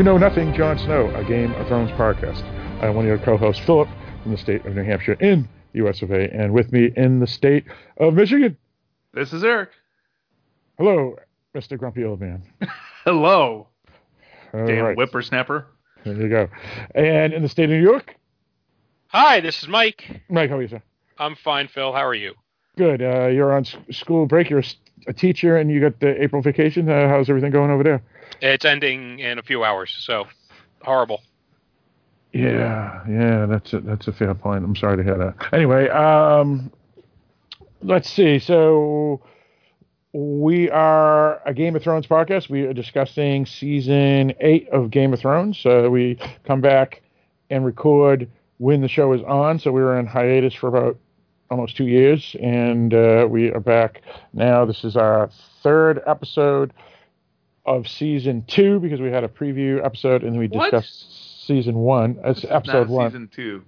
You Know Nothing, Jon Snow, a Game of Thrones podcast. I'm one of your co-hosts, Philip, from the state of New Hampshire in the US of A, and with me in the state of Michigan. This is Eric. Hello, Mr. Grumpy Old Man. Hello, All damn right, whippersnapper. There you go. And in the state of New York, Hi, this is Mike. Mike, how are you, sir? I'm fine, Phil. How are you? Good. Uh, you're on school break. You're a teacher, and you got the April vacation. Uh, how's everything going over there? It's ending in a few hours, so horrible. Yeah, yeah, that's a, that's a fair point. I'm sorry to hear that. Anyway, um, let's see. So we are a Game of Thrones podcast. We are discussing season eight of Game of Thrones. So we come back and record when the show is on. So we were in hiatus for about almost two years, and uh, we are back now. This is our third episode of season two because we had a preview episode and then we What? discussed season one. It's This is episode not one. Season two.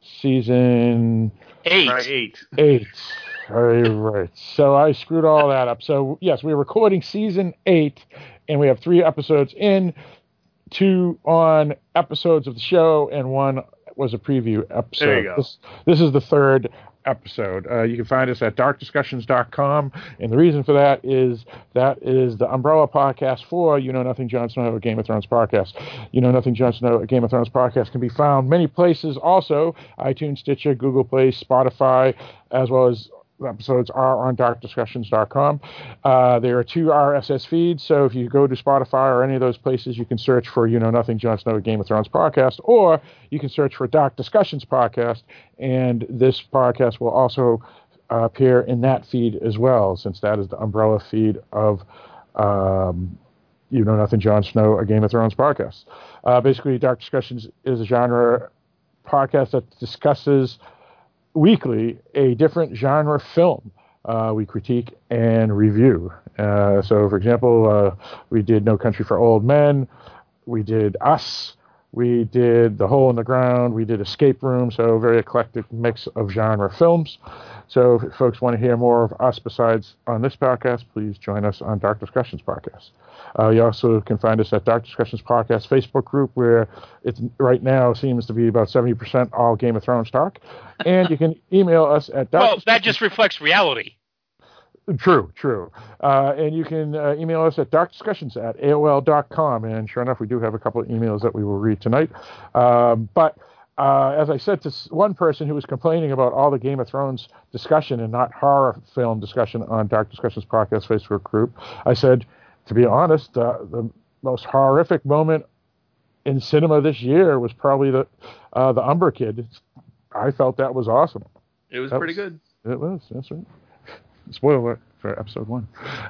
Season Eight. Right, eight. eight. Right, right. So I screwed all that up. So yes, we're recording season eight, and we have three episodes in, two on episodes of the show, and one was a preview episode. There you go. This, this is the third episode. Uh, you can find us at darkdiscussions.com, and the reason for that is that is the umbrella podcast for You Know Nothing Jon Snow, a Game of Thrones podcast. You Know Nothing Jon Snow, a Game of Thrones podcast can be found many places also iTunes, Stitcher, Google Play, Spotify, as well as episodes are on darkdiscussions.com. Uh, there are two RSS feeds, so if you go to Spotify or any of those places, you can search for You Know Nothing Jon Snow, Game of Thrones podcast, or you can search for Dark Discussions podcast, and this podcast will also uh, appear in that feed as well, since that is the umbrella feed of um, You Know Nothing Jon Snow, a Game of Thrones podcast. Uh, basically, Dark Discussions is a genre podcast that discusses weekly a different genre film. Uh, we critique and review. Uh, so, for example, uh, we did No Country for Old Men. We did Us. We did The Hole in the Ground. We did Escape Room. So, very eclectic mix of genre films. So, if folks want to hear more of us besides on this podcast, please join us on Dark Discussions podcast. Uh, you also can find us at Dark Discussions Podcast Facebook group, where it's right now seems to be about 70% all Game of Thrones talk. And you can email us at Dark Well, that just reflects reality. True, true. Uh, and you can uh, email us at darkdiscussions at AOL.com. And sure enough, we do have a couple of emails that we will read tonight. Um, but uh, as I said to one person who was complaining about all the Game of Thrones discussion and not horror film discussion on Dark Discussions Podcast Facebook group, I said, to be honest, uh, the most horrific moment in cinema this year was probably the uh, the Umber Kid. I felt that was awesome. It was That pretty was- good. It was. That's right. Spoiler for episode one.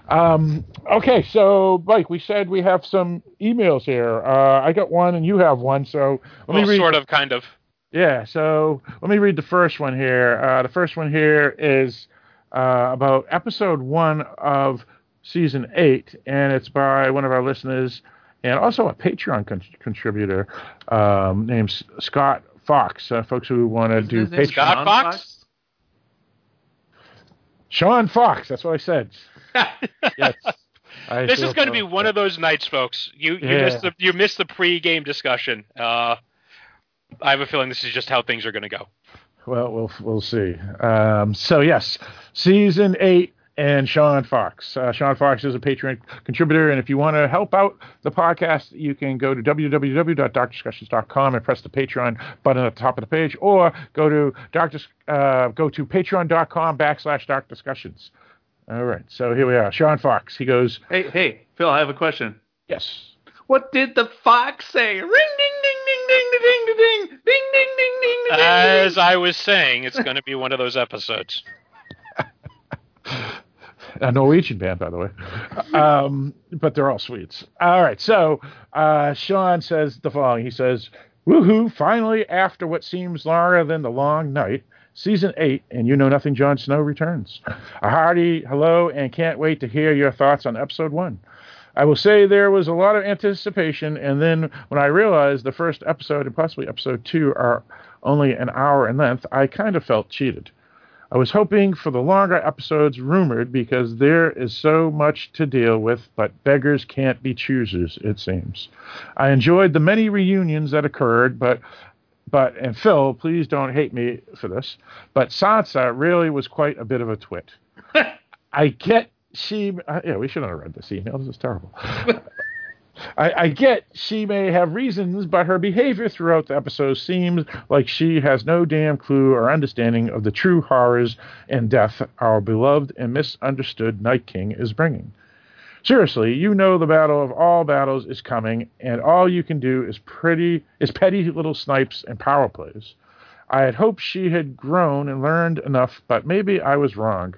Um, okay, so Mike, we said we have some emails here. Uh, I got one, and you have one. So let Well, me read. sort of, kind of. Yeah. So let me read the first one here. Uh, the first one here is uh, about episode one of season eight, and it's by one of our listeners and also a Patreon con- contributor um, named Scott Fox. Uh, folks who want to do Patreon. Scott Sean Fox? Sean Fox. That's what I said. Yes. I This is going to be one of those nights, folks. You you Yeah. missed the you missed the pre-game discussion. Uh, I have a feeling this is just how things are going to go. Well, we'll we'll see. Um, so yes, season eight and Sean Fox. Uh, Sean Fox is a Patreon contributor, and if you want to help out the podcast, you can go to www.darkdiscussions.com and press the Patreon button at the top of the page, or go to dark Dis- uh, go to patreon.com backslash dark discussions. All right, so here we are. Sean Fox. He goes, Hey, hey, Phil, I have a question. yes. What did the fox say? Ring, ding, ding, ding, ding, ding, ding, ding, ding, ding, ding, ding, ding, ding. As I was saying, it's going to be one of those episodes. A Norwegian band, by the way. Um, but they're all Swedes. All right. So uh, Sean says the following. He says, "Woohoo! Finally, after what seems longer than the long night, season eight, and you know nothing. Jon Snow returns. A hearty hello, and can't wait to hear your thoughts on episode one." I will say there was a lot of anticipation, and then when I realized the first episode and possibly episode two are only an hour in length, I kind of felt cheated. I was hoping for the longer episodes rumored because there is so much to deal with, but beggars can't be choosers, it seems. I enjoyed the many reunions that occurred, but but and Phil, please don't hate me for this, but Sansa really was quite a bit of a twit. I get she uh, yeah, we shouldn't have read this email. This is terrible. I, I, get she may have reasons, but her behavior throughout the episode seems like she has no damn clue or understanding of the true horrors and death our beloved and misunderstood Night King is bringing. Seriously, you know the battle of all battles is coming, and all you can do is pretty is petty little snipes and power plays. I had hoped she had grown and learned enough, but maybe I was wrong.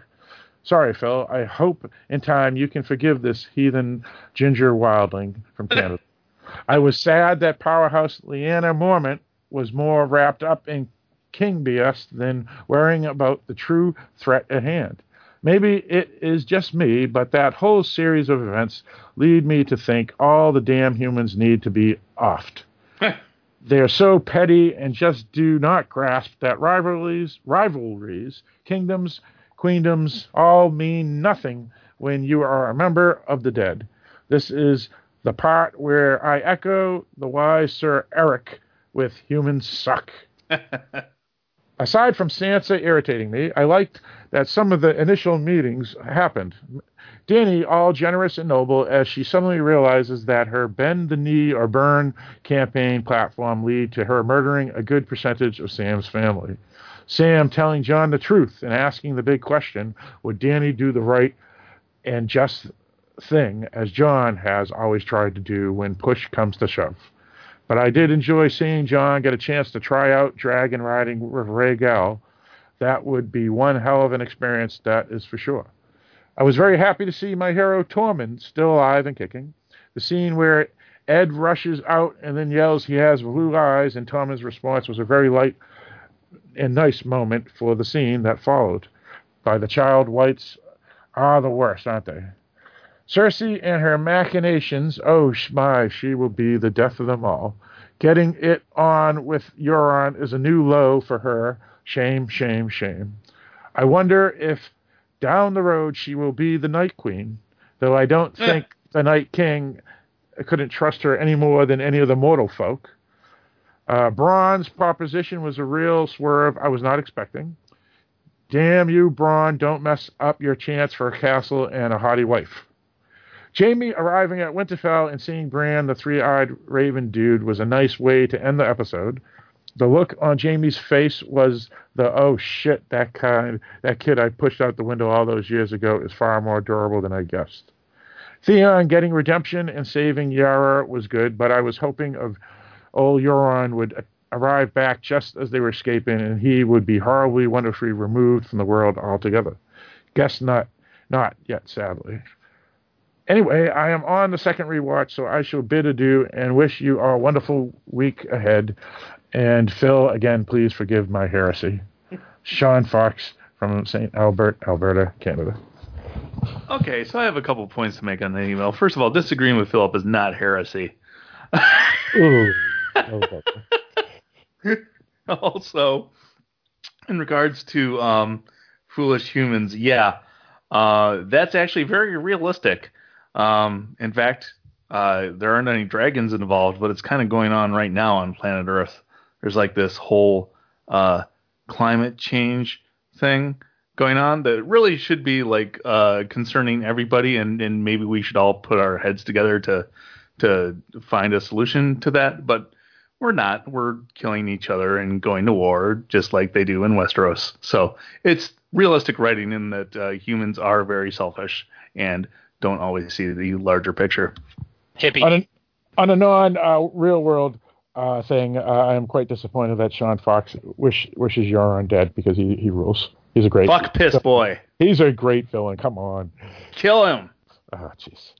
Sorry, Phil. I hope in time you can forgive this heathen ginger wildling from Canada. I was sad that powerhouse Lyanna Mormont was more wrapped up in King BS than worrying about the true threat at hand. Maybe it is just me, but that whole series of events lead me to think all the damn humans need to be offed. they are so petty and just do not grasp that rivalries, rivalries, kingdoms, queendoms all mean nothing when you are a member of the dead. This is the part where I echo the wise Sir Eric with humans suck. Aside from Sansa irritating me, I liked that some of the initial meetings happened. Dany, all generous and noble, as she suddenly realizes that her bend the knee or burn campaign platform lead to her murdering a good percentage of Sam's family. Sam telling Jon the truth and asking the big question would Dany do the right and just thing, as Jon has always tried to do when push comes to shove? But I did enjoy seeing Jon get a chance to try out dragon riding with Rhaegal. That would be one hell of an experience, that is for sure. I was very happy to see my hero Tormund still alive and kicking. The scene where Edd rushes out and then yells he has blue eyes, and Tormund's response was a very light and nice moment for the scene that followed. By the child, whites are the worst, aren't they? Cersei and her machinations, oh my, she will be the death of them all. Getting it on with Euron is a new low for her. Shame, shame, shame. I wonder if down the road she will be the Night Queen, though I don't eh. think the Night King couldn't trust her any more than any of the mortal folk. Uh, Bronn's proposition was a real swerve I was not expecting. Damn you, Bronn, don't mess up your chance for a castle and a haughty wife. Jaime arriving at Winterfell and seeing Bran, the three eyed raven dude, was a nice way to end the episode. The look on Jaime's face was the oh shit, that kind that kid I pushed out the window all those years ago is far more durable than I guessed. Theon getting redemption and saving Yara was good, but I was hoping of old Euron would arrive back just as they were escaping, and he would be horribly, wonderfully removed from the world altogether. Guess not, not yet, sadly. Anyway, I am on the second rewatch, so I shall bid adieu and wish you a wonderful week ahead. And Phil, again, please forgive my heresy. Sean Fox from St. Albert, Alberta, Canada. Okay, so I have a couple points to make on the email. First of all, disagreeing with Philip is not heresy. Ooh. also, in regards to um, foolish humans, yeah, uh, that's actually very realistic. Um, in fact, uh, there aren't any dragons involved, but it's kind of going on right now on planet Earth. There's like this whole uh, climate change thing going on that really should be like uh, concerning everybody, and, and maybe we should all put our heads together to to find a solution to that. But we're not. We're killing each other and going to war just like they do in Westeros. So it's realistic writing in that uh, humans are very selfish and don't always see the larger picture. Hippie. On a, on a non uh, real world uh, thing, uh, I am quite disappointed that Sean Fox wish, wishes Euron dead because he, he rules. He's a great fuck piss boy. He's a great villain. Come on, kill him. Oh, jeez.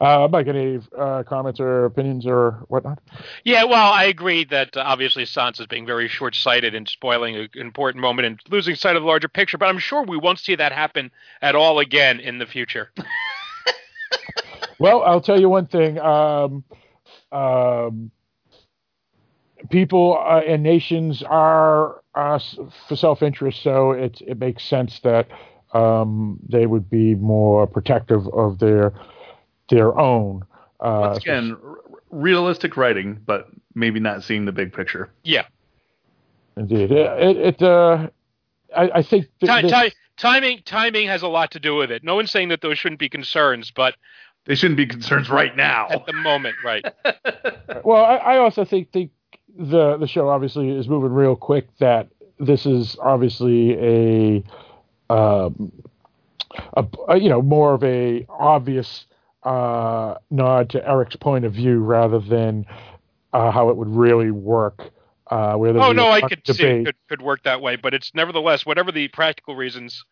Uh, Mike, any uh, comments or opinions or whatnot? Yeah, well, I agree that uh, obviously Sansa's being very short-sighted and spoiling an important moment and losing sight of the larger picture. But I'm sure we won't see that happen at all again in the future. well, I'll tell you one thing. Um, um, people uh, and nations are uh, for self-interest, so it it makes sense that um, they would be more protective of their their own. Uh, Once again, r- realistic writing, but maybe not seeing the big picture. Yeah. Indeed, it, it, it uh, I, I think th- Ti- this- ti- timing timing has a lot to do with it. No one's saying that those shouldn't be concerns, but They shouldn't be concerns right now. at the moment, right? well, I, I also think the the the show obviously is moving real quick. That this is obviously a, um, a, a you know more of a obvious uh, nod to Eric's point of view rather than uh, how it would really work. Uh, where Oh no, I could of see it could, could work that way, but it's nevertheless whatever the practical reasons,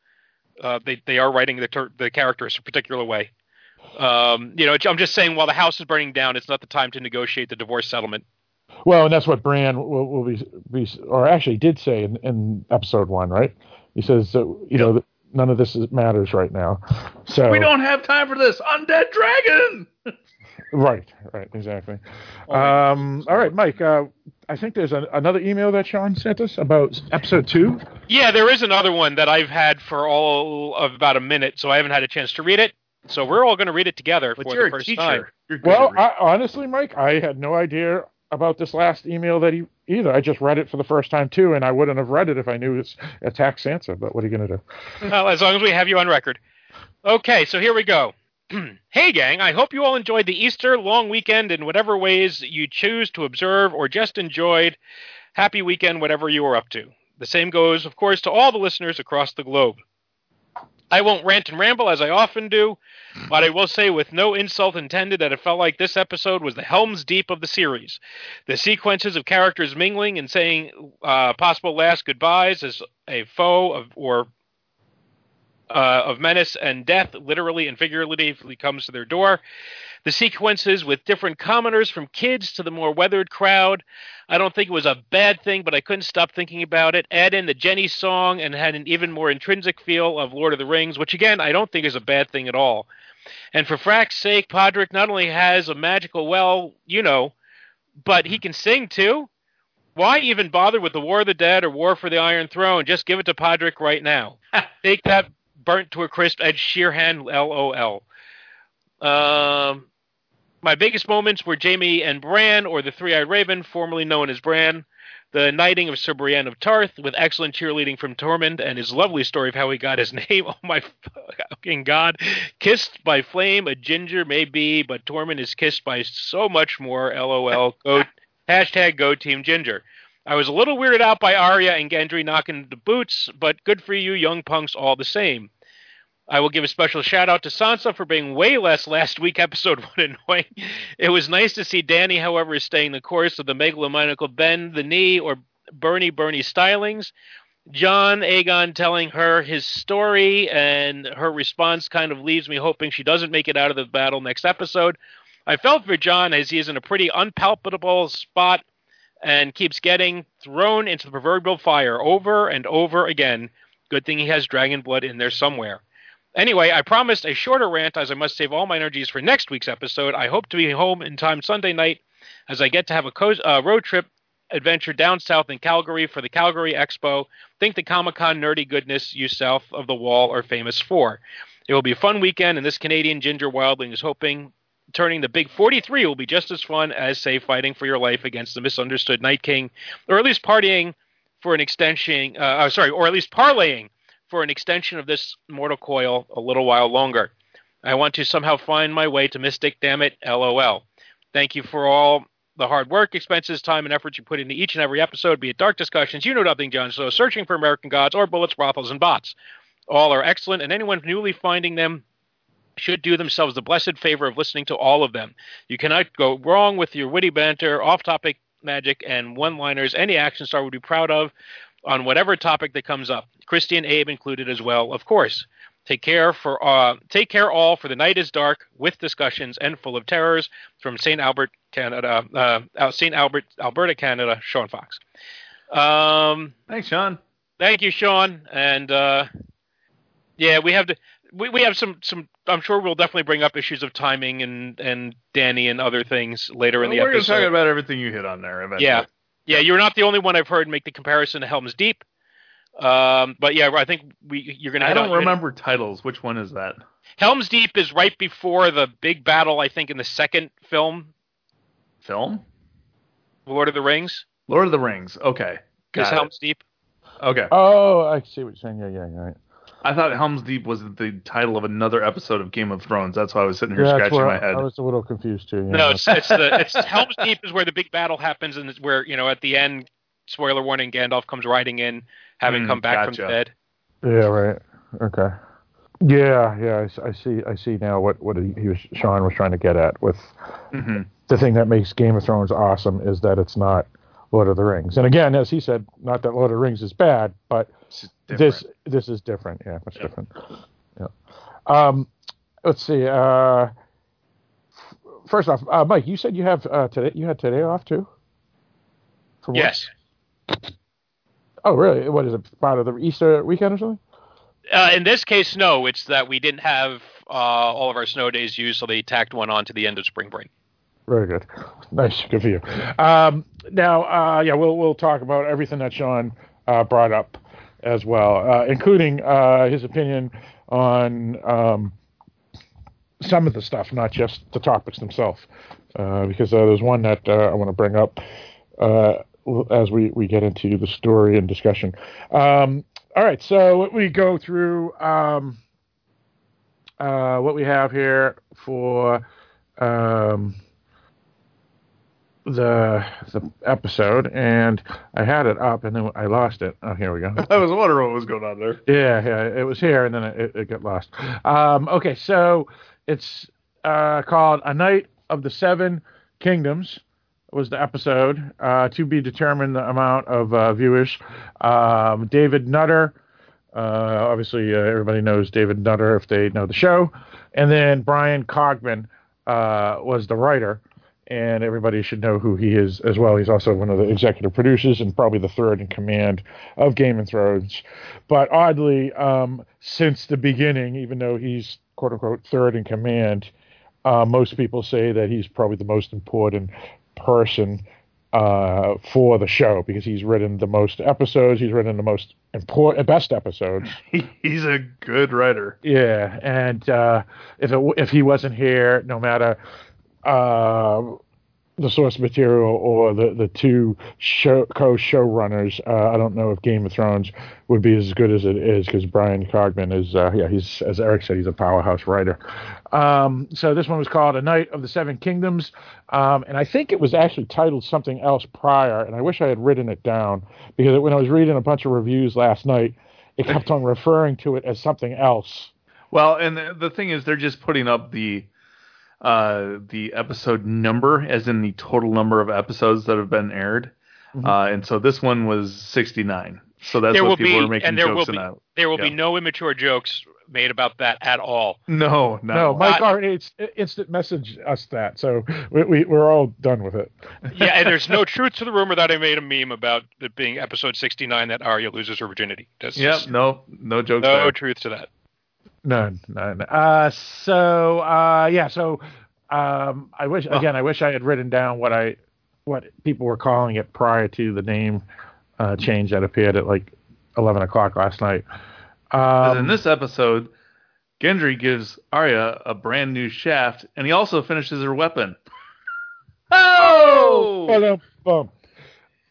uh, they they are writing the ter- the characters a particular way. Um, you know, I'm just saying while the house is burning down, it's not the time to negotiate the divorce settlement. Well, and that's what Bran will, will be, be, or actually did say in, in episode one, right? He says that you know that none of this is, matters right now. So we don't have time for this. Undead dragon. Right, right, exactly. Oh. Um, all right, Mike. Uh, I think there's a, another email that Sean sent us about episode two. Yeah, there is another one that I've had for all of about a minute, so I haven't had a chance to read it. So we're all going to read it together But for you're the a first teacher. time. You're good Well. I, honestly, Mike, I had no idea about this last email that he either. I just read it for the first time too, and I wouldn't have read it if I knew it's attack Sansa. But what are you going to do? well, as long as we have you on record. Okay, so here we go. hey, gang, I hope you all enjoyed the Easter long weekend in whatever ways you choose to observe or just enjoyed. Happy weekend, whatever you are up to. The same goes, of course, to all the listeners across the globe. I won't rant and ramble as I often do, but I will say with no insult intended that it felt like this episode was the Helm's Deep of the series. The sequences of characters mingling and saying uh, possible last goodbyes as a foe of, or uh, of menace and death, literally and figuratively, comes to their door. The sequences with different commoners, from kids to the more weathered crowd. I don't think it was a bad thing, but I couldn't stop thinking about it. Add in the Jenny song and had an even more intrinsic feel of Lord of the Rings, which again I don't think is a bad thing at all. And for Frack's sake, Podrick not only has a magical well, you know, but he can sing too. Why even bother with the War of the Dead or War for the Iron Throne? Just give it to Podrick right now. Take that burnt to a crisp Ed Sheeran, LOL. Um, my biggest moments were Jaime and Bran, or the Three-Eyed Raven, formerly known as Bran. The knighting of Sir Brienne of Tarth, with excellent cheerleading from Tormund, and his lovely story of how he got his name. Oh my fucking god! Kissed by flame, a ginger may be, but Tormund is kissed by so much more. LOL. Go hashtag Go Team Ginger. I was a little weirded out by Arya and Gendry knocking the boots, but good for you, young punks, all the same. I will give a special shout out to Sansa for being way less last week episode one annoying. It was nice to see Dany, however, staying the course of the megalomaniacal bend the knee or Bernie Bernie stylings. Jon Aegon telling her his story and her response kind of leaves me hoping she doesn't make it out of the battle next episode. I felt for Jon as he is in a pretty unpalpable spot and keeps getting thrown into the proverbial fire over and over again. Good thing he has dragon blood in there somewhere. Anyway, I promised a shorter rant as I must save all my energies for next week's episode. I hope to be home in time Sunday night as I get to have a co- uh, road trip adventure down south in Calgary for the Calgary Expo. Think the Comic Con nerdy goodness you south of the wall are famous for. It will be a fun weekend, and this Canadian ginger wildling is hoping turning the big 43 will be just as fun as, say, fighting for your life against the misunderstood Night King, or at least partying for an extension, uh, uh, sorry, or at least parlaying for an extension of this mortal coil a little while longer. I want to somehow find my way to Mystic, damn it, lol. Thank you for all the hard work, expenses, time, and effort you put into each and every episode, be it dark discussions, you know nothing, Jon, so searching for American gods, or bullets, brothels, and bots. All are excellent, and anyone newly finding them should do themselves the blessed favor of listening to all of them. You cannot go wrong with your witty banter, off topic magic, and one liners any action star would be proud of on whatever topic that comes up. Christy and Abe included as well, of course. Take care for uh, take care all for the night is dark with discussions and full of terrors from St. Albert, Canada, uh, St. Albert, Alberta, Canada. Sean Fox. Um, Thanks, Sean. thank you, Sean. And uh, yeah, we have to. We, we have some some. I'm sure we'll definitely bring up issues of timing and and Dany and other things later in the We're going to episode. talk about everything you hit on there. Eventually. Yeah. Yeah, you're not the only one I've heard make the comparison to Helm's Deep. Um, but yeah, I think we you're gonna. I don't on- remember titles. Which one is that? Helm's Deep is right before the big battle. I think in the second film, Film? Lord of the Rings. Lord of the Rings. Okay. Is Got it. Helm's Deep? Okay. Oh, I see what you're saying. Yeah, yeah, yeah. Right. I thought Helm's Deep was the title of another episode of Game of Thrones. That's why I was sitting here Yeah, scratching my head. I was a little confused too. Yeah. No, it's, it's the it's Helm's Deep is where the big battle happens, and it's where you know at the end, spoiler warning, Gandalf comes riding in, having Hmm, come back from the dead. Yeah, right. Okay. Yeah, yeah. I see. I see now what what he, he was Sean was trying to get at with hmm the thing that makes Game of Thrones awesome is that it's not Lord of the Rings. And again, as he said, not that Lord of the Rings is bad, but this this is different. Yeah, much different. Yeah. Um, let's see. Uh, first off, uh, Mike, you said you have uh, today. You had today off too. From? Yes. Oh, really? What is it? Part of the Easter weekend or something? Uh, in this case, no. It's that we didn't have uh, all of our snow days used, so they tacked one on to the end of spring break. Very good. Nice. Good for you. Um, now, uh, yeah, we'll we'll talk about everything that Sean uh, brought up as well, uh, including uh, his opinion on um, some of the stuff, not just the topics themselves, uh, because there's one that I want to bring up as we, we get into the story and discussion. Um, all right, so we go through um, uh, what we have here for. Um, the the episode and I had it up and then I lost it. Oh, here we go. I was wondering what was going on there. Yeah, yeah, it was here and then it, it got lost. Um, okay, so it's uh, called "A Knight of the Seven Kingdoms." Was the episode uh, to be determined the amount of uh, viewers? Um, David Nutter, uh, obviously uh, everybody knows David Nutter if they know the show, and then Bryan Cogman uh, was the writer and everybody should know who he is as well. He's also one of the executive producers and probably the third in command of Game of Thrones. But oddly, um, since the beginning, even though he's quote unquote third in command, uh, most people say that he's probably the most important person uh, for the show because he's written the most episodes. He's written the most important, best episodes. He's a good writer. Yeah, and uh, if it, if he wasn't here, no matter uh, the source material or the the two show, co-showrunners, uh, I don't know if Game of Thrones would be as good as it is because Bryan Cogman is, uh, yeah, he's as Eric said, he's a powerhouse writer. Um, so this one was called A Knight of the Seven Kingdoms, um, and I think it was actually titled something else prior, and I wish I had written it down because when I was reading a bunch of reviews last night, it kept on referring to it as something else. Well, and the, the thing is, they're just putting up the uh, the episode number, as in the total number of episodes that have been aired. Mhm. Uh, and so this one was 69. So that's There will what people be- are making and there will jokes be- about. There will be no immature jokes made about that at all. No, No, no. Mike Not- already instant message us that, so we, we we're all done with it. Yeah, and there's no truth to the rumor that I made a meme about it being episode 69 that Arya loses her virginity. That's Yep, just no, no jokes no there. truth to that. None, none. Uh, so uh, yeah, so um, I wish again, I wish I had written down what I what people were calling it prior to the name uh, change that appeared at like eleven o'clock last night. Um, in this episode, Gendry gives Arya a brand new shaft, and he also finishes her weapon. Oh! Ba-dum.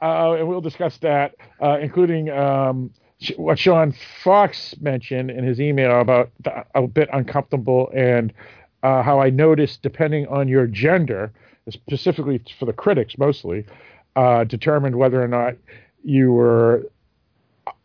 Uh, and we'll discuss that, uh, including um, what Sean Fox mentioned in his email about the, a bit uncomfortable and uh, how I noticed, depending on your gender, specifically for the critics mostly, uh, determined whether or not you were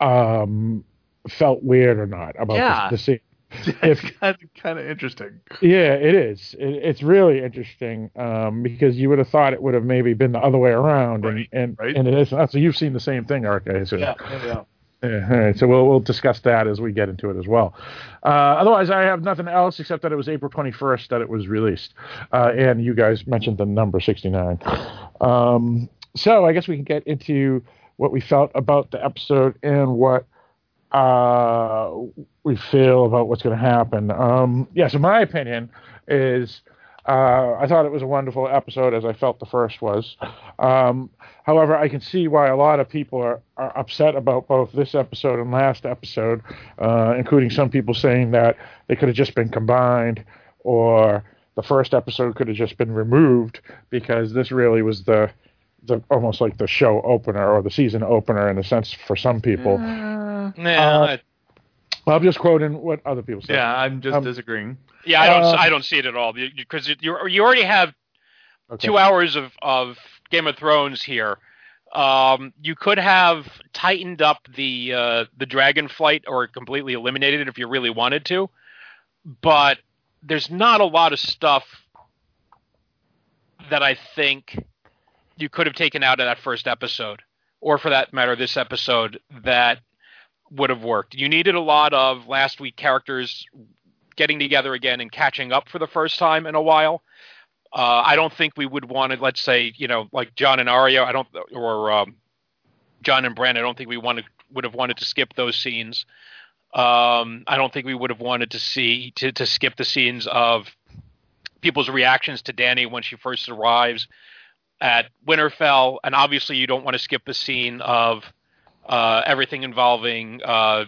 um, felt weird or not about Yeah. the, the scene. It's kind of, kind of interesting. Yeah, it is. It, it's really interesting um, because you would have thought it would have maybe been the other way around, Right, and and, right. and it is not. So you've seen the same thing. I assume. yeah. Yeah, right. So we'll we'll discuss that as we get into it as well. Uh, otherwise, I have nothing else except that it was April 21st that it was released, uh, and you guys mentioned the number 69. Um, so I guess we can get into what we felt about the episode and what uh, we feel about what's going to happen. Um, yeah. So my opinion is Uh, I thought it was a wonderful episode, as I felt the first was. Um, however, I can see why a lot of people are, are upset about both this episode and last episode, uh, including some people saying that they could have just been combined, or the first episode could have just been removed because this really was the the almost like the show opener or the season opener in a sense for some people. Uh, Nah, Uh, I'm just quoting what other people say. yeah, I'm just Um, disagreeing. yeah, I don't. uh, I don't see it at all because you, you you already have Okay. two hours of, of Game of Thrones here. Um, you could have tightened up the uh, the dragon flight or completely eliminated it if you really wanted to, but there's not a lot of stuff that I think you could have taken out of that first episode, or for that matter, this episode that would have worked. You needed a lot of last week characters getting together again and catching up for the first time in a while. Uh, I don't think we would want to, let's say, you know, like Jon and Arya. I don't, or um, Jon and Bran. I don't think we wanted would have wanted to skip those scenes. Um, I don't think we would have wanted to see to, to skip the scenes of people's reactions to Dany when she first arrives at Winterfell, and obviously you don't want to skip the scene of uh, everything involving uh,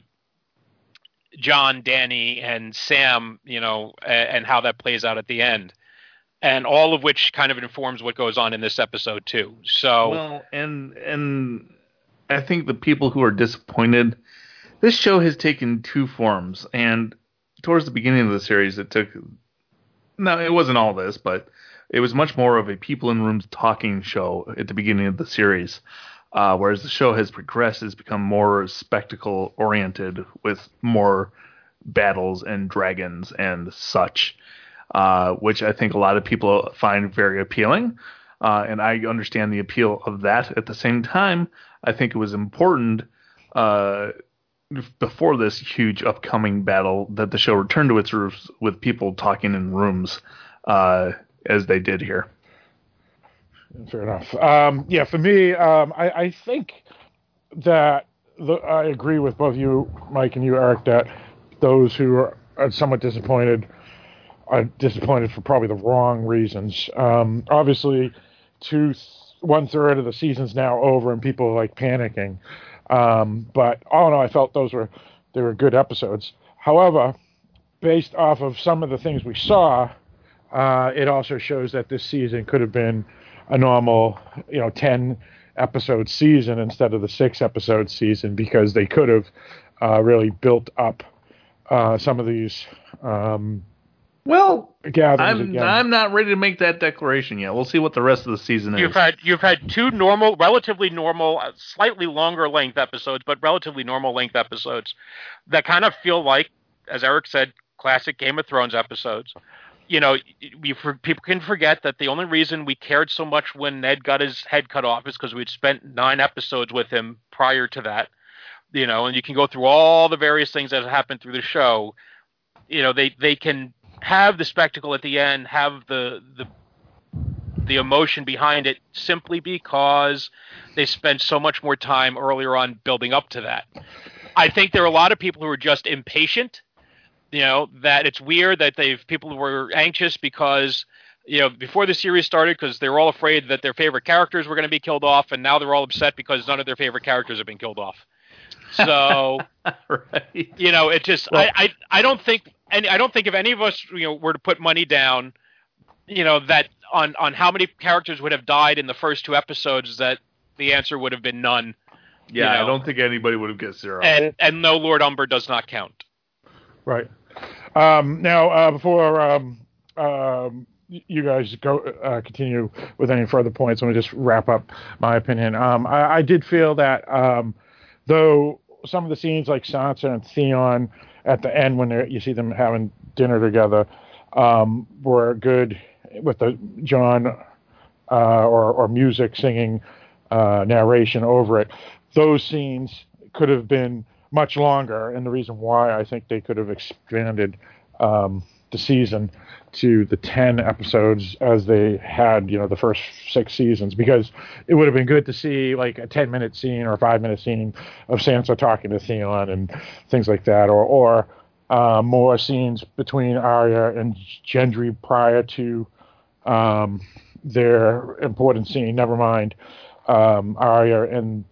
Jon, Dany, and Sam, you know, and, and how that plays out at the end, and all of which kind of informs what goes on in this episode too. So Well, and and I think the people who are disappointed, this show has taken two forms, and towards the beginning of the series, it took. No, it wasn't all this, but it was much more of a people in rooms talking show at the beginning of the series. Uh, whereas the show has progressed, has become more spectacle oriented with more battles and dragons and such, uh, which I think a lot of people find very appealing. Uh, and I understand the appeal of that. At the same time, I think it was important uh, before this huge upcoming battle that the show returned to its roots with people talking in rooms uh, as they did here. Fair enough. Um, yeah, for me, um, I, I think that the, I agree with both you, Mike, and you, Eric, that those who are, somewhat disappointed are disappointed for probably the wrong reasons. Um, obviously, two one third of the season's now over, and people are like panicking. Um, but all in all, I felt those were they were good episodes. However, based off of some of the things we saw, uh, it also shows that this season could have been a normal, you know, 10 episode season instead of the six episode season because they could have uh, really built up uh, some of these um, Well, I'm again. I'm not ready to make that declaration yet. We'll see what the rest of the season is. You've had you've had two normal, relatively normal, uh, slightly longer length episodes, but relatively normal length episodes that kind of feel like, as Eric said, classic Game of Thrones episodes. You know, we, people can forget that the only reason we cared so much when Ned got his head cut off is because we'd spent nine episodes with him prior to that. You know, and you can go through all the various things that have happened through the show. You know, they they can have the spectacle at the end, have the the the emotion behind it simply because they spent so much more time earlier on building up to that. I think there are a lot of people who are just impatient. You know that it's weird that they've people were anxious because you know before the series started because they were all afraid that their favorite characters were going to be killed off, and now they're all upset because none of their favorite characters have been killed off. So right. you know it just Well- I, I I don't think and I don't think if any of us you know were to put money down, you know that on on how many characters would have died in the first two episodes that the answer would have been none. Yeah, You know. I don't think anybody would have guessed zero. And and no Lord Umber does not count. Right. Um, now, uh, before um, um, you guys go uh, continue with any further points, let me just wrap up my opinion. Um, I, I did feel that um, though some of the scenes like Sansa and Theon at the end when you see them having dinner together um, were good with the John uh, or, or music singing uh, narration over it. Those scenes could have been much longer, and the reason why I think they could have expanded um, the season to the 10 episodes as they had, you know, the first six seasons, because it would have been good to see like a 10 minute scene or a five minute scene of Sansa talking to Theon and things like that, or, or uh, more scenes between Arya and Gendry prior to um, their important scene. Never mind um, Arya and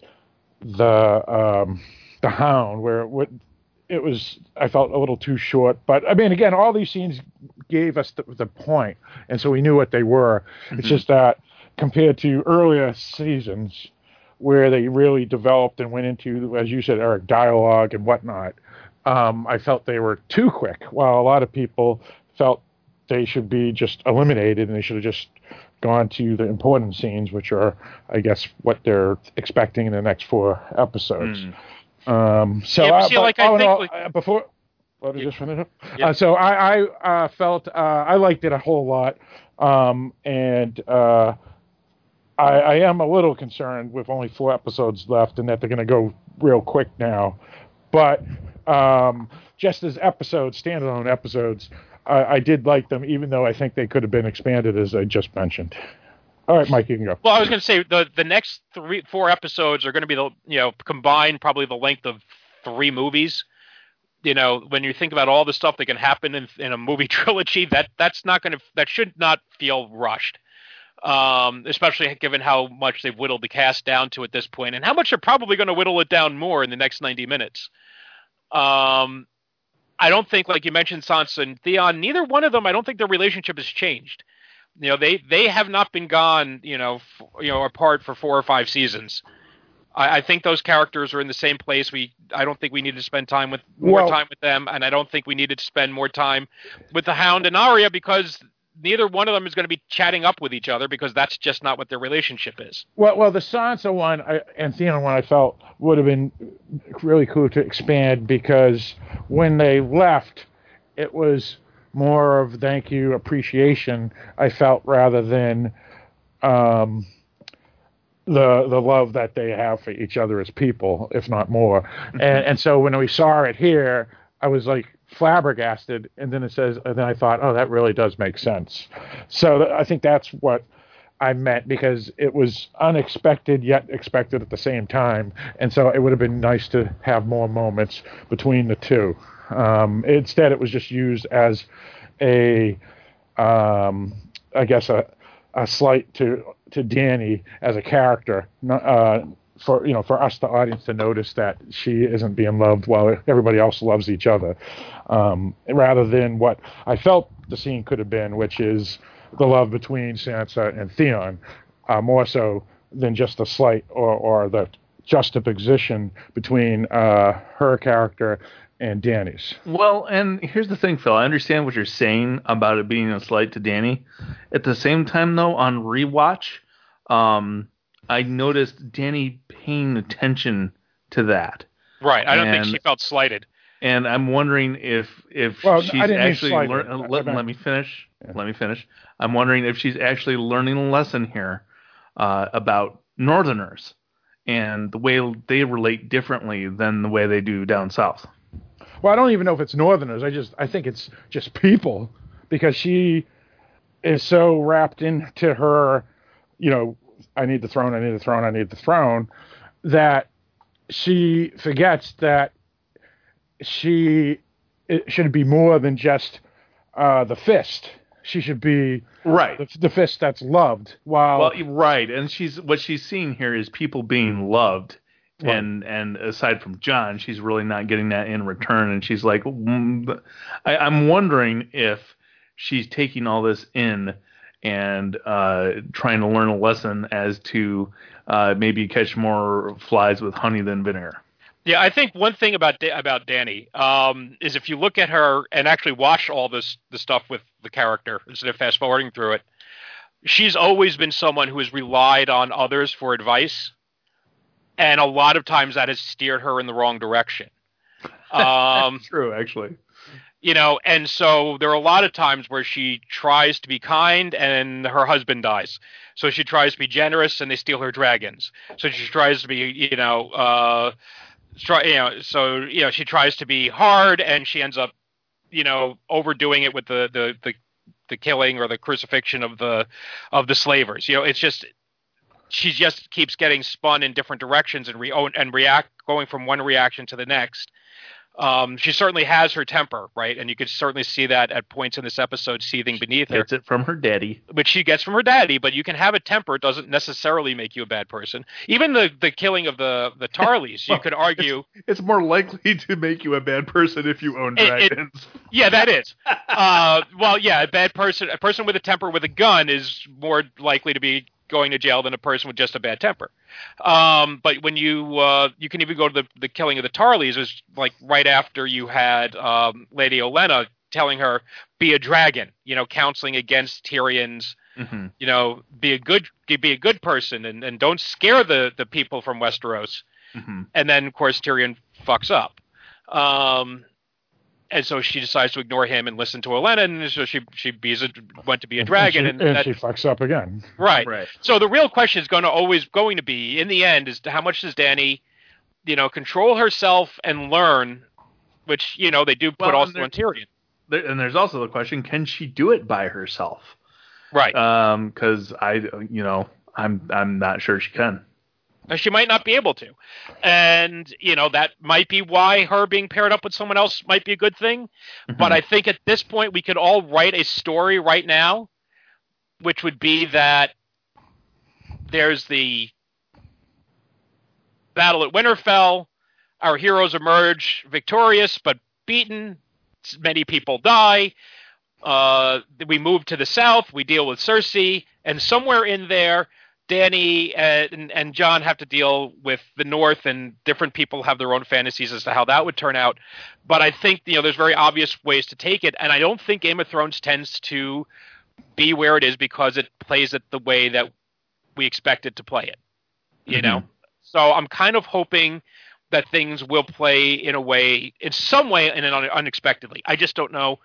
the um, the Hound, where it, would, it was I felt a little too short. But I mean, again, all these scenes gave us the, the point, and so we knew what they were. Mm-hmm. It's just that compared to earlier seasons where they really developed and went into, as you said, Eric, dialogue and whatnot. Um, I felt they were too quick, while a lot of people felt they should be just eliminated and they should have just gone to the important scenes, which are, I guess, what they're expecting in the next four episodes. Mm. Um, so, yeah, see, but, like, I think, like, before. Let me yeah. just finish up. Yeah. Uh, so I, I uh, felt uh, I liked it a whole lot, um, and uh, I, I, am a little concerned with only four episodes left, and that they're going to go real quick now. But um, just as episodes, standalone episodes, I, I, did like them, even though I think they could have been expanded, as I just mentioned. All right, Mike, you can go. Well, I was going to say the the next three, four episodes are going to be the you know combined probably the length of three movies. You know, when you think about all the stuff that can happen in, in a movie trilogy, that that's not going to that should not feel rushed. Um, especially given how much they've whittled the cast down to at this point, and how much they're probably going to whittle it down more in the next ninety minutes. Um, I don't think, like you mentioned, Sansa and Theon, neither one of them, I don't think their relationship has changed. You know, they they have not been gone, you know, f- you know, apart for four or five seasons. I, I, think those characters are in the same place. We, I don't think we need to spend time with more well, time with them, and I don't think we needed to spend more time with the Hound and Arya because neither one of them is going to be chatting up with each other because that's just not what their relationship is. Well, well, the Sansa one I, and Theon one I felt would have been really cool to expand because when they left, it was more of thank you appreciation. I felt rather than um, the the love that they have for each other as people, if not more. Mm-hmm. and and so when we saw it here, I was like, flabbergasted. And then it says, and then I thought, oh, that really does make sense. So th- I think that's what I meant because it was unexpected yet expected at the same time. And so it would have been nice to have more moments between the two. Um, instead, it was just used as a, um, I guess, a, a slight to to Dany as a character, uh, for you know for us the audience to notice that she isn't being loved while everybody else loves each other. Um, rather than what I felt the scene could have been which is the love between Sansa and Theon uh, more so than just the slight or, or the juxtaposition between uh, her character and Dany's. Well, and here's the thing, Phil. I understand what you're saying about it being a slight to Dany. At the same time, though, on rewatch, um, I noticed Dany paying attention to that. Right. I don't and, think she felt slighted. And I'm wondering if if well, she's actually learn, let, let, me finish. Yeah. Let me finish. I'm wondering if she's actually learning a lesson here uh, about Northerners and the way they relate differently than the way they do down south. Well, I don't even know if it's Northerners. I just I think it's just people because she is so wrapped into her, you know, I need the throne, I need the throne, I need the throne, that she forgets that she it should be more than just uh, the fist. She should be right the, the, fist that's loved. While well, right, and she's what she's seeing here is people being loved, right. and and aside from Jon, she's really not getting that in return. And she's like, mm, I, I'm wondering if she's taking all this in and uh, trying to learn a lesson as to uh, maybe catch more flies with honey than vinegar. Yeah, I think one thing about about Dany um, is if you look at her and actually watch all this the stuff with the character instead of fast forwarding through it, she's always been someone who has relied on others for advice, and a lot of times that has steered her in the wrong direction. Um, true, actually. you know and so there are a lot of times where she tries to be kind and her husband dies. So she tries to be generous and they steal her dragons. So she tries to be you know uh try you know so you know she tries to be hard and she ends up you know overdoing it with the the the, the killing or the crucifixion of the of the slavers. You know it's just she just keeps getting spun in different directions and re and react going from one reaction to the next Um, she certainly has her temper, right? And you could certainly see that at points in this episode seething beneath her, Gets it from her daddy. which she gets from her daddy. But you can have a temper; it doesn't necessarily make you a bad person. Even the the killing of the the Tarleys, you could argue, It's more likely to make you a bad person if you own It- it- dragons. yeah, that is. Uh, well, yeah, a bad person, a person with a temper with a gun is more likely to be going to jail than a person with just a bad temper. Um, but when you uh, you can even go to the the killing of the Tarleys was like right after you had um, Lady Olenna telling her be a dragon, you know, counseling against Tyrion's, hmm you know, be a good be a good person and, and don't scare the the people from Westeros hmm and then of course Tyrion fucks up. Um, and so she decides to ignore him and listen to Olenna, and so she she bees a, went to be a dragon, and and, she, and that- she fucks up again. right. Right. So the real question is going to always going to be in the end is how much does Dany, you know, control herself and learn, which you know they do put Well, also and there- on Tyrion, There, and there's also the question: Can she do it by herself? right? Um, because I, you know, I'm I'm not sure she can. She might not be able to, and you know that might be why her being paired up with someone else might be a good thing. But I think at this point we could all write a story right now, which would be that there's the battle at Winterfell. Our heroes emerge victorious but beaten. Many people die. Uh, we move to the south. We deal with Cersei, and somewhere in there, Dany uh, and, and Jon have to deal with the North, and different people have their own fantasies as to how that would turn out. But I think you know there's very obvious ways to take it, and I don't think Game of Thrones tends to be where it is because it plays it the way that we expect it to play it. You mm-hmm. know, so I'm kind of hoping that things will play in a way, in some way, and un- unexpectedly. I just don't know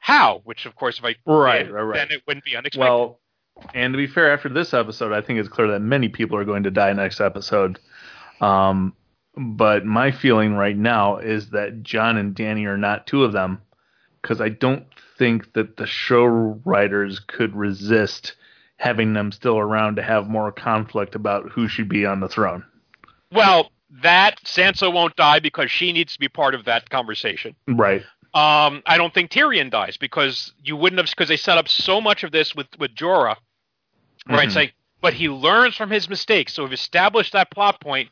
how. Which, of course, if I Right, did, right, right. then it wouldn't be unexpected. Well, and to be fair, after this episode, I think it's clear that many people are going to die next episode. Um, but my feeling right now is that Jon and Dany are not two of them because I don't think that the show writers could resist having them still around to have more conflict about who should be on the throne. Well, that Sansa won't die because she needs to be part of that conversation. Right. Um, I don't think Tyrion dies because you wouldn't have because they set up so much of this with with Jorah, right? Mhm. Say, but he learns from his mistakes. So we've established that plot point.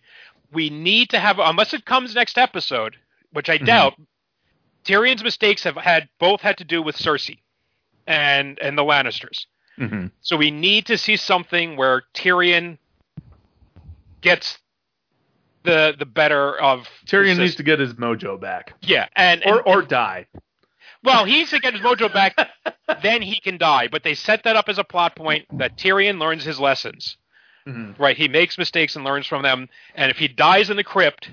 We need to have unless it comes next episode, which I Mhm. doubt. Tyrion's mistakes have had both had to do with Cersei and and the Lannisters. hmm So we need to see something where Tyrion gets the the better of Tyrion needs to get his mojo back, yeah, and, and or or die. Well, he needs to get his mojo back, then he can die. But they set that up as a plot point that Tyrion learns his lessons. Mhm. Right, he makes mistakes and learns from them. And if he dies in the crypt,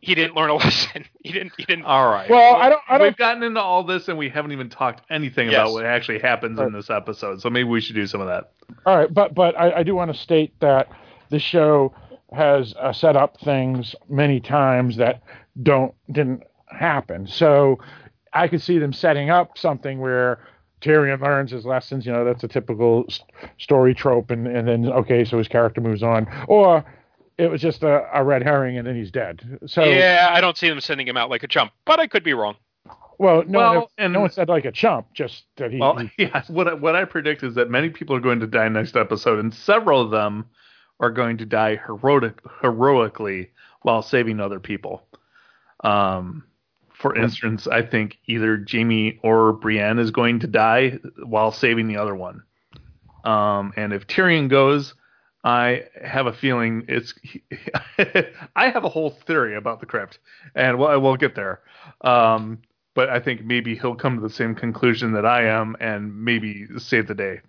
he didn't learn a lesson. he didn't. He didn't. All right. Well, I don't- I don't- We've gotten into all this, and we haven't even talked anything Yes. about what actually happens in this episode. So maybe we should do some of that. All right, but but I, I do want to state that the show has uh, set up things many times that don't didn't happen. So I could see them setting up something where Tyrion learns his lessons. You know, that's a typical story trope, and and then okay, so his character moves on, or it was just a, a red herring and then he's dead. So yeah, I don't see them sending him out like a chump, but I could be wrong. well, no, Well, one, and- no one said like a chump, just that he. Well, he- yeah. What I, what I predict is that many people are going to die next episode, and several of them are going to die heroic, heroically while saving other people. Um, for instance, I think either Jaime or Brienne is going to die while saving the other one. Um, and if Tyrion goes, I have a feeling it's. I have a whole theory about the crypt, and we'll, we'll get there. Um, but I think maybe he'll come to the same conclusion that I am, and maybe save the day.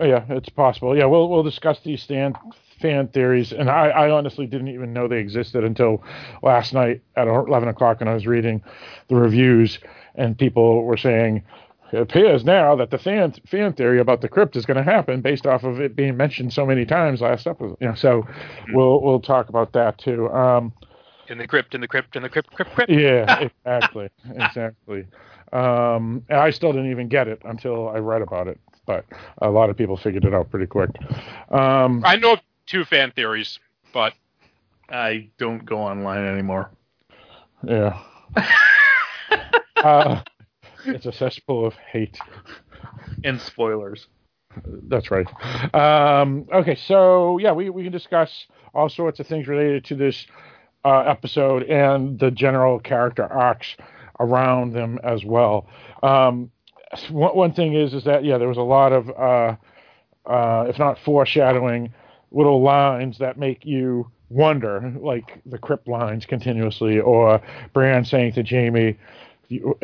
Yeah, it's possible. Yeah, we'll we'll discuss these fan fan theories, and I, I honestly didn't even know they existed until last night at eleven o'clock when I was reading the reviews, and people were saying it appears now that the fan fan theory about the crypt is going to happen based off of it being mentioned so many times last episode. You know, so we'll we'll talk about that too. Um, In the crypt, in the crypt, in the crypt, crypt, crypt. yeah, exactly, exactly. Um, and I still didn't even get it until I read about it, but a lot of people figured it out pretty quick. Um, I know two fan theories, but I don't go online anymore. Yeah. uh, it's a cesspool of hate. And spoilers. That's right. Um, okay, so yeah, we, we can discuss all sorts of things related to this uh, episode and the general character arcs around them as well. Um, one, one thing is is that yeah, there was a lot of uh, uh, if not foreshadowing, little lines that make you wonder, like the crypt lines continuously, or Bran saying to Jaime,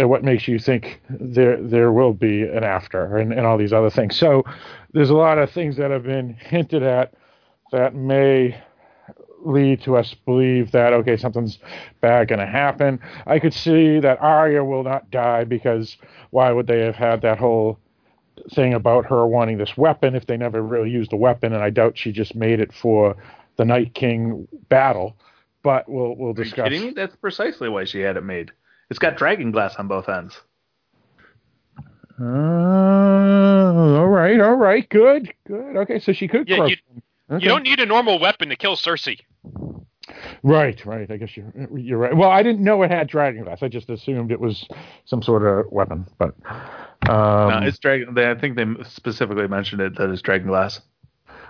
uh, what makes you think there there will be an after and, and all these other things. So there's a lot of things that have been hinted at that may lead to us believe that okay something's bad going to happen. I could see that Arya will not die because why would they have had that whole thing about her wanting this weapon if they never really used the weapon and I doubt she just made it for the Night King battle. But we'll we'll discuss. Are you kidding me? That's precisely why she had it made. It's got dragon glass on both ends. Uh, all right, all right, good, good. Okay, so she could. Yeah, you. Okay. you don't need a normal weapon to kill Cersei. Right, right. I guess you're you're right. Well, I didn't know it had dragon glass. I just assumed it was some sort of weapon. But um, no, it's dragon. They, I think they specifically mentioned it that it's dragon glass.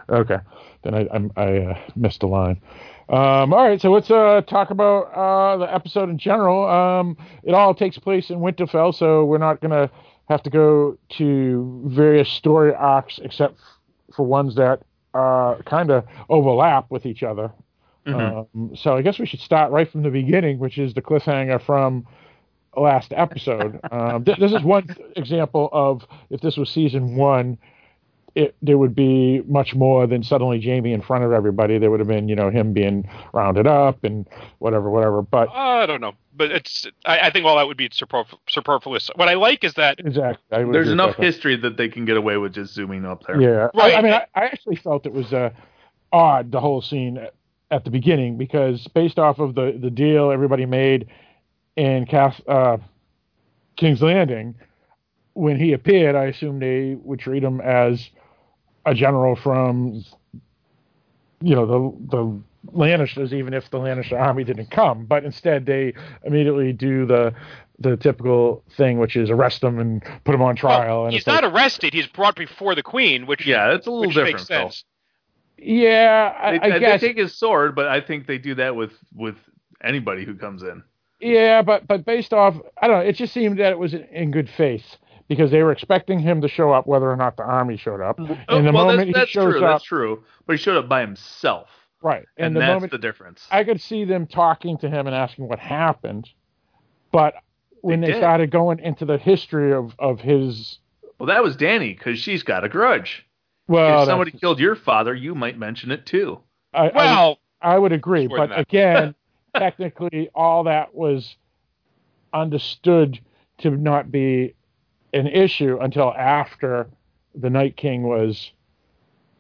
okay. Then I I'm, I uh, missed a line. Um, all right, so let's uh, talk about uh, the episode in general. Um, it all takes place in Winterfell, so we're not going to have to go to various story arcs except for ones that uh, kind of overlap with each other. Mhm. Um, so I guess we should start right from the beginning, which is the cliffhanger from last episode. um, th- this is one example of if this was season one, it there would be much more than suddenly Jaime in front of everybody. There would have been, you know, him being rounded up and whatever, whatever. But I don't know, but it's. I, I think all that would be superf- superfluous. What I like is that exactly, There's agree with enough that. history that they can get away with just zooming up there. Yeah, Right. I, I mean, I, I actually felt it was uh, odd the whole scene at, at the beginning because based off of the the deal everybody made in Cath, uh, King's Landing, when he appeared, I assumed they would treat him as a general from, you know, the the Lannisters, even if the Lannister army didn't come. But instead, they immediately do the the typical thing, which is arrest him and put him on trial. well, and he's it's like- not arrested. He's brought before the queen, which Yeah, it's a little which different. makes though. sense. Yeah, I, They, I they guess. take his sword, but I think they do that with with anybody who comes in. Yeah, but but based off, I don't know. It just seemed that it was in, in good faith because they were expecting him to show up, whether or not the army showed up. Oh, And the well, moment that's, he shows true. up, That's true. But he showed up by himself, right? and, And, the that's moment the difference. I could see them talking to him and asking what happened, but when They they, started going into the history of of his, well, that was Dany because she's got a grudge. Well, if somebody killed your father, you might mention it too. I, I would- Well, I would agree, but that. again, technically, all that was understood to not be an issue until after the Night King was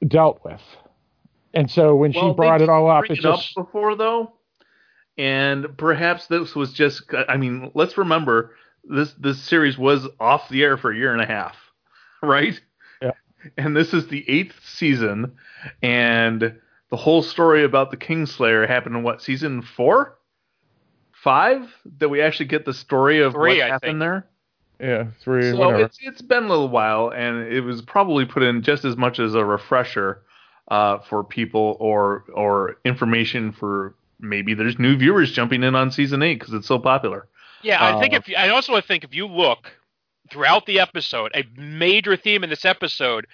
dealt with. And so when Well, she brought it all up, bring it it up just before though, and perhaps this was just. I mean, let's remember this this series was off the air for a year and a half, right? Yeah. And this is the eighth season, and the whole story about the Kingslayer happened in what season four, five? That we actually get the story of Three, what I happened think. there. yeah three So whatever. it's it's been a little while, and it was probably put in just as much as a refresher uh, for people or or information for maybe there's new viewers jumping in on season eight because it's so popular. Yeah, I think Uh, if you, I also think if you look throughout the episode, a major theme in this episode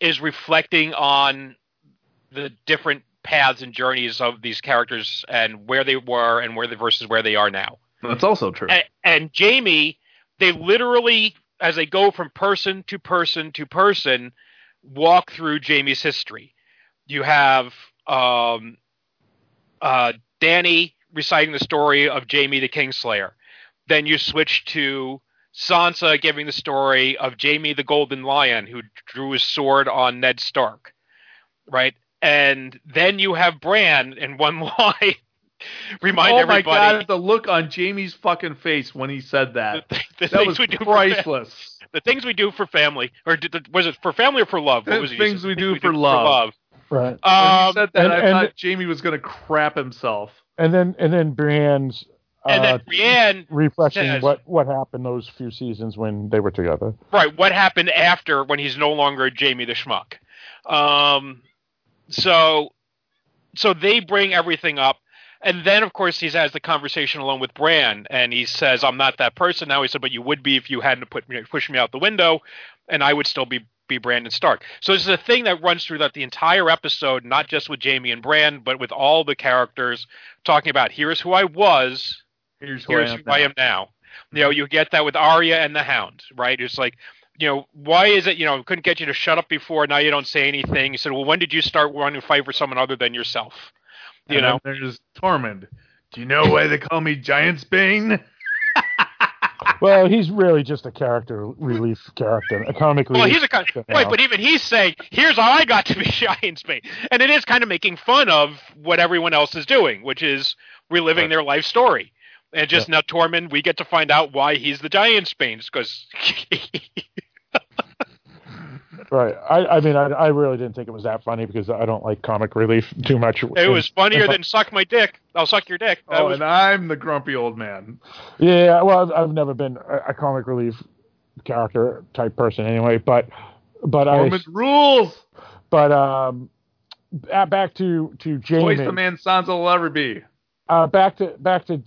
is reflecting on the different paths and journeys of these characters and where they were and where they versus where they are now. That's also true. And, and Jaime, they literally, as they go from person to person to person, walk through Jaime's history. You have um, uh, Dany reciting the story of Jaime the Kingslayer. Then you switch to Sansa giving the story of Jaime the Golden Lion, who drew his sword on Ned Stark, right? And then you have Bran in one line remind oh my everybody god, the look on Jaime's fucking face when he said that. the, the That was we do for fa- priceless. the things we do for family, or did the, was it for family or for love? What The was it? things we do for love. right. When he Um, said that, and- I and- thought Jaime was going to crap himself. And then and then Brienne's And uh, then Brienne, refreshing says- what what happened those few seasons when they were together. right? What happened after when he's no longer Jaime the schmuck? Um, so, so they bring everything up, and then of course he has the conversation alone with Bran, and he says, "I'm not that person now." He said, "But you would be if you hadn't put me, pushed me out the window, and I would still be." Be Brandon Stark. So this is a thing that runs through that the entire episode, not just with Jaime and Bran, but with all the characters talking about here's who I was, Here's who here's I am. who I am now. You know, mm-hmm. you get that with Arya and the Hound, right? It's like, you know, why is it, you know, couldn't get you to shut up before, now you don't say anything. You said, well, when did you start wanting to fight for someone other than yourself? You And then know, there's Tormund. Do you know why they call me Giant Bane? Well, he's really just a character relief character, a comic well, relief. he's a kind you right, but even he's saying, here's how I got to be Giant Bane. And it is kind of making fun of what everyone else is doing, which is reliving Right. their life story. And just now, Tormund, we get to find out why he's the Giant Bane, because Right. I, I mean, I, I really didn't think it was that funny because I don't like comic relief too much. it was funnier than suck my dick. I'll suck your dick. That Oh, was and I'm the grumpy old man. Yeah, well, I've, I've never been a, a comic relief character type person anyway, but but I Tormund rules. but um back to to Twice Jaime. the man Sansa will ever be. Uh, back to back to.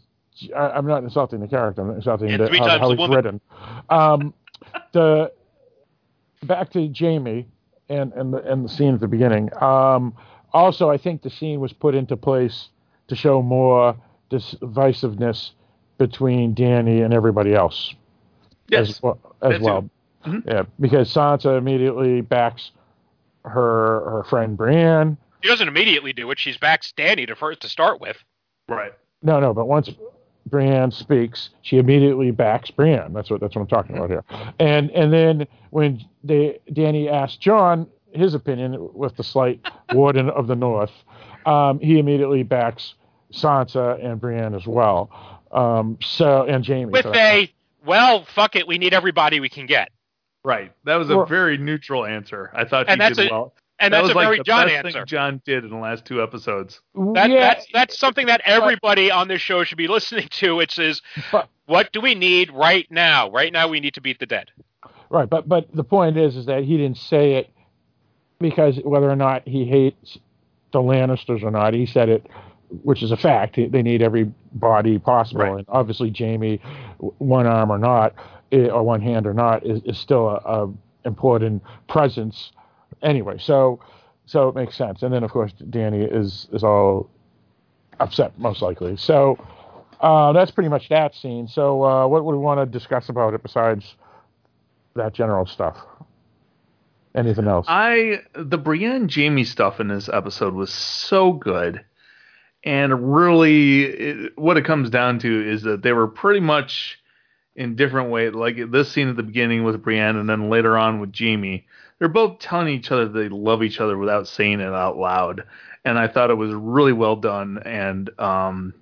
I- I'm not insulting the character. I'm insulting Yeah, the, three how, times how the he's woman. written. Um, the back to Jaime and and the and the scene at the beginning. Um, also, I think the scene was put into place to show more divisiveness between Dany and everybody else Yes. as well. As that too. well. Mhm. Yeah, because Sansa immediately backs her her friend Brienne. She doesn't immediately do it. She's back Dany to first to start with. Right. No, no, but once Brienne speaks, she immediately backs Brienne. That's what that's what I'm talking about here. And and then when they Dany asked Jon his opinion with the slight warden of the North, um, he immediately backs Sansa and Brienne as well. Um, so and Jaime. With for a well, fuck it, we need everybody we can get, Right. That was a Well- very neutral answer. I thought And that's did a- well. And that that's was a like very the Jon best answer. thing Jon did in the last two episodes. That, yeah, That's that's something that everybody on this show should be listening to. It says, what do we need right now? Right now, we need to beat the dead. Right, but but the point is is that he didn't say it because whether or not he hates the Lannisters or not, he said it, which is a fact. They need every body possible, Right. and obviously Jaime, one arm or not, eh, or one hand or not, is, is still a, a important presence anyway. So so it makes sense. And then of course Dany is is all upset most likely. So. Uh, that's pretty much that scene. So, uh, what would we want to discuss about it besides that general stuff. Anything else? I the Brienne Jaime stuff in this episode was so good, and really, it, what it comes down to is that they were pretty much in different ways. Like this scene at the beginning with Brienne, and then later on with Jaime, they're both telling each other they love each other without saying it out loud, and I thought it was really well done and um,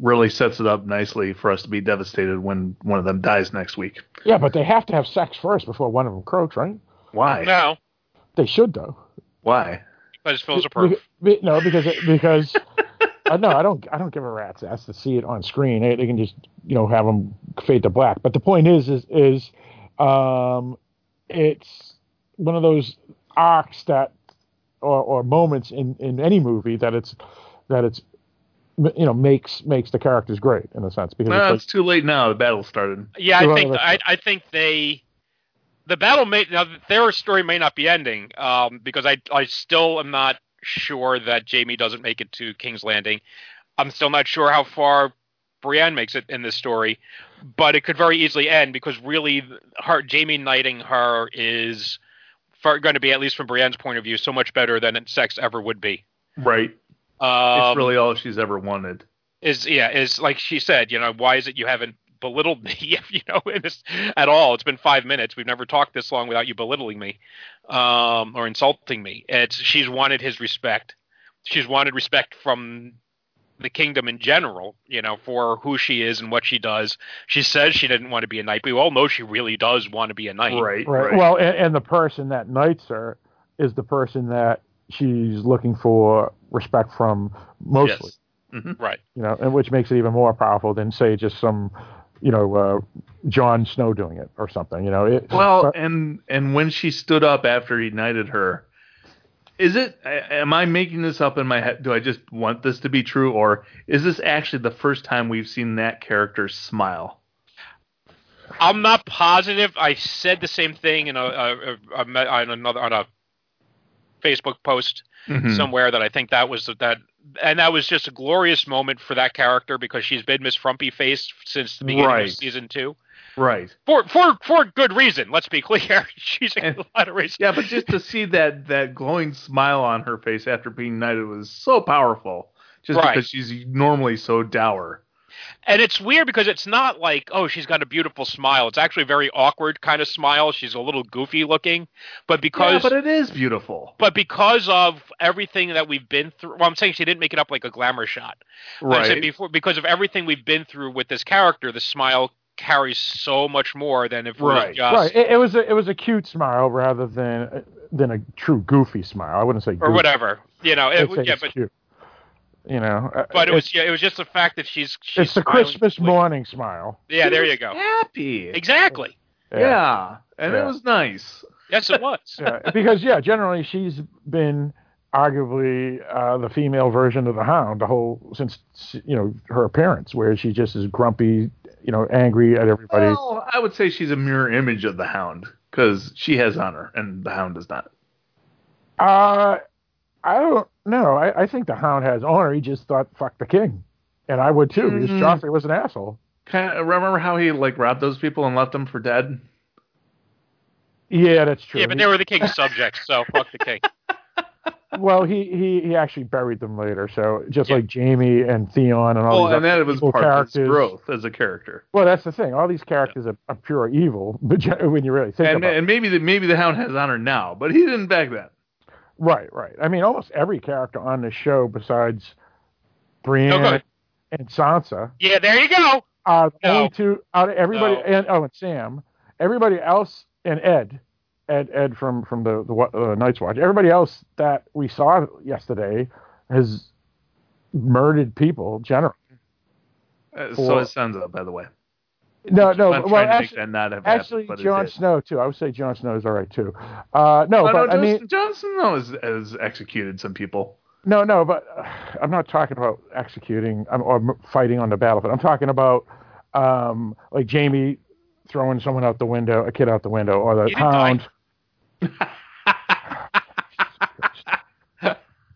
really sets it up nicely for us to be devastated when one of them dies next week. yeah, but they have to have sex first before one of them croaks, right? Why? No, They should though. Why? because Phil's a perv. Be- be- no, because it, because uh, no, I don't I don't give a rat's ass to see it on screen. They, they can just you know have them fade to black. But the point is is is um, it's one of those arcs that or, or moments in, in any movie that it's that it's you know makes makes the characters great in a sense because No, it's it's too late now. The battle started. Yeah, I think I, I think they the battle may now their story may not be ending um, because I I still am not sure that Jaime doesn't make it to King's Landing. I'm still not sure how far Brienne makes it in this story, but it could very easily end because really her Jaime knighting her is going to be at least from Brienne's point of view so much better than sex ever would be. Right. Um, it's really all she's ever wanted. is yeah is like she said you know why is it you haven't belittled me if you know in this, at all it's been five minutes we've never talked this long without you belittling me um, or insulting me it's she's wanted his respect she's wanted respect from the kingdom in general you know for who she is and what she does she says she didn't want to be a knight but we all know she really does want to be a knight Right. Right. Well, and, and the person that knights her is the person that she's looking for respect from mostly. Yes. Mhm. Right. You know, and which makes it even more powerful than say just some, you know, uh, Jon Snow doing it or something. You know, it, Well, but- and and when she stood up after he knighted her, is it? Am I making this up in my head? Do I just want this to be true, or is this actually the first time we've seen that character smile? I'm not positive. I said the same thing in a, a, a, on another on a Facebook post Mhm. somewhere that I think that was that, and that was just a glorious moment for that character because she's been Miss Frumpy Face since the beginning Right. of season two Right. for for for good reason. Let's be clear. She's a And- lot of reasons. Yeah, but just to see that that glowing smile on her face after being knighted was so powerful. Just Right. because she's normally so dour. And it's weird because it's not like, oh, she's got a beautiful smile. It's actually a very awkward kind of smile. She's a little goofy looking, but because yeah, but it is beautiful. but because of everything that we've been through, well, I'm saying she didn't make it up like a glamour shot. Right. before because of everything we've been through with this character, the smile carries so much more than if it was Right. just right, it, it was a, it was a cute smile rather than than a true goofy smile. I wouldn't say or whatever. You know, it, say yeah, but cute. You know, uh, but it was yeah, it was just the fact that she's she's it's the smiling Christmas completely. morning smile. Yeah, She there was you go. Happy. Exactly. Yeah. And Yeah. it was nice. Yes, it was. yeah, because yeah, generally she's been arguably uh, the female version of the Hound the whole since you know her appearance, where she just is grumpy, you know, angry at everybody. Well, I would say she's a mirror image of the Hound because she has honor and the Hound does not. Uh, I don't know. I, I think the Hound has honor. He just thought fuck the king, and I would too. Because Mhm. Joffrey was an asshole. Kind of, remember how he like robbed those people and left them for dead? Yeah, that's true. Yeah, but they were the king's subjects, so fuck the king. well, he, he he actually buried them later. So just Yeah. like Jaime and Theon and all that. Well, these and that was part of his growth as a character. Well, that's the thing. All these characters are, are pure evil, but when you really think And, about it. and maybe the maybe the Hound has honor now, but he didn't back then. Right, right. I mean, almost every character on the show besides Brienne Okay. and Sansa Yeah, there you go. the No. only two out of everybody, No. and oh, and Sam, everybody else, and Edd, Edd, Edd from from the the uh, Night's Watch. Everybody else that we saw yesterday has murdered people. Generally, Uh, so is Sansa, by the way. no, no. I'm well, actually, not have actually, happened, but it Jon. Snow too. I would say Jon Snow is all right too. Uh, no, Oh, but no, I mean, Jon Snow has, has executed some people. No, no, but uh, I'm not talking about executing um, or fighting on the battlefield. I'm talking about um, like Jaime throwing someone out the window, a kid out the window, or the He didn't die.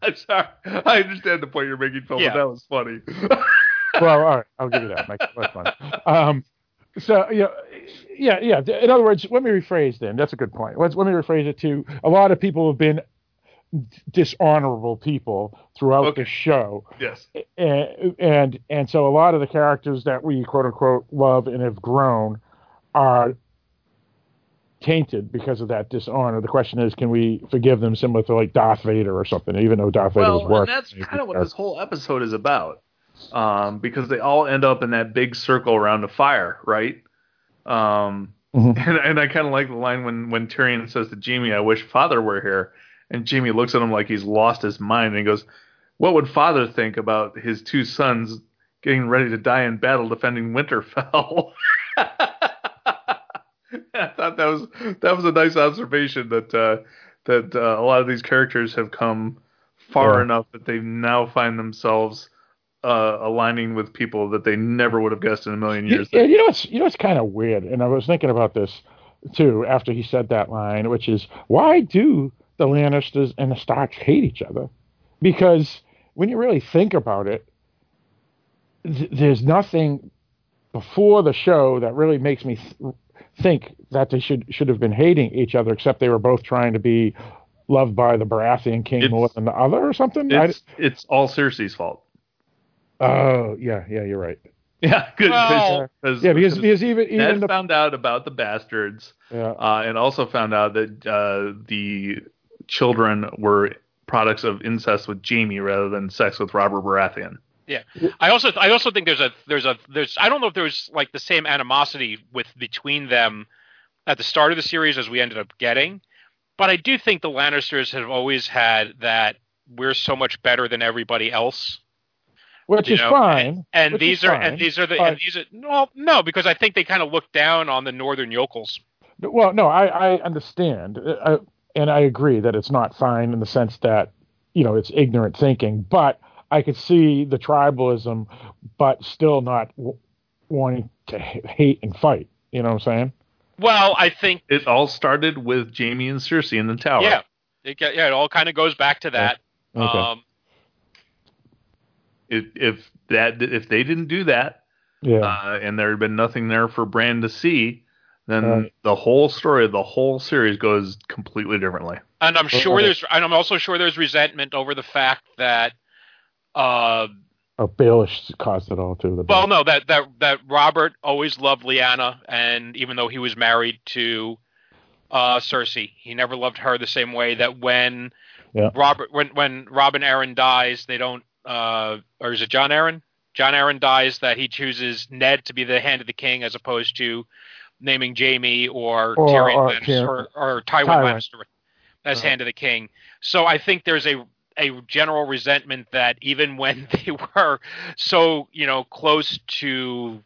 I'm sorry. I understand the point you're making, Phil, Yeah. but that was funny. Well, all right, I'll give you that. Make it fun. Um, so yeah, yeah, yeah. In other words, let me rephrase. Then that's a good point. Let's let me rephrase it to a lot of people have been dishonorable people throughout Okay. the show. yes. and and and so a lot of the characters that we quote unquote love and have grown are tainted because of that dishonor. The question is, can we forgive them, similar to like Darth Vader or something? Even though Darth Vader was Well, worse. that's kind of what this whole episode is about. Um, because they all end up in that big circle around the fire, right? Um, Mhm. and, and I kind of like the line when, when Tyrion says to Jaime, I wish father were here. And Jaime looks at him like he's lost his mind and he goes, What would father think about his two sons getting ready to die in battle defending Winterfell? I thought that was that was a nice observation that uh, that uh, a lot of these characters have come far Yeah. enough that they now find themselves uh, aligning with people that they never would have guessed in a million years. yeah, you know it's you know what's kind of weird, and I was thinking about this too after he said that line, which is why do the Lannisters and the Starks hate each other? Because when you really think about it, th- there's nothing before the show that really makes me th- think that they should should have been hating each other, except they were both trying to be loved by the Baratheon king It's- more than the other, or something. I- It's it's all Cersei's fault. oh yeah, yeah, you're right. Yeah, good. Well- Yeah, because because even even Ned the found out about the bastards, yeah. uh, and also found out that uh, the children were products of incest with Jaime rather than sex with Robert Baratheon. I also I also think there's a there's a there's I don't know if there's like the same animosity with between them at the start of the series as we ended up getting, but I do think the Lannisters have always had that we're so much better than everybody else which you is know, fine. And which these are fine, and these are the and these are well no because I think they kind of look down on the northern yokels. Well, no, I, I understand, uh, uh, and I agree that it's not fine in the sense that you know it's ignorant thinking. But I could see the tribalism, but still not w- wanting to h- hate and fight. You know what I'm saying? Well, I think It all started with Jaime and Cersei in the tower. yeah, it, yeah, it all kind of goes back to that. Okay. Um, If, if that if they didn't do that, yeah. uh, and there had been nothing there for Bran to see, then Right. the whole story of the whole series goes completely differently. and I'm sure Okay. there's and I'm also sure there's resentment over the fact that. Uh, oh, Baelish caused it all too. The Well, no, that that that Robert always loved Lyanna, and even though he was married to uh, Cersei, he never loved her the same way. That when Yeah. Robert, when when Robin Arryn dies, they don't, uh, or is it Jon Arryn? Jon Arryn dies, that he chooses Ned to be the hand of the king as opposed to naming Jaime or, Or- Tyrion or Lannister or, or Tywin, Tywin. Lannister as Right. hand of the king. So I think there's a a general resentment that even when they were so you know close to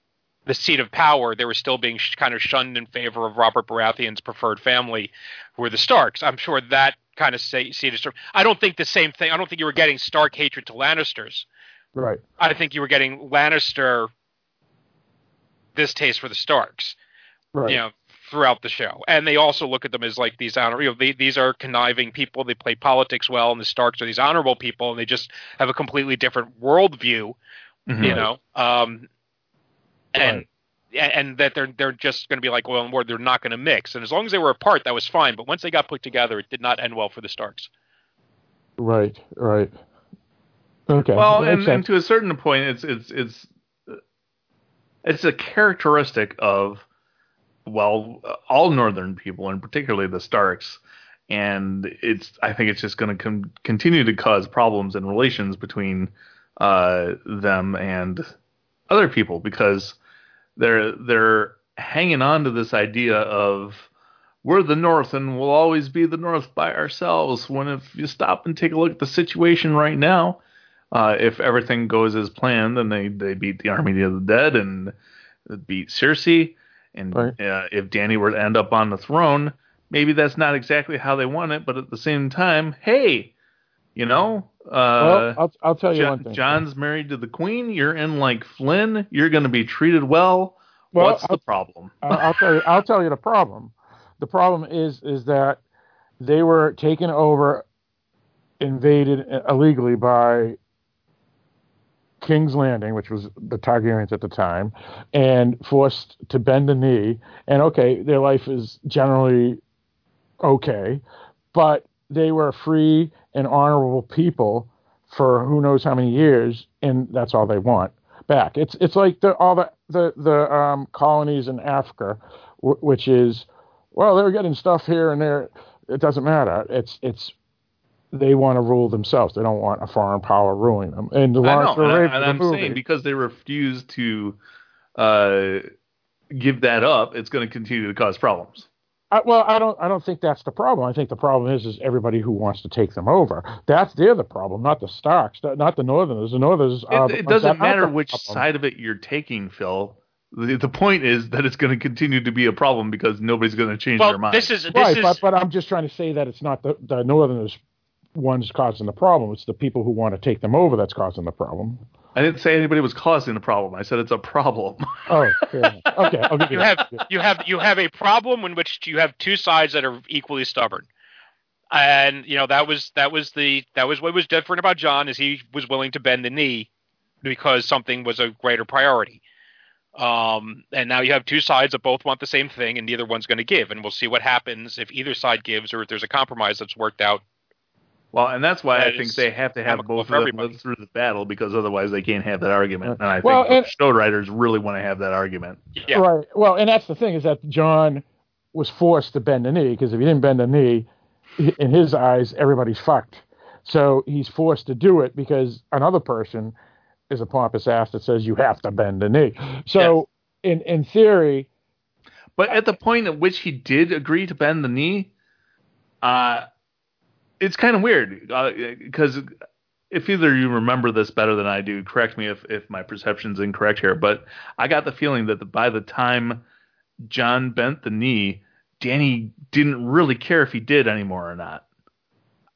the seat of power, they were still being sh- kind of shunned in favor of Robert Baratheon's preferred family, who were the Starks. I'm sure that kind of say, seat is. I don't think the same thing. I don't think you were getting Stark hatred to Lannisters. right. I think you were getting Lannister distaste for the Starks Right. you know throughout the show and they also look at them as like these honor you know they, these are conniving people they play politics well and the starks are these honorable people and they just have a completely different worldview Mhm. you know um and Right. and that they're they're just going to be like oil and water they're not going to mix and as long as they were apart that was fine but once they got put together it did not end well for the starks Right. Right. Okay. Well, and, and to a certain point, it's it's it's it's a characteristic of well, all northern people, and particularly the Starks. And it's I think it's just going to com- continue to cause problems in relations between uh, them and other people because they're they're hanging on to this idea of we're the North and we'll always be the North by ourselves. When if you stop and take a look at the situation right now, uh, if everything goes as planned, then they, they beat the Army of the Dead and beat Cersei. And Right. uh, if Dany were to end up on the throne, maybe that's not exactly how they want it, but at the same time, hey, you know, uh, well, I'll, I'll tell you Jo- one thing. Jon's married to the Queen. You're in like Flynn. You're going to be treated well. Well, What's I'll- the problem? I'll, I'll tell you. I'll tell you the problem. The problem is is that they were taken over, invaded illegally by King's Landing, which was the Targaryens at the time, and forced to bend the knee. And okay, their life is generally okay, but they were free and honorable people for who knows how many years, and that's all they want back. It's it's like the all the the the um, colonies in Africa, w- which is well they're getting stuff here and there. It doesn't matter. It's it's they want to rule themselves. They don't want a foreign power ruling them. And the I Lawrence know, and, I, Raven, and the I'm movie, saying because they refuse to uh, give that up, it's going to continue to cause problems. I, well, I don't. I don't think that's the problem. I think the problem is is everybody who wants to take them over. That's they're the problem, not the Starks, not the Northerners. The Northerners. Are It, the it doesn't matter which problem. side of it you're taking, Phil. The, the point is that it's going to continue to be a problem because nobody's going to change their well mind. this is this right, is but but I'm just trying to say that it's not the the Northerners ones causing the problem. It's the people who want to take them over that's causing the problem. I didn't say anybody was causing the problem. I said it's a problem. Oh, fair okay. I'll give you, you have you have you have a problem in which you have two sides that are equally stubborn and you know that was that was the that was what was different about Jon is he was willing to bend the knee because something was a greater priority um, and now you have two sides that both want the same thing and neither one's going to give and we'll see what happens if either side gives or if there's a compromise that's worked out well, and that's why That I think they have to have both of them live through the battle because otherwise they can't have that argument. And I think Well, the and- show writers really want to have that argument. yeah Right. Well, and that's the thing is that Jon was forced to bend the knee because if he didn't bend the knee, in his eyes, everybody's fucked. So he's forced to do it because another person is a pompous ass that says you have to bend the knee. So in in theory, But at the point at which he did agree to bend the knee, uh, it's kind of weird uh, because if either you remember this better than I do, correct me if if my perception's incorrect here, but I got the feeling that the, by the time Jon bent the knee, Dany didn't really care if he did anymore or not.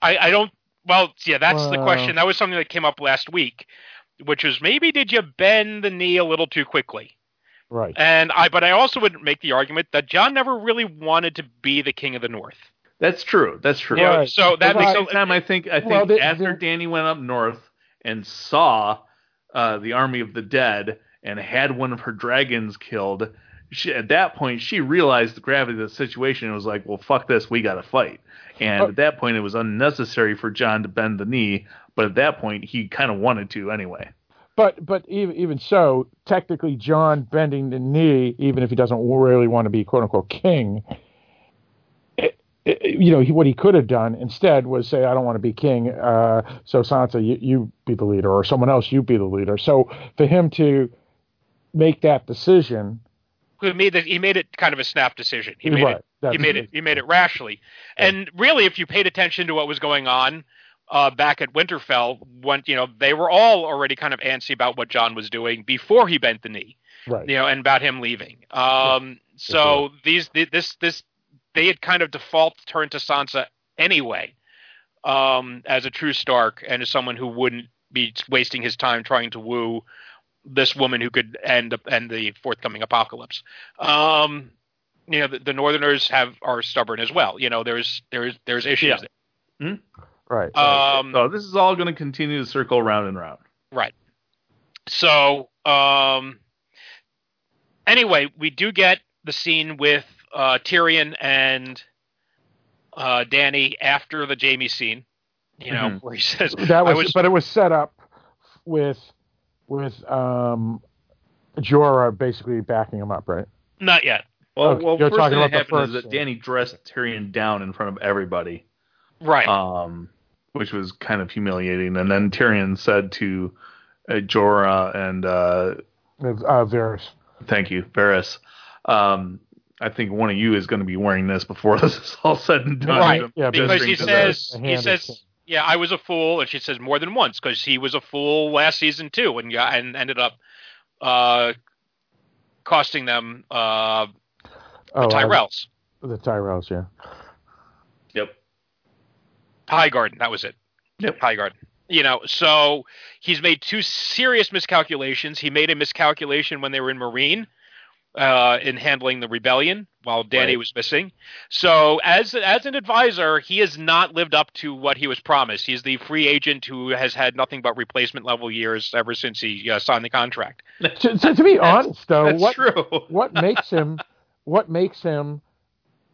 I, I don't. Well, yeah, that's the question. That was something that came up last week, which was maybe did you bend the knee a little too quickly? Right. And I, but I also would make the argument that Jon never really wanted to be the king of the North. That's true. That's true. You know, Right. so that At the time, I think I think Well, the- after the- Dany went up north and saw uh, the army of the dead and had one of her dragons killed, she, at that point she realized the gravity of the situation and was like, "Well, fuck this, we got to fight." And Oh. at that point, it was unnecessary for Jon to bend the knee, but at that point, he kind of wanted to anyway. But but even even so, technically, Jon bending the knee, even if he doesn't really want to be quote unquote king, it, it, you know, he, what he could have done instead was say, "I don't want to be king." Uh, so Sansa, you, you be the leader, or someone else, you be the leader. So for him to make that decision, He made it. He made it kind of a snap decision. He made right? it. He made it. He made it rashly. And really, if you paid attention to what was going on uh, back at Winterfell, when you know they were all already kind of antsy about what Jon was doing before he bent the knee. Right. you know, and about him leaving. Um, so these th- this this they had kind of default turned to Sansa anyway, um, as a true Stark and as someone who wouldn't be wasting his time trying to woo this woman who could end up end the forthcoming apocalypse. Um, you know, the, the Northerners have are stubborn as well. You know, there's there's there's issues. Yeah. Right. Um, so this is all going to continue to circle round and round. Right. So, um, anyway, we do get the scene with uh, Tyrion and uh, Dany after the Jaime scene. You know, Mhm. where he says, that was, was- but it was set up with with um, Jorah basically backing him up, right? "Not yet." Well, Okay, well you're first talking thing about that the happened is that. Dany dressed Tyrion down in front of everybody. Right. um, which was kind of humiliating. And then Tyrion said to uh, Jorah and uh, With, Uh, Varys. thank you, Varys. Um, I think one of you is going to be wearing this before this is all said and done. Right, yeah, because he says he says King. yeah I was a fool and she says more than once because he was a fool last season too and yeah and ended up uh costing them uh the Oh, uh, Tyrells the Tyrells, yeah. Yep. Highgarden that was it Yep. Highgarden you know so he's made two serious miscalculations he made a miscalculation when they were in Meereen uh, in handling the rebellion while Dany Right. was missing. So as as an advisor, he has not lived up to what he was promised. He's the free agent who has had nothing but replacement level years ever since he uh, signed the contract. to, to, to be honest, though, what true. what makes him what makes him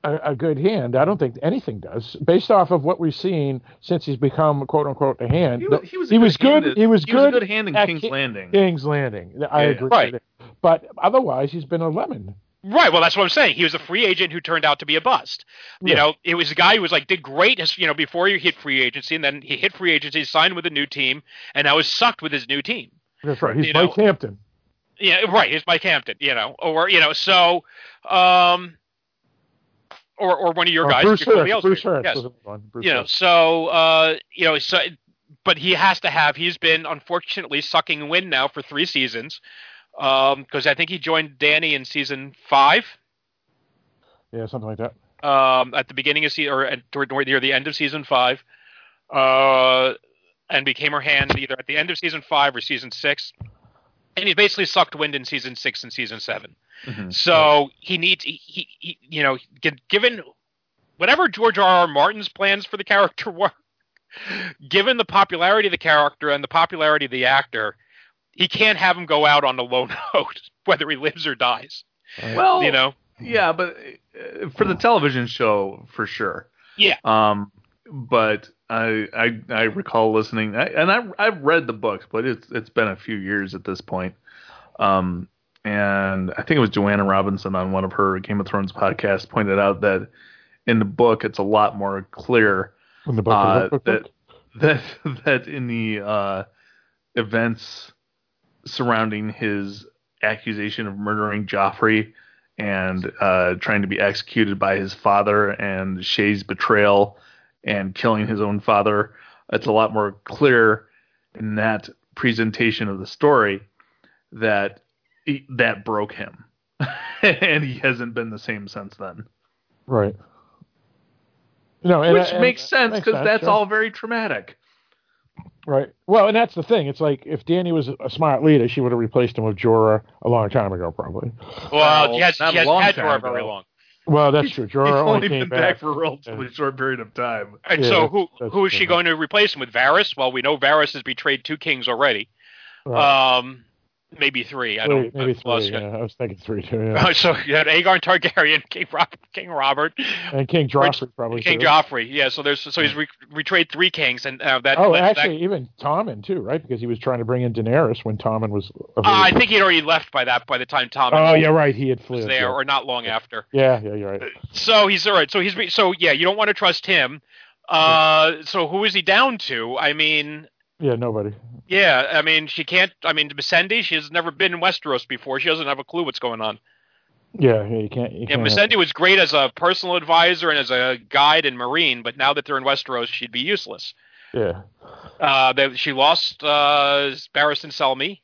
a, a good hand? I don't think anything does. Based off of what we've seen since he's become quote unquote a hand, He was, he was, a he was good. He was he was a good good hand in King's Ki- Landing. King's Landing. I Yeah. agree. Right. with it. But otherwise, he's been a lemon. Right. Well, that's what I'm saying. He was a free agent who turned out to be a bust. You Yeah. know, it was a guy who was like did great, as you know, before he hit free agency, and then he hit free agency, signed with a new team, and now is sucked with his new team. That's right. He's You Mike know- Hampton. Yeah, right. It's Mike Hampton, you know, or you know, so, um, or or one of your Or guys, Bruce Hurst. Bruce. Hurst Yes. was another one. Bruce you know, so uh, you know, so, but he has to have. He's been unfortunately sucking wind now for three seasons, because I think he joined Dany in season five. Yeah, something like that. um, at the beginning of season or at, toward, toward near the end of season five, uh, and became her hand either at the end of season five or season six. And he basically sucked wind in season six and season seven. Mhm. So he needs, he, he, he you know, given whatever George R. R. Martin's plans for the character were, given the popularity of the character and the popularity of the actor, he can't have him go out on a low note, whether he lives or dies. Well, You know, yeah, but uh, for the television show, for sure. Yeah. Um, but I I, I recall listening, I, and I I've read the books, but it's it's been a few years at this point. Um, and I think it was Joanna Robinson on one of her Game of Thrones podcasts pointed out that in the book it's a lot more clear In the book, uh, book, that that that in the uh, events surrounding his accusation of murdering Joffrey and uh, trying to be executed by his father and Shae's betrayal and killing his own father, it's a lot more clear in that presentation of the story that he, that broke him, and he hasn't been the same since then. Right. No, and, Which and- makes sense because that's sure. all very traumatic. Right. Well, and that's the thing. It's like if Dany was a smart leader, she would have replaced him with Jorah a long time ago, probably. Well, Well, he has, not he has long had Jorah very long. Well, that's true. He's Jorah only only been back, back. for a relatively short period of time. And Yeah, so who who is she true. going to replace him with? Varys? Well, we know Varys has betrayed two kings already. Right. Um, maybe three. I don't. maybe three. Yeah, I was thinking three too. Yeah. so you had Aegon Targaryen, King Robert, King Robert, and King Joffrey probably. King too. Joffrey. Yeah, so there's so he's re- betrayed three kings, and uh, that. Oh, that- actually, even Tommen too, right? Because he was trying to bring in Daenerys when Tommen was. uh, I think he'd already left by that by the time Tom Oh, yeah, right. He had fled. there, yeah. or not long after. yeah, yeah, you're right. So he's all right. So he's so yeah. You don't want to trust him. Uh, so who is he down to? I mean, Yeah, nobody. yeah. I mean, she can't. I mean, Missandei. She's never been in Westeros before. She doesn't have a clue what's going on. Yeah, yeah, you can't. You Yeah, can't have- Missandei was great as a personal advisor and as a guide and Meereen, but now that they're in Westeros, she'd be useless. yeah, Uh, that she lost uh, Barristan Selmy.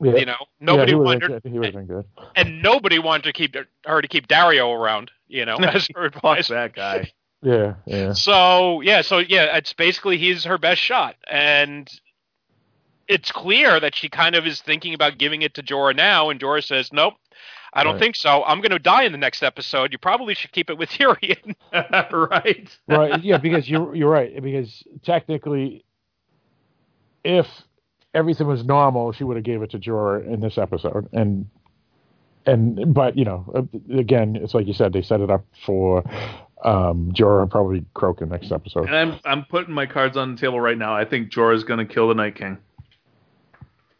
yeah. You know, nobody yeah, he wanted, would've been good. He would been good. and nobody wanted to keep her to keep Daario around. You know, as her Fuck advisor. that guy. Yeah, yeah. So yeah, so yeah, it's basically he's her best shot, and it's clear that she kind of is thinking about giving it to Jorah now, and Jorah says, "Nope, I don't Right. think so. I'm going to die in the next episode. You probably should keep it with Tyrion." right. right. Yeah, because you're you're right. Because technically, if everything was normal, she would have gave it to Jorah in this episode, and and but you know, uh, again, it's like you said, they set it up for um Jorah probably croak in next episode. And I'm I'm putting my cards on the table right now. I think Jorah's going to kill the Night King.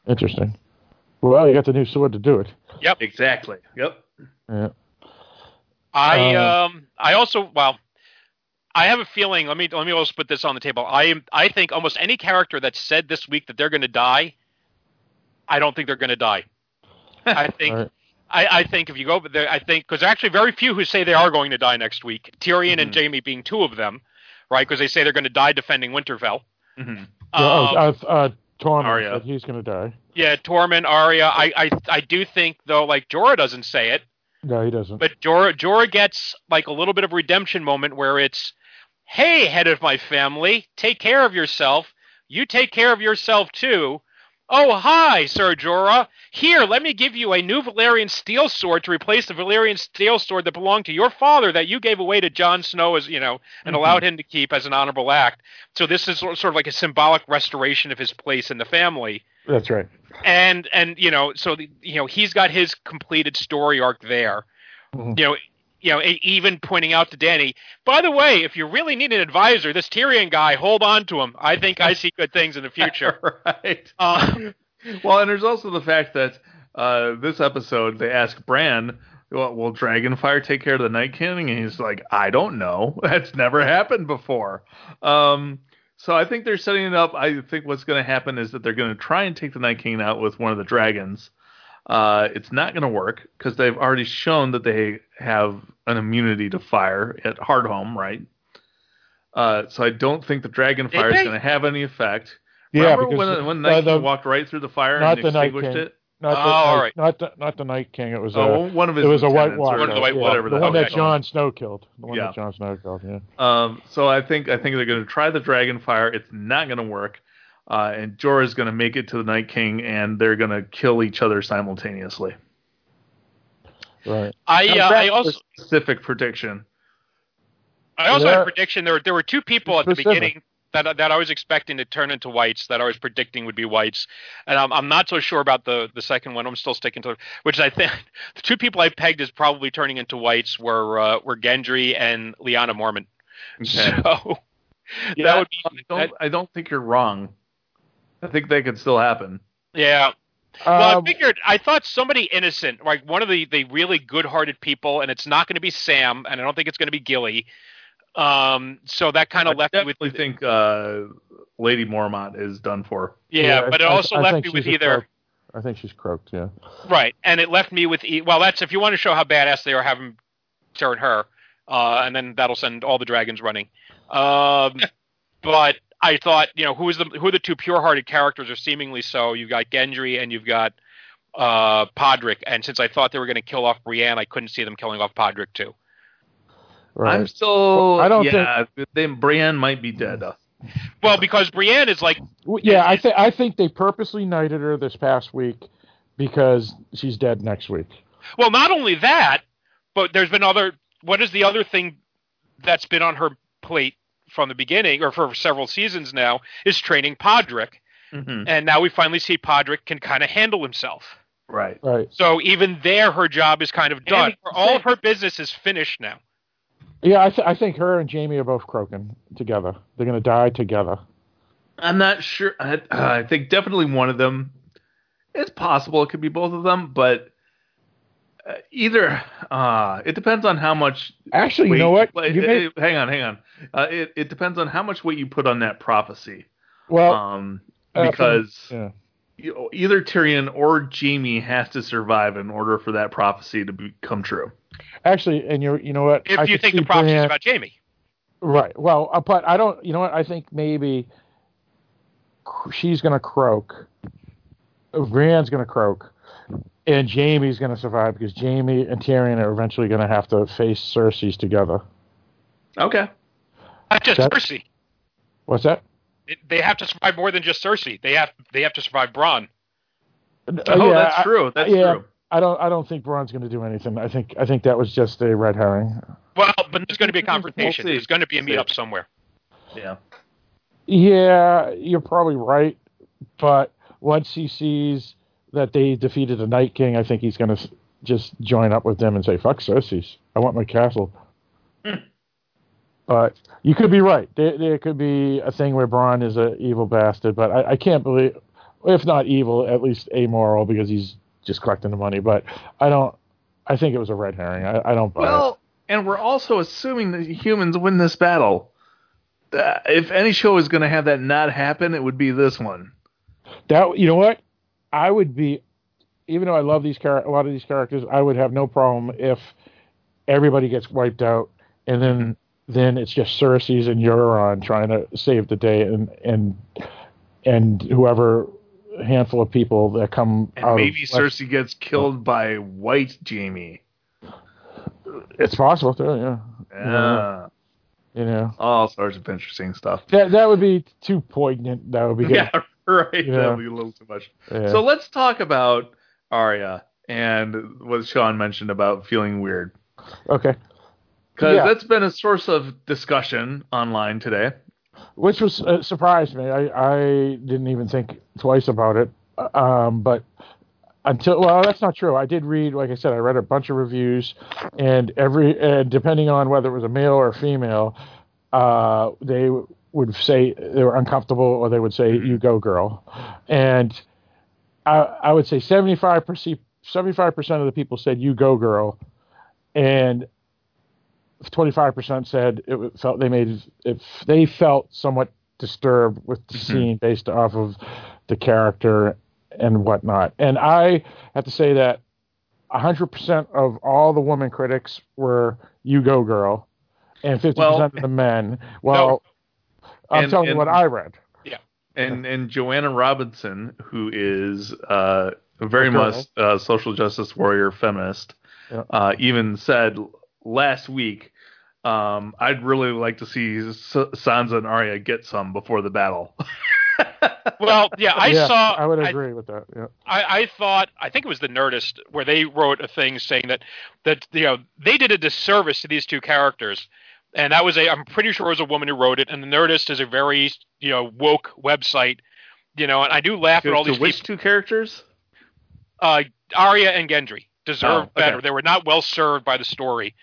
Interesting. Well, you got the new sword to do it. Yep. Exactly. Yep. Yeah. I Uh, um I also well I have a feeling let me let me also put this on the table. I am I think almost any character that said this week that they're going to die I don't think they're going to die. I think right. I, I think if you go there I think cuz actually very few who say they are going to die next week. Tyrion and Mhm. Jaime being two of them, right? Cuz they say they're going to die defending Winterfell. hmm Yeah, oh, Um, uh, uh, Tormund Arya. he's going to die. yeah, Tormund, Arya. I, I I do think though like Jorah doesn't say it, No, he doesn't. But Jorah, Jorah gets like a little bit of redemption moment where it's, "Hey, head of my family, take care of yourself. You take care of yourself too." Oh, hi, Sir Jorah. Here, let me give you a new Valyrian steel sword to replace the Valyrian steel sword that belonged to your father that you gave away to Jon Snow as you know and Mhm. allowed him to keep as an honorable act. So this is sort of like a symbolic restoration of his place in the family That's right. and and you know so the, you know he's got his completed story arc there Mhm. you know you know even pointing out to Dany by the way if you really need an advisor this tyrion guy hold on to him i think i see good things in the future right. uh, Well, and there's also the fact that uh, this episode they ask Bran, well, "Will Dragonfire take care of the Night King?" And he's like, "I don't know. That's never happened before." Um, so I think they're setting it up. I think what's going to happen is that they're going to try and take the Night King out with one of the dragons. Uh, it's not going to work because they've already shown that they have an immunity to fire at Hardhome, right? Uh, so I don't think the Dragonfire is going to have any effect. Yeah, Remember because when, when uh, Night the- King walked right through the fire not and the Night extinguished King. it? Not the, Oh, all night- right. not the not the Night King. It was Oh, uh, one of his it was a White lieutenants Walker. One of the White yeah, whatever the the one that they Jon Snow killed. The one Yeah. that Jon Snow killed. Yeah. Um, so I think I think they're going to try the Dragonfire. It's not going to work, uh, and Jorah's going to make it to the Night King, and they're going to kill each other simultaneously. Right. i Now, uh, i also a specific prediction. i also had a prediction there there were two people at the beginning that that I was expecting to turn into whites that I was predicting would be whites, and I'm I'm not so sure about the the second one. I'm still sticking to which I think the two people I pegged as probably turning into whites were uh, were Gendry and Lyanna Mormont. So Yeah, that would be I don't, I don't think you're wrong. I think they could still happen. yeah. Well, Um, I figured I thought somebody innocent, like one of the the really good-hearted people, and it's not going to be Sam, and I don't think it's going to be Gilly. Um, so that kind of left me with definitely think uh, Lady Mormont is done for. yeah, I- but it I- also I left think me with either croak. I think she's croaked. Yeah. right, and it left me with e- well, that's if you want to show how badass they are, have him turn her, uh, and then that'll send all the dragons running. Um, but I thought, you know, who is the who are the two pure-hearted characters or seemingly so? You've got Gendry and you've got uh, Podrick, and since I thought they were going to kill off Brienne, I couldn't see them killing off Podrick too. Right. I'm still. Well, I don't yeah, then Brienne might be dead. Well, because Brienne is like, W- yeah, I think I think they purposely knighted her this past week because she's dead next week. well, not only that, but there's been other. What is the other thing that's been on her plate from the beginning, or for several seasons now, is training Podrick, hmm and now we finally see Podrick can kind of handle himself. Right. Right. So even there, her job is kind of done. he- All of her business is finished now. Yeah, I, th- I think her and Jaime are both croaking together. They're gonna die together. I'm not sure. I, I think definitely one of them. It's possible it could be both of them, but uh, either. Uh, it depends on how much. Actually, you know what? You eh, may- eh, hang on, hang on. Uh, it it depends on how much weight you put on that prophecy. well, um, uh, because yeah. you either Tyrion or Jaime has to survive in order for that prophecy to become true. actually, and you you know what? If I you think the prophecy is about Jaime, Right. Well, uh, but I don't. You know what? I think maybe she's going to croak. Brienne's going to croak, and Jaime's going to survive because Jaime and Tyrion are eventually going to have to face Cersei's together. Okay. not just That- Cersei. What's that? It- They have to survive more than just Cersei. They have they have to survive Bronn. Uh, Oh, yeah, that's true. That's yeah. true. I don't. I don't think Bronn's going to do anything. I think. I think that was just a red herring. Well, but there's going to be a confrontation. see. There's going to be a See. meetup somewhere. Yeah. Yeah, you're probably right. But once he sees that they defeated the Night King, I think he's going to just join up with them and say, "Fuck Cersei's. I want my castle." Hmm. but you could be right. There, there could be a thing where Bronn is an evil bastard, but I, I can't believe, if not evil, at least amoral because he's just collecting the money. But I don't. I think it was a red herring. I, I don't buy it. Well, and we're also assuming that humans win this battle. Uh, if any show is going to have that not happen, it would be this one. That you know what? I would be, even though I love these char- a lot of these characters, I would have no problem if everybody gets wiped out, and then then it's just Cersei's and Euron trying to save the day, and and and whoever handful of people that come And out. maybe of, Cersei gets killed by White Jaime. It's possible too. Yeah, Yeah. you know All sorts of interesting stuff. that that would be too poignant. That would be Yeah, right. Yeah. That'll be a little too much. yeah. So let's talk about Arya and what Sean mentioned about feeling weird. okay. Because Yeah. that's been a source of discussion online today. which was uh, surprised me. I, I didn't even think twice about it. Um, but until well, that's not true. I did read, like I said, I read a bunch of reviews, and every and depending on whether it was a male or a female, uh, they would say they were uncomfortable, or they would say "you go, girl," and I, I would say 75 percent 75 percent of the people said "you go, girl," and 25% said it felt they made if they felt somewhat disturbed with the Mhm. scene based off of the character and whatnot. And I have to say that 100% of all the woman critics were "You Go Girl," and 50% Well- of the men. Well, I'm And- telling you and- what I read. Yeah, and and Joanna Robinson, who is uh, very Okay. much a social justice warrior feminist, Yeah. uh, even said last week, um, I'd really like to see S- Sansa and Arya get some before the battle. Well, yeah, I Yeah, saw. I would I, agree with that. Yeah. I, I thought I think it was the Nerdist where they wrote a thing saying that that you know they did a disservice to these two characters, and that was a I'm pretty sure it was a woman who wrote it, and the Nerdist is a very you know woke website, you know, and I do laugh to, at all these which people. two characters? Uh, Arya and Gendry deserve Oh, okay. better. They were not well served by the story,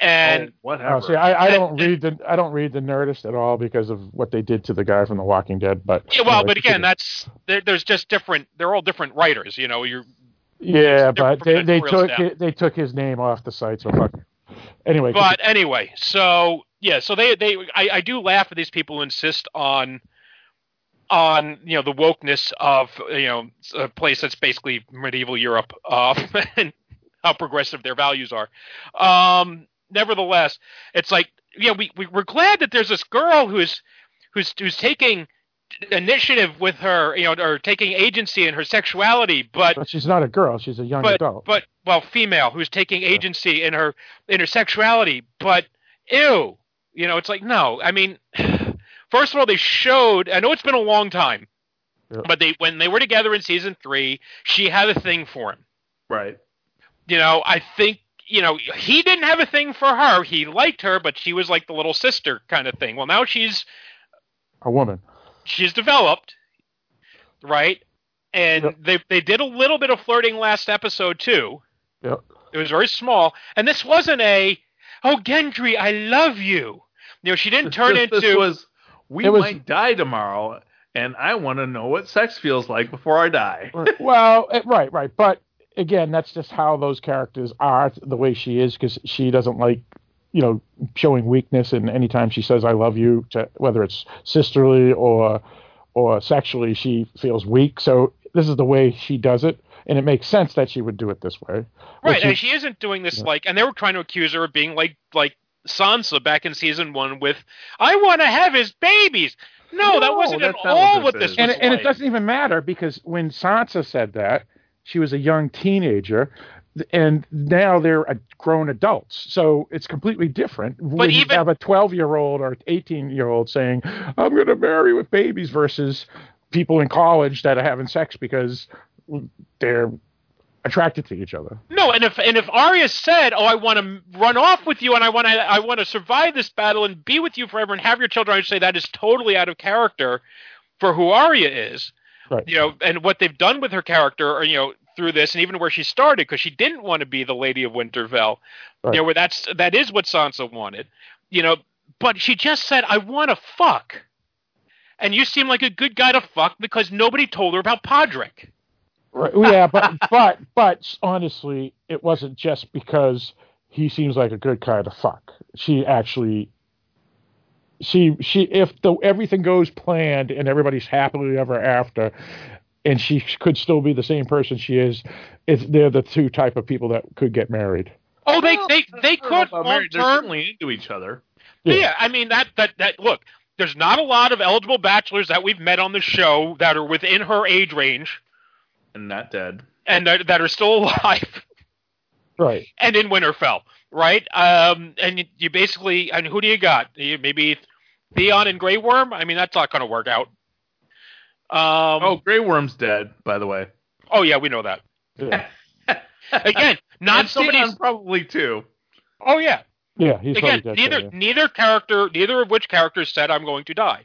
and oh, whatever. Oh, see, I, I don't read the I don't read the Nerdist at all because of what they did to the guy from The Walking Dead. But yeah, well, anyway, but again, that's there, there's just different. They're all different writers, you know. You're Yeah, but they, they took it, they took his name off the site. So fuck. Anyway, but anyway, so yeah, so they they I, I do laugh at these people who insist on on you know the wokeness of you know a place that's basically medieval Europe uh, and how progressive their values are. Um, nevertheless, it's like yeah, we, we we're glad that there's this girl who's who's who's taking initiative with her, you know, or taking agency in her sexuality, but But she's not a girl. She's a young but adult. but well, female who's taking agency in her in her sexuality, but ew, you know, it's like no. I mean, first of all, they showed. I know it's been a long time, Yeah. but they when they were together in season three, she had a thing for him. Right. You know, I think. You know, he didn't have a thing for her. He liked her, but she was like the little sister kind of thing. Well, now she's a woman. She's developed, right? And Yep. they they did a little bit of flirting last episode too. Yep. It was very small, and this wasn't a oh Gendry, I love you. You know, she didn't turn this, into this was we was- might die tomorrow, and I want to know what sex feels like before I die. well, right, right. But again, that's just how those characters are, the way she is, because she doesn't like, you know, showing weakness. And anytime she says "I love you," to, whether it's sisterly or or sexually, she feels weak. So this is the way she does it, and it makes sense that she would do it this way. Right, she- and she isn't doing this Yeah. like, and they were trying to accuse her of being like like Sansa back in season one with I want to have his babies. No, that wasn't at all what this and, it- and it doesn't even matter because when Sansa said that, she was a young teenager, and now they're grown adults. So it's completely different. when you even- have a 12 year old or 18 year old saying, I'm going to marry with babies versus people in college that are having sex because they're attracted to each other. No, and if and if Arya said, "Oh, I want to run off with you, and I want to I want to survive this battle and be with you forever and have your children," I would say that is totally out of character for who Arya is. Right. You know, and what they've done with her character, or you know, through this, and even where she started, because she didn't want to be the Lady of Winterfell. Right. You know, where that's that is what Sansa wanted. You know, but she just said, "I want to fuck," and you seem like a good guy to fuck because nobody told her about Podrick. Right. Yeah, but but but honestly, it wasn't just because he seems like a good guy to fuck. She actually, she she if the everything goes planned and everybody's happily ever after, and she could still be the same person she is, it's they're the two type of people that could get married. Oh, they they they I could about long. They're term. certainly into each other. Yeah. Yeah. I mean that that that look. There's not a lot of eligible bachelors that we've met on the show that are within her age range And not dead. and that, that are still alive Right. and in Winterfell, right? Um, and you, you basically, and who do you got? You, maybe Theon and Grey Worm. I mean, that's not going to work out. Um, Oh, Grey Worm's dead, by the way. oh yeah, we know that. Yeah. Again, not And somebody's. Theon probably too. Oh yeah, Yeah. He's again, probably dead. neither yeah. neither character, neither of which characters said I'm going to die.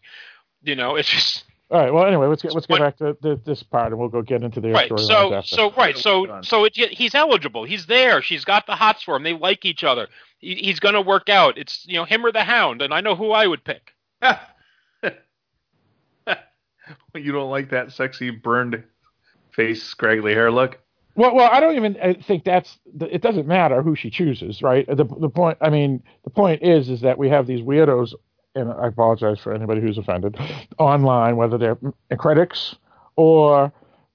You know, it's just All right. Well, anyway, let's get let's get But- back to the, this part, and we'll go get into the right. storylines So after. so right. So so it, he's eligible. He's there. She's got the hots for him. They like each other. He, he's going to work out. It's you know him or the Hound, and I know who I would pick. you don't like that sexy burned face, scraggly hair look? Well, well, I don't even uh, think that's. It doesn't matter who she chooses, right? The the point. I mean, the point is, is that we have these weirdos, and I apologize for anybody who's offended, online, whether they're critics or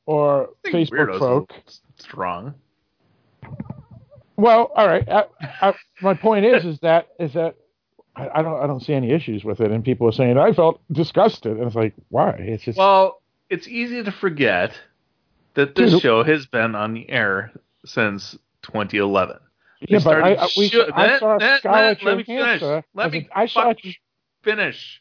or Facebook folk. Strong. Well, all right. I, I, my point is, is that is that I, I don't I don't see any issues with it, and people are saying I felt disgusted, and it's like why? It's just Well, it's easy to forget that this Dude. show has been on the air since 2011. yeah, but I, I, we, I that- saw that- Scarlett that- let me finish. Let me I saw. finish.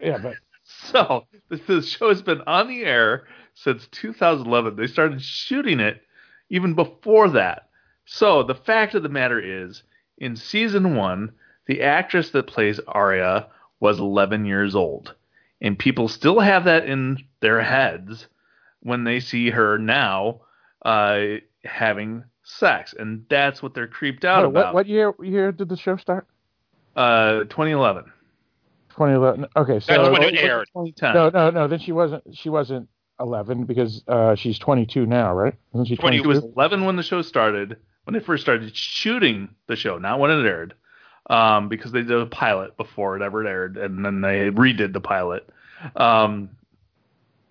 Yeah, but So this, this show has been on the air since 2011. They started shooting it even before that. So the fact of the matter is, in season one, the actress that plays Arya was 11 years old, and people still have that in their heads when they see her now uh, having sex, and that's what they're creeped out Wait, what, about. what year year did the show start? Uh, 2011. 2011. Okay, so That's when it aired. 2010. no, no, no. Then she wasn't. She wasn't 11 because uh, she's 22 now, right? Isn't she 20 She was 11 when the show started, when they first started shooting the show, not when it aired, um, because they did a pilot before it ever aired, and then they redid the pilot. Um,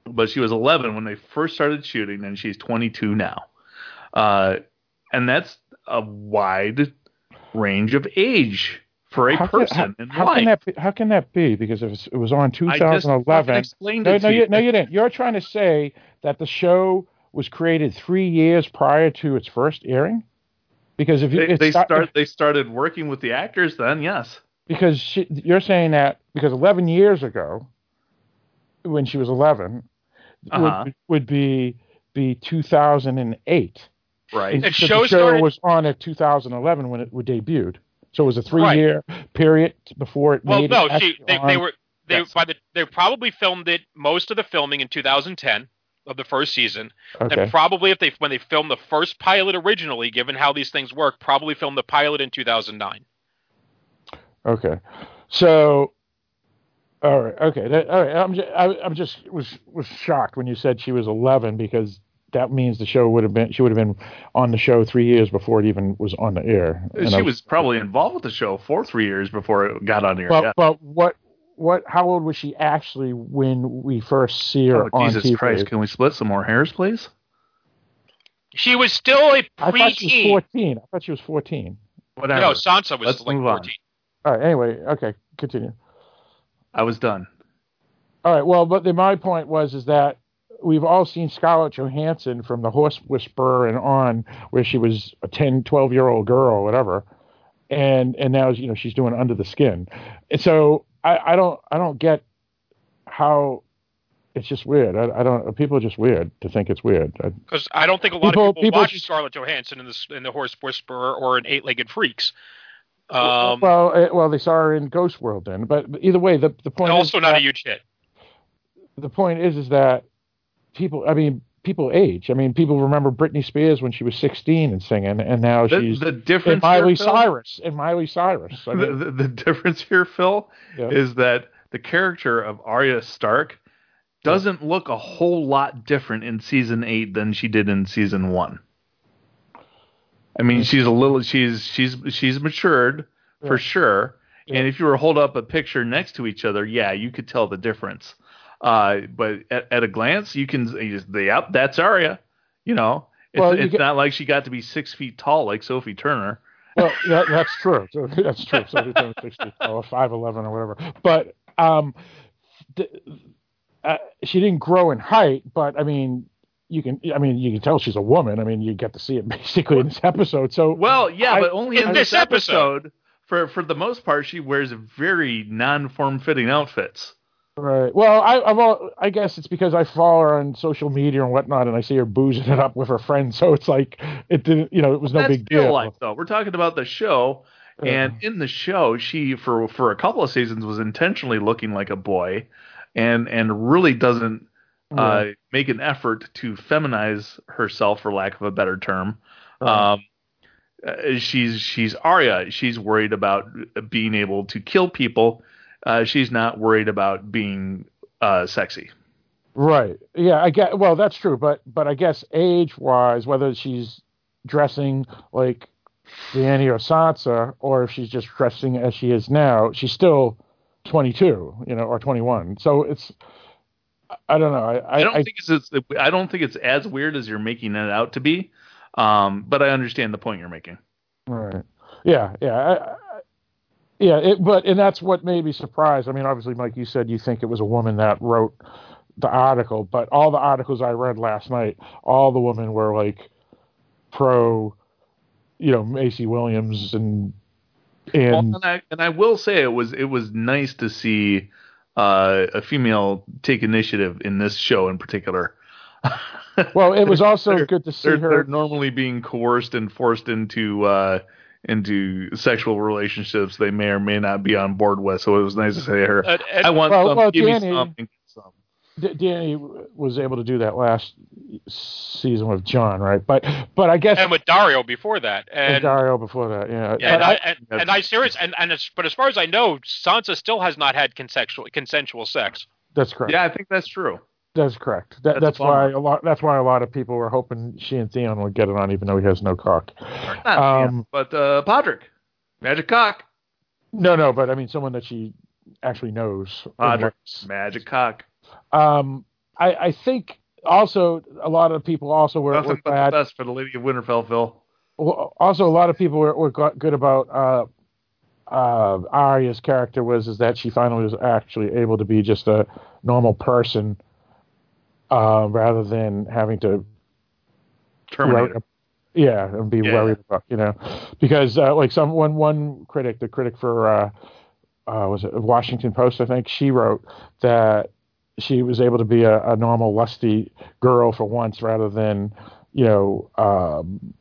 but she was 11 when they first started shooting, and she's 22 now. Uh, and that's a wide range of age for a How can- person how, in how life. can that be, how can that be? Because if it's- it was on I just 2011. fucking explained No, it no, to you, you. no, you didn't. You're trying to say that the show was created three years prior to its first airing. Because if you They, it they start- start they started working with the actors then, yes. because she, you're saying that because 11 years ago, when she was 11, Uh-huh. would, would be be 2008. Right. The Because show the show started- was on at 2011 when it would debuted. So it was a three-year period before it Well, made no, it she, they, they were they Yes. by the they probably filmed it most of the filming in 2010 of the first season, okay. and probably if they when they filmed the first pilot originally, given how these things work, probably filmed the pilot in 2009. Okay, so all right, okay, that, all right. I'm just, I, I'm just was was shocked when you said she was 11 because that means the show would have been she would have been on the show three years before it even was on the air. And she I- was probably involved with the show for three years before it got on the air. But yeah. but what what how old was she actually when we first see her Oh, on Jesus TV? Christ! Can we split some more hairs, please? She was still a I thought she was 14. I thought she was 14. Whatever. No, Sansa was Let's like move on. 14. All right. Anyway, okay, continue. I was done. All right. Well, but the, my point was is that we've all seen Scarlett Johansson from The Horse Whisperer and on, where she was a 10, 12 year old girl or whatever, and and now you know she's doing Under the Skin. And so I, I don't I don't get how it's just weird. I, I don't. People are just weird to think it's weird. Because I don't think a lot People- of people, people watch just- Scarlett Johansson in the in the Horse Whisperer or in Eight Legged Freaks. Um, well, uh, well, they saw her in Ghost World then, but, either way, the the point also not that- a huge hit. the point is is that people i mean people age i mean people remember britney spears when she was 16 and singing and now The, she's the and difference miley here, cyrus and miley cyrus I the, mean, the, the difference here, Phil, Yeah. is that the character of Arya Stark doesn't look a whole lot different in season eight than she did in season one. I mean, she's a little she's she's she's matured for sure. Yeah. And if you were to hold up a picture next to each other, yeah, you could tell the difference. Uh, but at, at a glance, you can you just, yep, that's Arya. You know, it's, Well, you it's get- not like she got to be six feet tall like Sophie Turner. well that, that's true that's true so he's only 60 or 5'11 or whatever but um the, uh, she didn't grow in height but i mean you can i mean you can tell she's a woman i mean you get to see it basically in this episode so Well, yeah, I- but only in, this episode. episode. For for the most part, she wears very non-form fitting outfits. Right. Well, I, I'm all, I guess it's because I follow her on social media and whatnot, and I see her boozing it up with her friends. So it's like it didn't, you know, it was no That's big real deal. life, though. We're talking about the show, and in the show, she for for a couple of seasons was intentionally looking like a boy, and and really doesn't uh, make an effort to feminize herself, for lack of a better term. Right. Um, uh, she's she's Arya. She's worried about being able to kill people. Uh, she's not worried about being uh, sexy. Right. Yeah. I get. Well, that's true, but but I guess age wise, whether she's dressing like Dany or Sansa, or if she's just dressing as she is now, she's still 22, you know, or 21. So it's. I- don't know. I, I don't I, think it's, it's I don't think it's as weird as you're making it out to be. Um, but I understand the point you're making. Right. Yeah. Yeah. I, yeah. It, but and that's what made me surprised. I mean, obviously, Mike, you said you think it was a woman that wrote the article, but all the articles I read last night, all the women were like pro, you know, Maisie Williams and Well, and and I and I will say it was it was nice to see uh, a female take initiative in this show in particular. well, it was also good to see they're, her. they're normally being coerced and forced into uh, into sexual relationships they may or may not be on board with. So it was nice to say her. Uh, I want Well- some. well, give Dany- me some. and some. D- Dany was able to do that last season with Jon, right? But but I guess and with Daario before that, and and Daario before that, yeah. Yeah, and I- I, and, and I serious and, and as, but as far as I know, Sansa still has not had consensual consensual sex. that's correct. Yeah, I think that's true. That's correct. That, That's that's why a lot. That's why a lot of people were hoping she and Theon would get it on, even though he has no cock. Not Um, Ian, but uh, Podrick, Magic Cock, No, no, but I mean someone that she actually knows. Podrick. Magic Cock. Um, I, I think also a lot of people also were, were but glad. the best for the Lady of Winterfell, Phil. Also, a lot of people were, were good about uh, uh, Arya's character was is that she finally was actually able to be just a normal person uh, rather than having to Terminator. worry- yeah, and be Yeah. worried about you know because uh, like some one one critic, the critic for uh, uh, was it Washington Post, I think she wrote that she was able to be a, a normal lusty girl for once rather than you know um,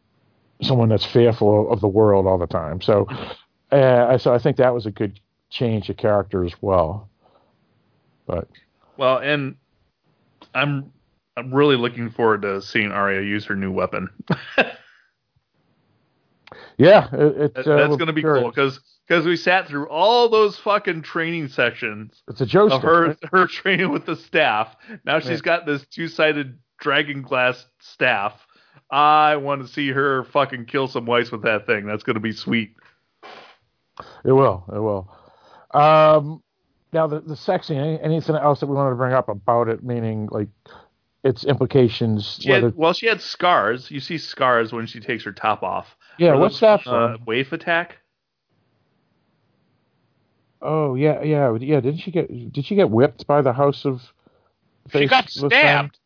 someone that's fearful of the world all the time. So, uh, so I think that was a good change of character as well. But Well, and I'm I'm really looking forward to seeing Arya use her new weapon. yeah, it, it, uh, That's going to be sure. cool because because we sat through all those fucking training sessions It's a joke. her her training with the staff. Now she's Yeah. got this two sided dragon glass staff. I want to see her fucking kill some whites with that thing. That's going to be sweet. It will. It will. Um, now the the sex scene. Anything else that we wanted to bring up about it? Meaning like its implications. She whether had, well, she had scars. You see scars when she takes her top off. yeah. Are What's those that from, Uh, from? waif attack. oh yeah, yeah, yeah. Didn't she get? Did she get whipped by the House of? She got stabbed.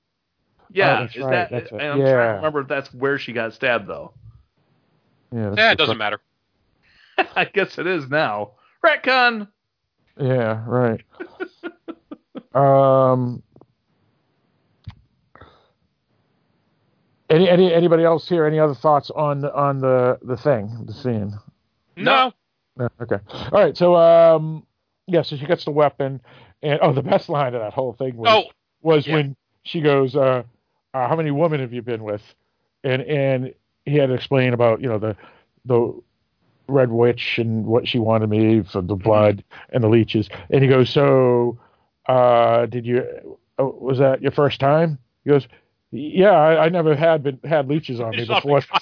Yeah, Oh, that's is right, that? that's. I'm trying to remember if that's where she got stabbed though. Yeah, Yeah, it doesn't matter. I guess it is now. Retcon. Yeah, right. um, any any anybody else here? Any other thoughts on on the the thing, the scene? No. No, okay. All right. So um, yeah. So she gets the weapon, and oh, the best line of that whole thing was Oh, was yeah. when she goes, uh, uh, "How many women have you been with?" And and he had to explain about you know the the red witch and what she wanted me for the blood and the leeches. And he goes, "So, uh, did you? Oh, was that your first time?" He goes. Yeah, I, I never had been had leeches on me before.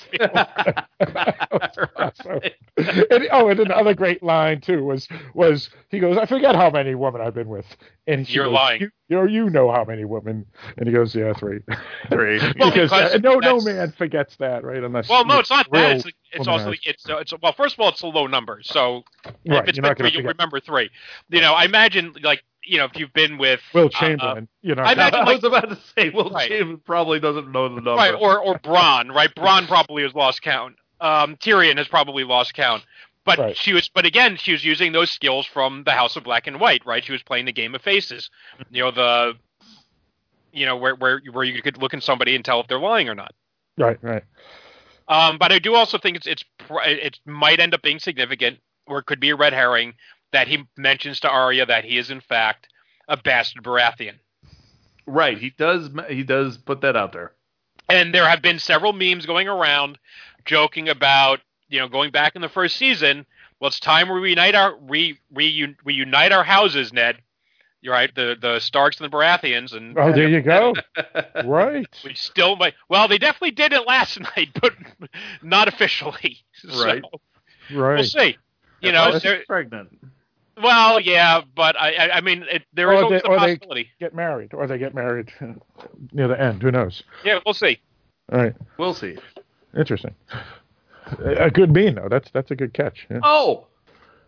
Awesome. and, oh, and another great line too was was he goes, I forget how many women I've been with, and You're goes, lying. You, you know, you know how many women, and he goes, Yeah, three. Three. Well, because because uh, no no man forgets that, right? Unless well, no, it's not that. It's, it's also it's, uh, it's well. First of all, it's a low number. So right. if it's been three, you remember three. You know, I imagine like you know if you've been with Wilt Chamberlain. you know, I imagine, I was about to say, Will Right. Chamberlain probably doesn't know the number. right or or Bronn, right? Bronn probably has lost count. Um, Tyrion has probably lost count. But Right. she was, but again, she was using those skills from the House of Black and White, right? She was playing the game of faces. You know the, you know where where where you could look in somebody and tell if they're lying or not. right, right. Um, but I do also think it's it's it might end up being significant, or it could be a red herring that he mentions to Arya that he is in fact a bastard Baratheon. right, he does. He does put that out there. And there have been several memes going around joking about you know going back in the first season. Well, it's time we reunite our re, reun, reunite our houses, Ned. You're right, the the Starks and the Baratheons, and Oh, there you go. right. we still might. Well, they definitely did it last night, but not officially. So, Right. Right. We'll see. You know, Unless she's pregnant. Well, yeah, but I, I, I mean, it, there Or is they- always a or they- possibility. Get married, or they get married uh, near the end. Who knows? Yeah, we'll see. All right. We'll see. Interesting. A good bean though. That's that's a good catch. Yeah. Oh,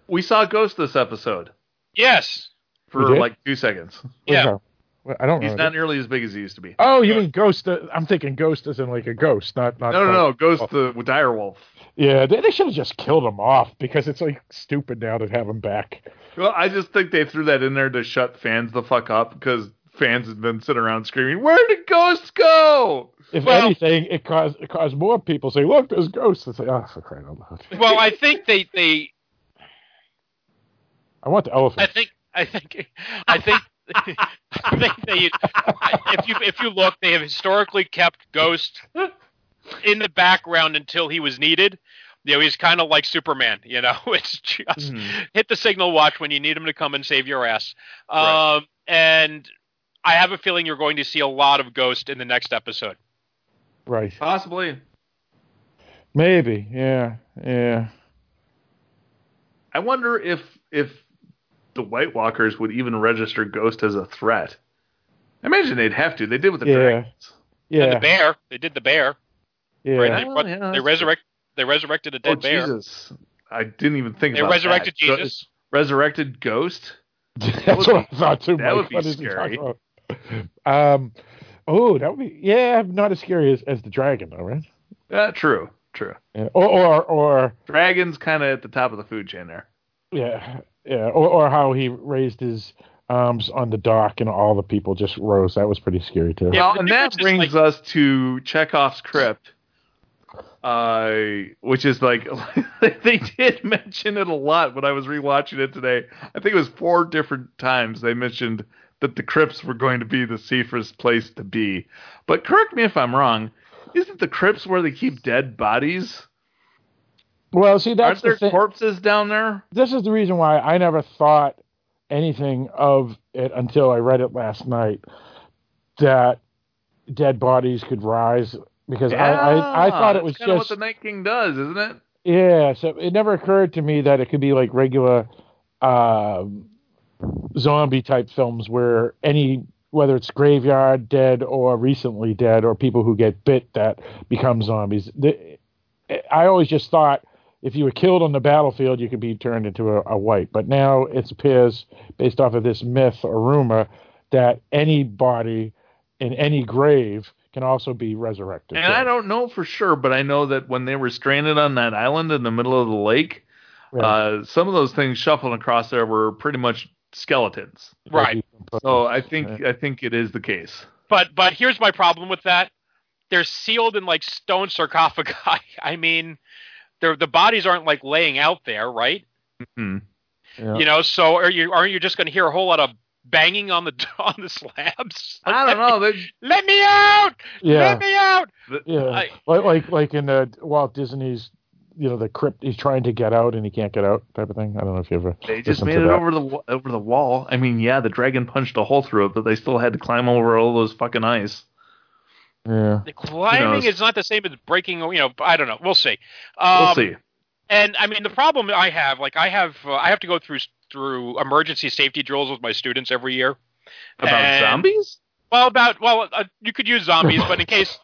we saw Ghost this episode Yes. for like two seconds. Yeah. Well, well, I don't He's know. not nearly as big as he used to be. Oh, you mean ghost? Uh, I'm thinking ghost as in like a ghost, not not. No, no, no. Ghost Oh. the direwolf. Yeah, they, they should have just killed him off because it's like stupid now to have him back. Well, I just think they threw that in there to shut fans the fuck up because fans have been sitting around screaming, "Where did Ghost go?" If Well- anything, it caused it caused more people say, "Look, there's ghosts." It's like, oh, for crying out loud! Well, I think they, they, I want the elephant. I think, I think, I think they. If you if you look, they have historically kept Ghost in the background until he was needed. You know, he's kind of like Superman. You know, it's just Mhm. hit the signal watch when you need him to come and save your ass. Right. Um, and I have a feeling you're going to see a lot of Ghost in the next episode. Right? Possibly. Maybe. Yeah. Yeah. I wonder if if the White Walkers would even register Ghost as a threat. I imagine they'd have to. They did with the Yeah. dragons. And the bear, they did the bear. Yeah. Right? They, Oh, yeah, they resurrect, they resurrected a Oh dead bear. Jesus! I didn't even think They about resurrected that. Go- Jesus. resurrected ghost. That's would what I thought too. that Mike. would be What is he scary. Um, oh, that would be yeah, not as scary as, as the dragon, though, right? Yeah, true, true. Yeah. Or, or, or Dragon's kind of at the top of the food chain there. yeah, yeah, or, or how he raised his arms on the dock and all the people just rose. That was pretty scary too. Yeah, well, and that difference is, brings us to Chekhov's crypt, uh, which is like they did mention it a lot when I was rewatching it today. I think it was four different times they mentioned that the crypts were going to be the safest place to be. But correct me if I'm wrong. Isn't the crypts where they keep dead bodies? Well, see, that's Aren't there the corpses down there? this is the reason why I never thought anything of it until I read it last night that dead bodies could rise because I, I I thought it was kind of what the Night King does, isn't it? yeah. So it never occurred to me that it could be like regular um, zombie type films where any whether it's graveyard dead or recently dead or people who get bit that become zombies. The, I always just thought if you were killed on the battlefield, you could be turned into a, a white. But now it appears, based off of this myth or rumor, that any body in any grave can also be resurrected. And I don't know for sure, but I know that when they were stranded on that island in the middle of the lake, Yeah. uh, some of those things shuffling across there were pretty much skeletons. Right. So I think I think it is the case. But but here's my problem with that. They're sealed in like stone sarcophagi. I mean, they're the bodies aren't like laying out there, right? Hmm. Yeah. You know, so are you aren't you just going to hear a whole lot of banging on the on the slabs? I don't know. They, Let me out! yeah, Let me out! yeah. I- like like like in uh, Walt Disney's, you know, the crypt. He's trying to get out and he can't get out, type of thing. I don't know if you ever. they just made to it that. over the over the wall. I mean, yeah, the dragon punched a hole through it, but they still had to climb over all those fucking ice. Yeah. The climbing is not the same as breaking. You know, I don't know. We'll see. Um, We'll see. And I mean, the problem I have, like, I have, uh, I have to go through through emergency safety drills with my students every year. About and- zombies? Well, about well, uh, you could use zombies, but in case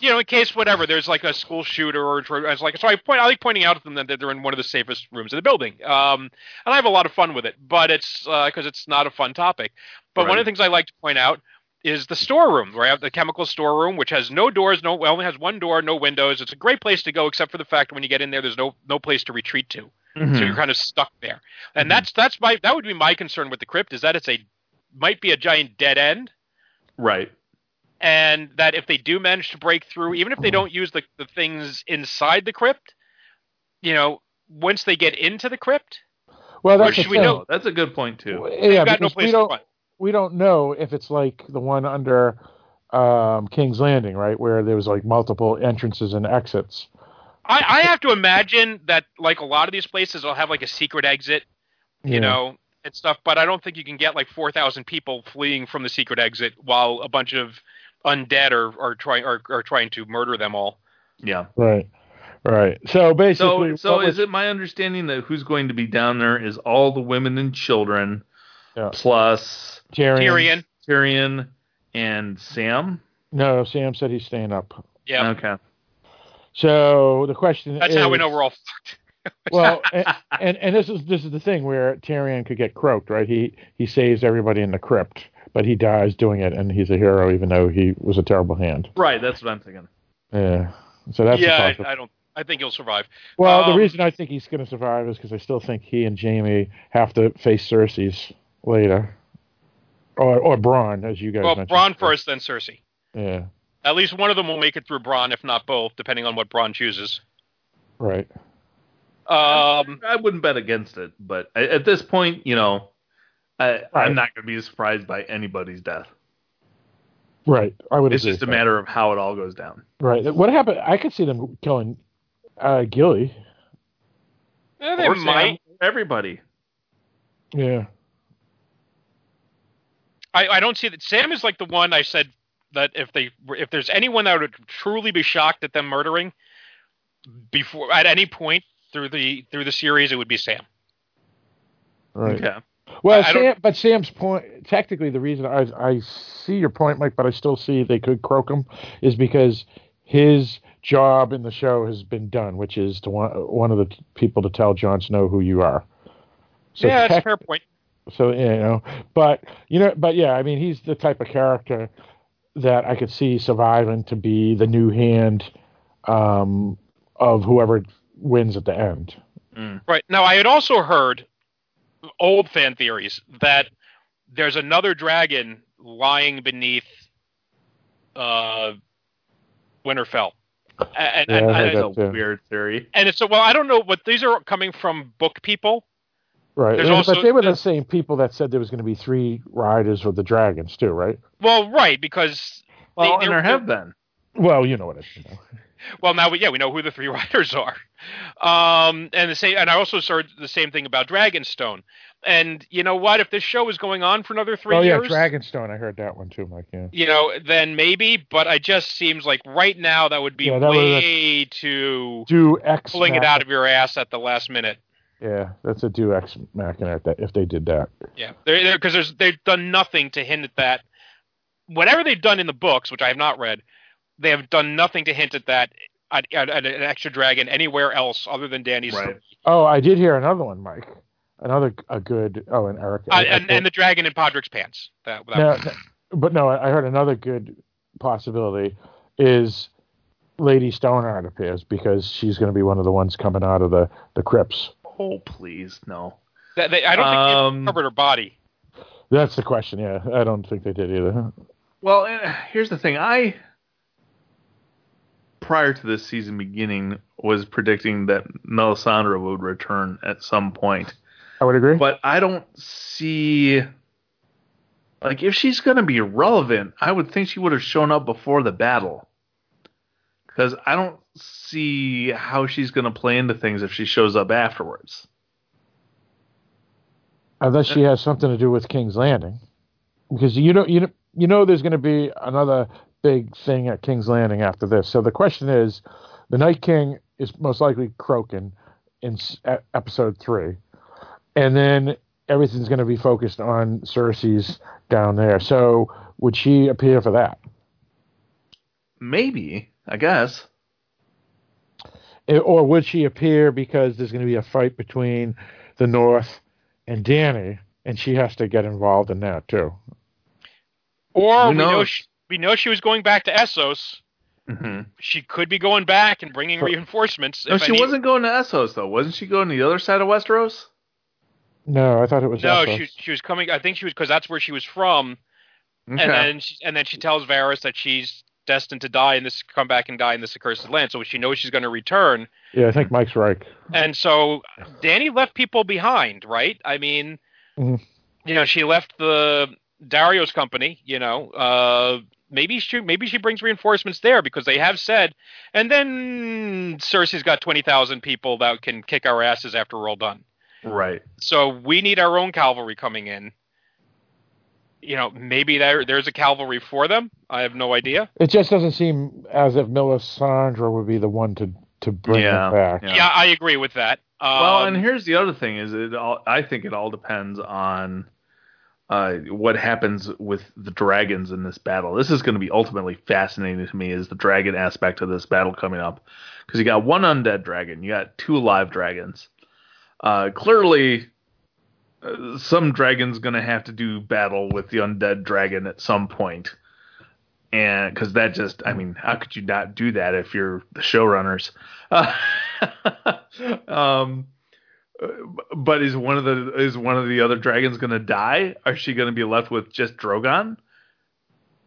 you know, in case whatever, there's like a school shooter or it's like so. I point, I like pointing out to them that they're in one of the safest rooms in the building, um, and I have a lot of fun with it. But it's because it's not a fun topic. But one of the things I like to point out is the storeroom, where I have the chemical storeroom, which has no doors, no well, only has one door, no windows. It's a great place to go, except for the fact when you get in there, there's no no place to retreat to, Mhm. so you're kind of stuck there. And Mhm. that's that's my that would be my concern with the crypt is that it's a might be a giant dead end right. and that if they do manage to break through, even if they don't use the, the things inside the crypt, you know, once they get into the crypt, Well, that's the should we know- That's a good point too. Yeah, they've got no place we to don't run. We don't know if it's like the one under um, King's Landing, right, where there was like multiple entrances and exits. I, I have to imagine that like a lot of these places will have like a secret exit, you Yeah. know, and stuff. But I don't think you can get like four thousand people fleeing from the secret exit while a bunch of undead are, are trying are, are trying to murder them all. Yeah. Right. Right. So basically, So, so what is was- it my understanding that who's going to be down there is all the women and children, Yeah. plus Tyrion? Tyrion, Tyrion and Sam? No, Sam said he's staying up. yeah, Okay. So the question that's is, how we know we're all fucked. well, and, and and this is this is the thing where Tyrion could get croaked, right? He he saves everybody in the crypt, but he dies doing it, and he's a hero even though he was a terrible hand. Right, that's what I'm thinking. Yeah. So that's yeah, I, I don't. I think he'll survive. Well, the Um, reason I think he's going to survive is because I still think he and Jaime have to face Cersei's later, or or Bronn, as you guys Well, mentioned. Bronn first, then Cersei. Yeah, At least one of them will make it through Bronn, if not both, depending on what Bronn chooses. right. Um, I wouldn't bet against it, but at this point, you know, I, Right. I'm not going to be surprised by anybody's death. Right. I would It's agree. just a that. matter of how it all goes down. Right. What happened? I could see them killing uh, Gilly. eh, they Or Sam, might. everybody. Yeah. I, I don't see that. Sam is like the one I said that if they if there's anyone that would truly be shocked at them murdering before at any point through the through the series, it would be Sam. Right. Okay. Well, I- I but Sam's point, technically, the reason I I see your point, Mike, but I still see they could croak him is because his job in the show has been done, which is to want one of the people to tell Jon Snow who you are. So yeah, that's a fair point. So you know, but you know, but yeah, I mean, he's the type of character that I could see surviving to be the new hand um, of whoever wins at the end. Right. Now, I had also heard old fan theories that there's another dragon lying beneath uh, Winterfell. And, Yeah, and, I heard and, that That's a too. weird theory. and it's well, I don't know, but these are coming from book people. Right, There's also- but they were the same people that said there was going to be three riders with the dragons too, right? Well, right, because Well, they- and there have been. Well, you know what I you know. Well, now we, yeah, we know who the three riders are. Um, and the same, and I also heard the same thing about Dragonstone. And you know what? If this show is going on for another three oh yeah, years, Dragonstone. I heard that one too, Mike. Yeah. you know, then maybe. But it just seems like right now that would be Yeah, that way too Deus ex pulling it out of your ass at the last minute. Yeah, that's a deus ex Machina if that if they did that. Yeah, because there's they've done nothing to hint at that. Whatever they've done in the books, which I have not read, they have done nothing to hint at that at, at, at an extra dragon anywhere else other than Dany's. Right. Oh, I did hear another one, Mike. Another a good. Oh, and Eric. Uh, I- I and, and the dragon in Podrick's pants. That, that No, no, but no, I I heard another good possibility is Lady Stoneheart appears because she's going to be one of the ones coming out of the the crypts. Oh, please, no. That- they- I don't think Um, they covered her body. That's the question. Yeah, I don't think they did either. Well, here's the thing. I, prior to this season beginning, was predicting that Melisandre would return at some point. I would agree. But I don't see. Like, if she's going to be relevant, I would think she would have shown up before the battle. Because I don't see how she's going to play into things if she shows up afterwards. Unless she has something to do with King's Landing, because you know you know you know there's going to be another big thing at King's Landing after this. So the question is, the Night King is most likely croaking in episode three, and then everything's going to be focused on Cersei's down there. So would she appear for that, Maybe, I guess. Or would she appear because there's going to be a fight between the North and Dany, and she has to get involved in that too? Or Who we know she, we know she was going back to Essos. hmm She could be going back and bringing For- reinforcements. No, she any- wasn't going to Essos, though. Wasn't she going to the other side of Westeros? No, I thought it was No, Essos. she she was coming. I think she was because that's where she was from. Okay. And then she, and then she tells Varys that she's destined to die in this come back and die in this accursed land. So she knows she's going to return. Yeah, I think Mike's right. And so Dany left people behind, right? I mean, Mhm. you know, she left the Daario's company. You know, uh, maybe she maybe she brings reinforcements there because they have said. And then Cersei's got twenty thousand people that can kick our asses after we're all done. right. So we need our own cavalry coming in. You know, maybe there there's a cavalry for them. I have no idea. It just doesn't seem as if Melisandre would be the one to to bring Yeah, it back. yeah. Yeah, I agree with that. Um, well, and here's the other thing: is it all? I think it all depends on uh, what happens with the dragons in this battle. This is going to be ultimately fascinating to me, is the dragon aspect of this battle coming up, because you got one undead dragon, you got two live dragons. Uh, clearly, uh, some dragon's going to have to do battle with the undead dragon at some point. And because that just, I mean, how could you not do that if you're the showrunners? Uh, um, uh, but is one of the is one of the other dragons going to die? Are she going to be left with just Drogon?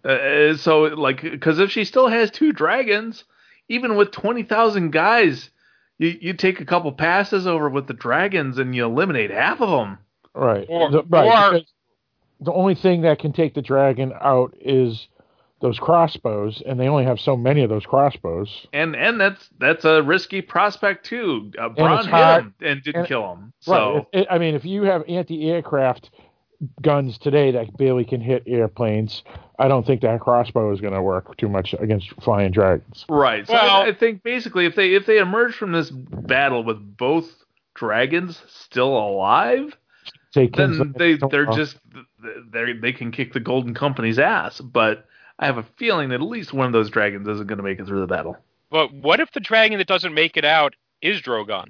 Uh, so like, because if she still has two dragons, even with twenty thousand guys, you you take a couple passes over with the dragons and you eliminate half of them. Right. Or- The- right. or- the only thing that can take the dragon out is those crossbows, and they only have so many of those crossbows. And and that's that's a risky prospect too. Uh, Bronn hit hard- him and didn't and- kill him. Right. So If- it- I mean, if you have anti-aircraft guns today that barely can hit airplanes, I don't think that crossbow is going to work too much against flying dragons. Right. So Well- I, I think basically if they if they emerge from this battle with both dragons still alive, Say King's then they Landing, they're just they they can kick the Golden Company's ass. But I have a feeling that at least one of those dragons isn't going to make it through the battle. But what if the dragon that doesn't make it out is Drogon?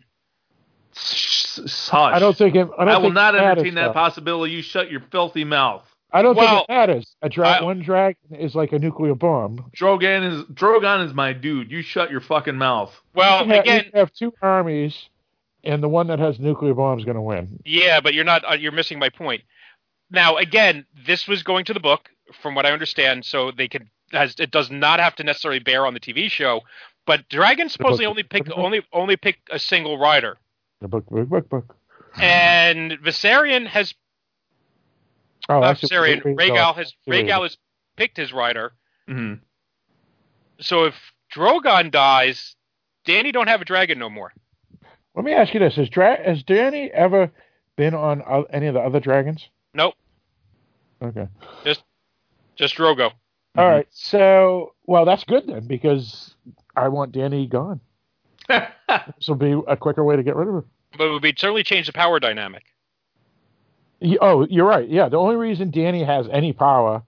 Hush. I don't think it. I, don't I will think not it matters, entertain that though. possibility. You shut your filthy mouth. I don't Well, think it matters. A dra- I- one dragon is like a nuclear bomb. Drogon is Drogon is my dude. You shut your fucking mouth. Well, you, have, you have two armies, and the one that has nuclear bombs is going to win. yeah, but you're not. Uh, you're missing my point. Now, again, this was going to the book, from what I understand, so they could. Has, it does not have to necessarily bear on the TV show, but dragons supposedly only pick only only pick a single rider, The book, book, book, book. and Viserion has Oh, not actually, Viserion, wait, wait, Rhaegal has wait. Rhaegal has picked his rider. hmm So if Drogon dies, Dany don't have a dragon no more. Let me ask you this: Has, Dra- has Dany ever been on o- any of the other dragons? Nope, Okay. just just Drogo. All right. So, well, that's good then because I want Dany gone. This will be a quicker way to get rid of her. But it would be certainly change the power dynamic. Ye- Oh, you're right. Yeah, the only reason Dany has any power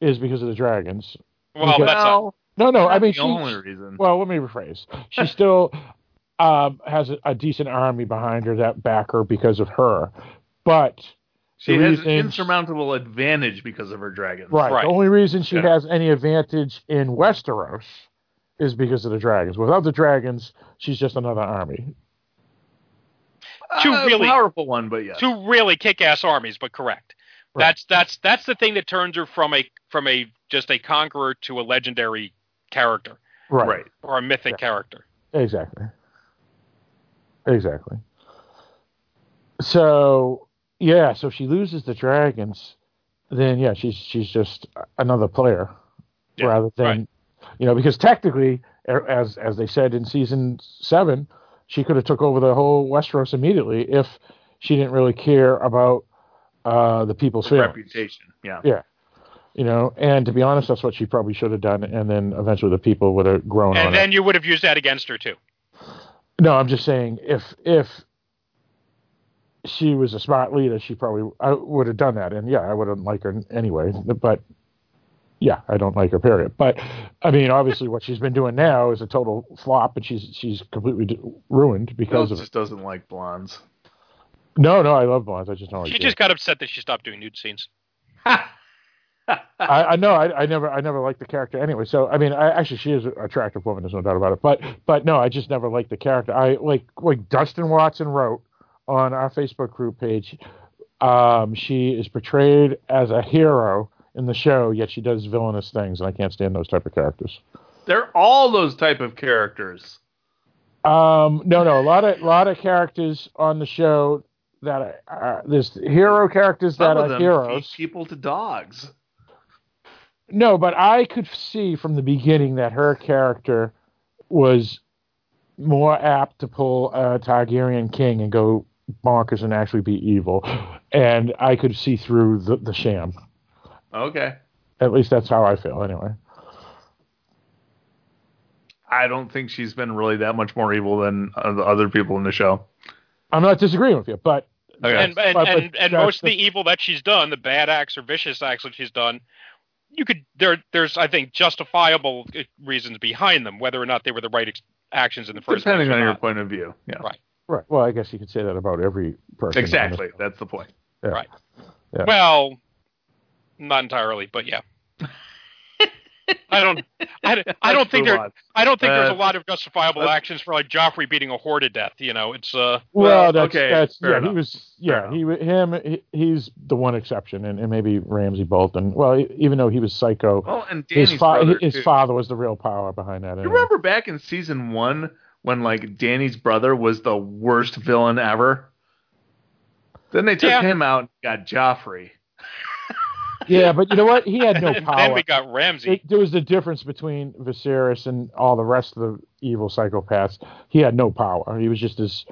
is because of the dragons. Well, Okay. that's not, well, No, no. I not mean, the she, only reason. well, let me rephrase. She still um, has a, a decent army behind her that back her because of her, but she the has an insurmountable advantage because of her dragons. right, Right. the only reason she Yeah. has any advantage in Westeros is because of the dragons. Without the dragons, she's just another army. Two Uh, really- powerful one, but yes. two really kick-ass armies, but correct. Right. That's that's that's the thing that turns her from a from a just a conqueror to a legendary character Right. Right. or a mythic Yeah. character. Exactly. Exactly. So yeah, so if she loses the dragons, then yeah, she's she's just another player Yeah, rather than right. you know because technically, as as they said in season seven, she could have took over the whole Westeros immediately if she didn't really care about uh, the people's feelings. reputation. Yeah. Yeah, you know, and to be honest, that's what she probably should have done, and then eventually the people would have grown on And it. then you would have used that against her too. No, I'm just saying if if she was a smart leader, she probably I would have done that. And yeah, I wouldn't like her anyway. But yeah, I don't like her. Period. But I mean, obviously, what she's been doing now is a total flop, and she's she's completely d- ruined because Bill of it. just doesn't like blondes. No, no, I love blondes. I just don't like. She it. just got upset that she stopped doing nude scenes. I, I know. I, I never, I never liked the character anyway. So I mean, I actually she is an attractive woman. There's no doubt about it. But, but no, I just never liked the character. I like, like Dustin Watson wrote on our Facebook group page. Um, she is portrayed as a hero in the show, yet she does villainous things, and I can't stand those type of characters. They're all those type of characters. Um, no, no, a lot of, lot of characters on the show that are, uh, there's hero characters Some that are heroes. people to dogs. No, but I could see from the beginning that her character was more apt to pull a Targaryen king and go bonkers and actually be evil. And I could see through the, the sham. Okay. At least that's how I feel, anyway. I don't think she's been really that much more evil than uh, the other people in the show. I'm not disagreeing with you, but Okay. And and, But- but and, and most of the- the evil that she's done, the bad acts or vicious acts that she's done, you could there there's I think justifiable reasons behind them, whether or not they were the right ex- actions in the first Depending place. or on your not. point of view. Yeah. Right. right. Well, I guess you could say that about every person. Exactly. That's the point. Yeah. Right. Yeah. Well, not entirely, but yeah. I don't. I, I don't think move there. on. I don't think there's Uh, a lot of justifiable let's- actions for like Joffrey beating a whore to death. You know, it's uh. Well, Well, that's, okay, that's fair yeah. enough. He was Fair yeah. He wa- him. He, he's the one exception, and, and maybe Ramsay Bolton. Well, e- even though he was psycho, Well, and Dany's his, fa- brother. his too. father was the real power behind that. You remember back in season one when like Dany's brother was the worst villain ever? Then they took Yeah. him out and got Joffrey. Yeah, but you know what? He had no and then power. we got Ramsay. It- there was the difference between Viserys and all the rest of the evil psychopaths. He had no power. He was just this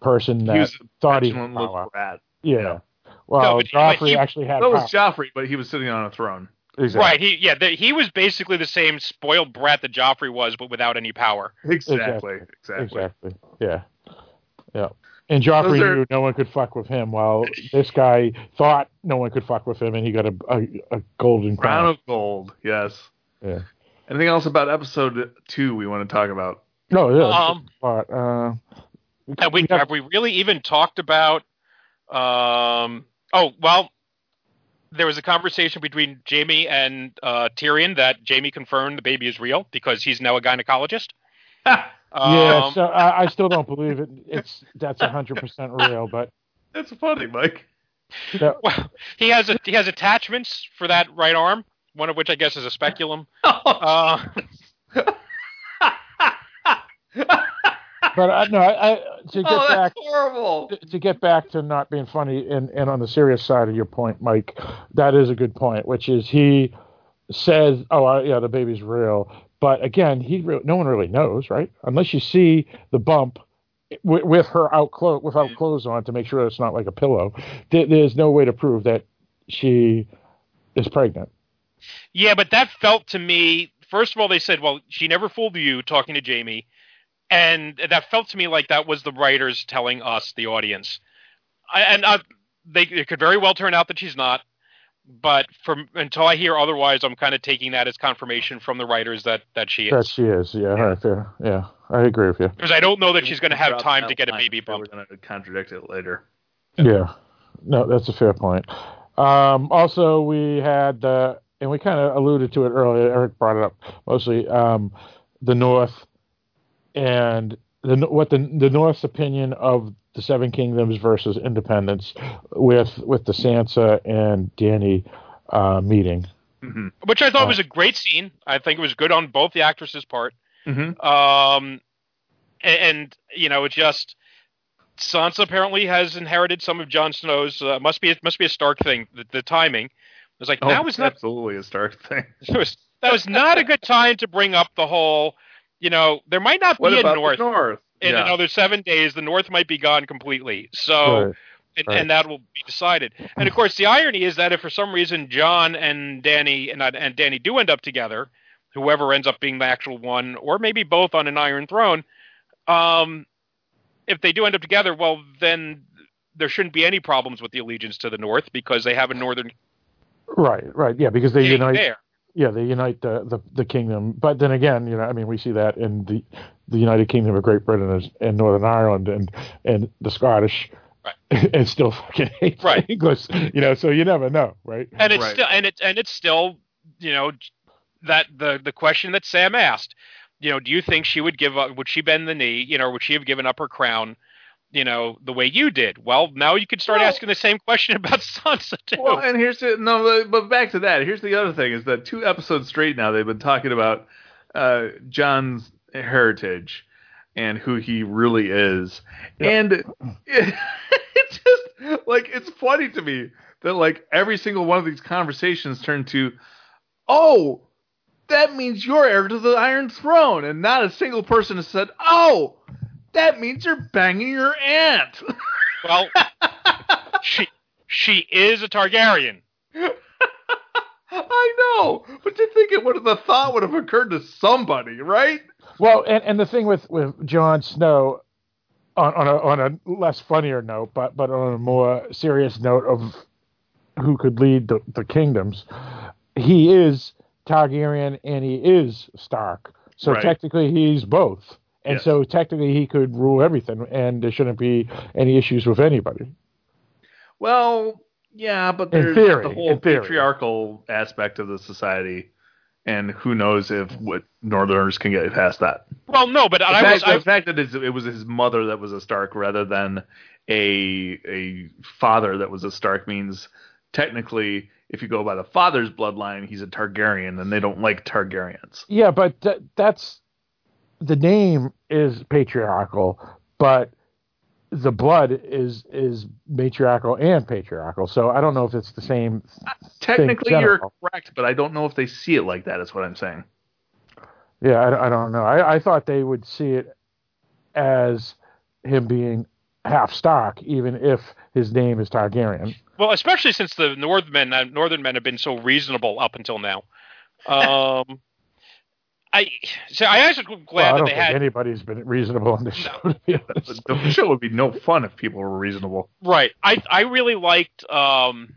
person that he was a thought he had power. brat. Yeah. Yeah. Well, No, but- but Joffrey he- actually had That power. was Joffrey, but he was sitting on a throne. Exactly. Right. He yeah. The, he was basically the same spoiled brat that Joffrey was, but without any power. Exactly. Exactly. Exactly. Yeah. Yeah. And Joffrey are- knew no one could fuck with him, while this guy thought no one could fuck with him, and he got a, a, a golden Crown crown. of Gold. Yes. Yeah. Anything else about episode two we want to talk about? No, yeah. Um, but, uh, Have we, we have- have we really even talked about? Um, oh well, there was a conversation between Jaime and uh, Tyrion that Jaime confirmed the baby is real because he's now a gynecologist. yeah, Um, so I, I still don't believe it. It's that's hundred percent real, but That's funny, Mike. that, well, he has a, he has attachments for that right arm, one of which I guess is a speculum. Uh, but I, no, I, I to get oh, back horrible. to- to get back to not being funny and, and on the serious side of your point, Mike, that is a good point, which is he says, "Oh, uh, yeah, the baby's real," but again, he re- no one really knows, right? Unless you see the bump with, with her out clo- without clothes on to make sure it's not like a pillow. There, there's no way to prove that she is pregnant. Yeah, but that felt to me. First of all, they said, "Well, she never fooled you," talking to Jaime, and that felt to me like that was the writers telling us, the audience. I, and I, they it could very well turn out that she's not, but from until I hear otherwise, I'm kind of taking that as confirmation from the writers that that she That is. she is, yeah, right there, yeah, I agree with you. Because I don't know that she's going to have time to get a baby so bump. We're going to contradict it later. Yeah, no, that's a fair point. Um, also, we had the, and we kind of alluded to it earlier. Eric brought it up mostly. Um, the North and the what the the North's opinion of the Seven Kingdoms versus Independence with with the Sansa and Dany uh, meeting. hmm Which I thought Uh, was a great scene. I think it was good on both the actresses' part. hmm Um, and, and you know, it's just Sansa apparently has inherited some of Jon Snow's. Uh, must be it must be a Stark thing. The, the timing it was like Oh, that was not absolutely a Stark thing. that was, that was not a good time to bring up the whole. You know, there might not What be a North the North? In yeah. another seven days. The North might be gone completely. So. Right. And, Right. and that will be decided. And of course, the irony is that if for some reason Jon and Dany and, and Dany do end up together, whoever ends up being the actual one, or maybe both on an Iron Throne, um, if they do end up together, well, then there shouldn't be any problems with the allegiance to the North because they have a Northern Right, right, yeah, because they unite. there. Yeah, they unite the, the the kingdom. But then again, you know, I mean, we see that in the the United Kingdom of Great Britain and, and Northern Ireland and and the Scottish, and still fucking hate Right. English. You know, so you never know, right? and it's Right. still and it's and it's still you know that the the question that Sam asked you know do you think she would give up would she bend the knee you know would she have given up her crown you know the way you did well now you could start Well- asking the same question about Sansa too Well, and here's the no, but- but back to that. Here's the other thing: is that two episodes straight now they've been talking about uh, Jon's heritage and who he really is, Yeah. and it, it's just like it's funny to me that like every single one of these conversations turn to, oh, that means you're heir to the Iron Throne, and not a single person has said, oh, that means you're banging your aunt. well she she is a Targaryen I know, but you think it would have the thought would have occurred to somebody, right? Well, and, and the thing with with Jon Snow, on on a on a less funnier note, but but on a more serious note of who could lead the, the kingdoms, he is Targaryen and he is Stark. So Right. technically, he's both. And Yes. so technically, he could rule everything, and there shouldn't be any issues with anybody. Well, yeah, but there's theory, the whole patriarchal aspect of the society, and who knows if what Northerners can get past that. well no but The, I fact, was I, the fact that it was his mother that was a Stark rather than a a father that was a Stark means technically, if you go by the father's bloodline, he's a Targaryen, and they don't like Targaryens. Yeah, but th- that's the name is patriarchal, but the blood is is matriarchal and patriarchal. So I don't know if it's the same. Technically, you're correct, but I don't know if they see it like that. Is what I'm saying. Yeah, I, I don't know. I, I thought they would see it as him being half Stark, even if his name is Targaryen. well especially since the Northmen uh, Northern men have been so reasonable up until now um I so I was glad Well, I that don't they think had anybody's been reasonable on this show. To be. The show would be no fun if people were reasonable. right. I I really liked um.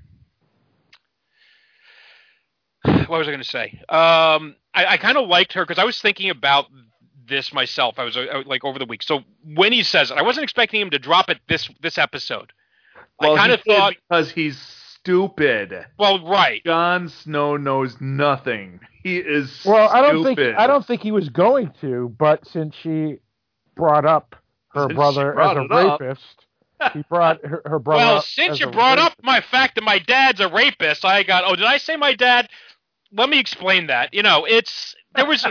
What was I going to say? Um, I, I kind of liked her because I was thinking about this myself. I was uh, like over the week. So when he says it, I wasn't expecting him to drop it this this episode. Well, I kind of thought, because he's stupid. well, right. Jon Snow knows nothing. He is Well, I don't think I don't think he was going to, but since she brought up her Since brother as a rapist, he brought her, her brother. Well, since you a brought up my fact that my dad's a rapist, I got. Oh, did I say my dad? Let me explain that. You know, it's there was.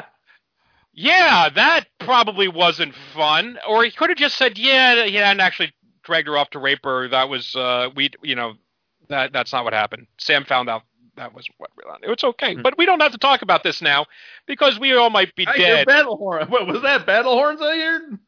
yeah, that probably wasn't fun. Or he could have just said, "Yeah, he hadn't actually dragged her off to rape her. That was uh, we, you know, that that's not what happened. Sam found out that was what really happened. It's okay, Hmm. but we don't have to talk about this now because we all might be I hear dead. battle horn. What was that? Battle horns I heard?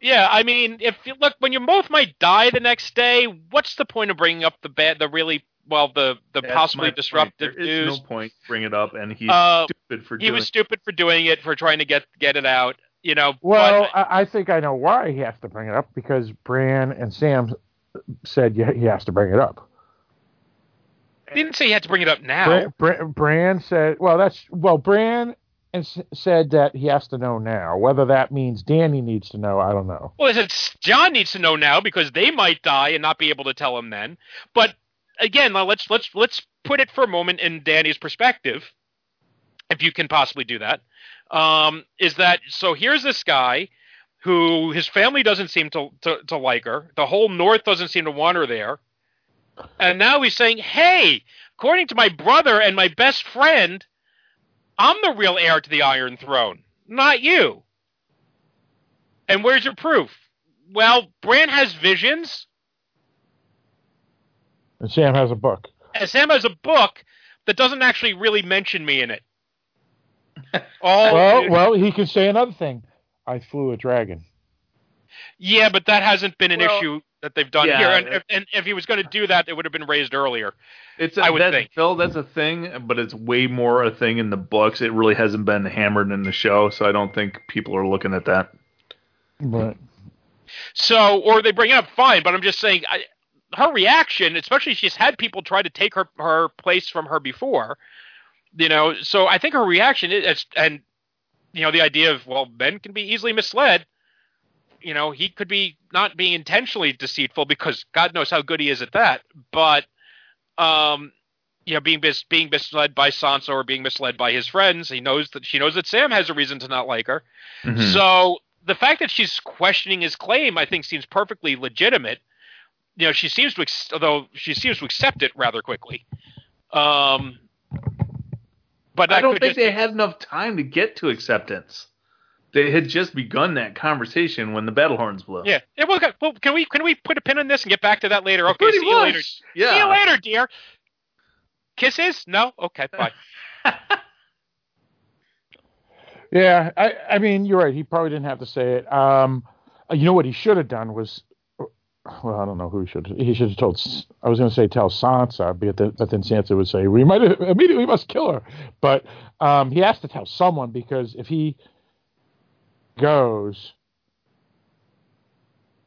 Yeah, I mean, if you look when you both might die the next day, what's the point of bringing up the bad, the really well, the the That's possibly my point. disruptive There news? is no point bring it up, and he's Uh, stupid for he doing. was stupid for doing it, for trying to get get it out. You know, Well, but, I, I think I know why he has to bring it up because Bran and Sam said he has to bring it up. He didn't say he had to bring it up now. Bran, said, "Well, that's well, Bran and s- said that he has to know now. Whether that means Dany needs to know, I don't know. Well, it's Jon needs to know now because they might die and not be able to tell him then. But again, let's let's let's put it for a moment in Dany's perspective, if you can possibly do that. Um, is that so? Here's this guy who his family doesn't seem to, to to like her. The whole North doesn't seem to want her there, and now he's saying, "Hey, according to my brother and my best friend, I'm the real heir to the Iron Throne, not you." And where's your proof? Well, Bran has visions, And Sam has a book. and Sam has a book that doesn't actually really mention me in it. Oh, Well, well, he can say another thing. I flew a dragon. yeah, but that hasn't been an Well, issue that they've done yeah, here. And if, and if he was going to do that, it would have been raised earlier. It's a, I would that's, think. Phil, that's a thing, but it's way more a thing in the books. It really hasn't been hammered in the show, so I don't think people are looking at that. But So, or they bring it up, fine. But I'm just saying, I, her reaction, especially she's had people try to take her her place from her before, you know. So I think her reaction is, and you know, the idea of well, men can be easily misled. You know, he could be not being intentionally deceitful because God knows how good he is at that, but um. You know, being mis- being misled by Sansa or being misled by his friends, he knows that she knows that Sam has a reason to not like her. Mhm. So the fact that she's questioning his claim, I think, seems perfectly legitimate. You know, she seems to, ex- although she seems to accept it rather quickly. Um, but I don't think just- they had enough time to get to acceptance. They had just begun that conversation when the battle horns blew. Yeah. yeah well, okay, well, can we can we put a pin on this and get back to that later? Okay. Pretty see you later. Yeah. See you later, dear. Kisses? No. Okay. Bye. yeah, I, I mean, you're right. He probably didn't have to say it. Um, you know what he should have done was, well, I don't know who he should. He should have told. I was going to say tell Sansa, but then, but then Sansa would say we might immediately must kill her. But um, he has to tell someone because if he goes,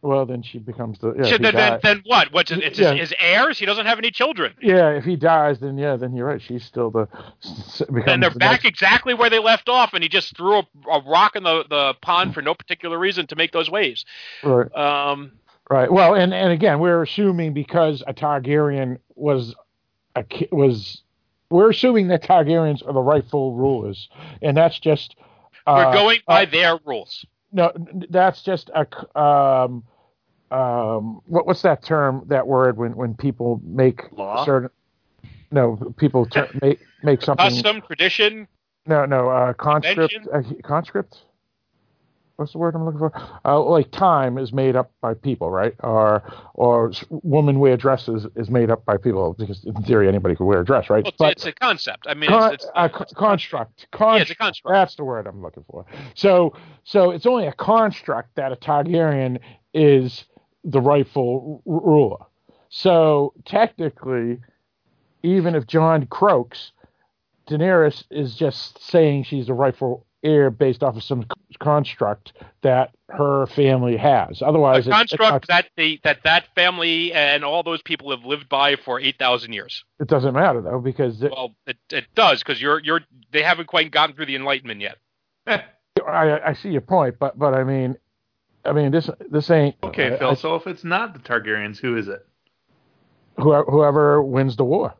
well, then she becomes the. Yeah, if Should- he then, then, then what? What's it, it's Yeah. his, his heirs? He doesn't have any children. yeah, if he dies, then yeah, then you're right. She's still the. And they're the back next- exactly where they left off, and he just threw a, a rock in the, the pond for no particular reason to make those waves. right. Um, Right. Well, and, and again, we're assuming because a Targaryen was a was we're assuming that Targaryens are the rightful rulers, and that's just we're going by uh, their rules. no, that's just a. um um what what's that term that word when when people make Law? certain no people ter- make make something Custom, tradition, no no uh conscript uh, conscript what's the word I'm looking for? Uh, like time is made up by people, right? Or or woman wear dresses is made up by people because in theory anybody could wear a dress, right? well, it's, but it's a concept. I mean, con- it's, it's, a co- construct. Con- yeah, it's a construct. That's the word I'm looking for. So so it's only a construct that a Targaryen is the rightful r- ruler. So technically, even if Jon croaks, Daenerys is just saying she's the rightful heir based off of some construct that her family has. Otherwise, a construct it, that the that that family and all those people have lived by for eight thousand years. It doesn't matter though because it, well, it it does because you're you're they haven't quite gotten through the Enlightenment yet. I I see your point, but but I mean, I mean this this ain't okay, Phil. I, so if it's not the Targaryens, who is it? Whoever whoever wins the war.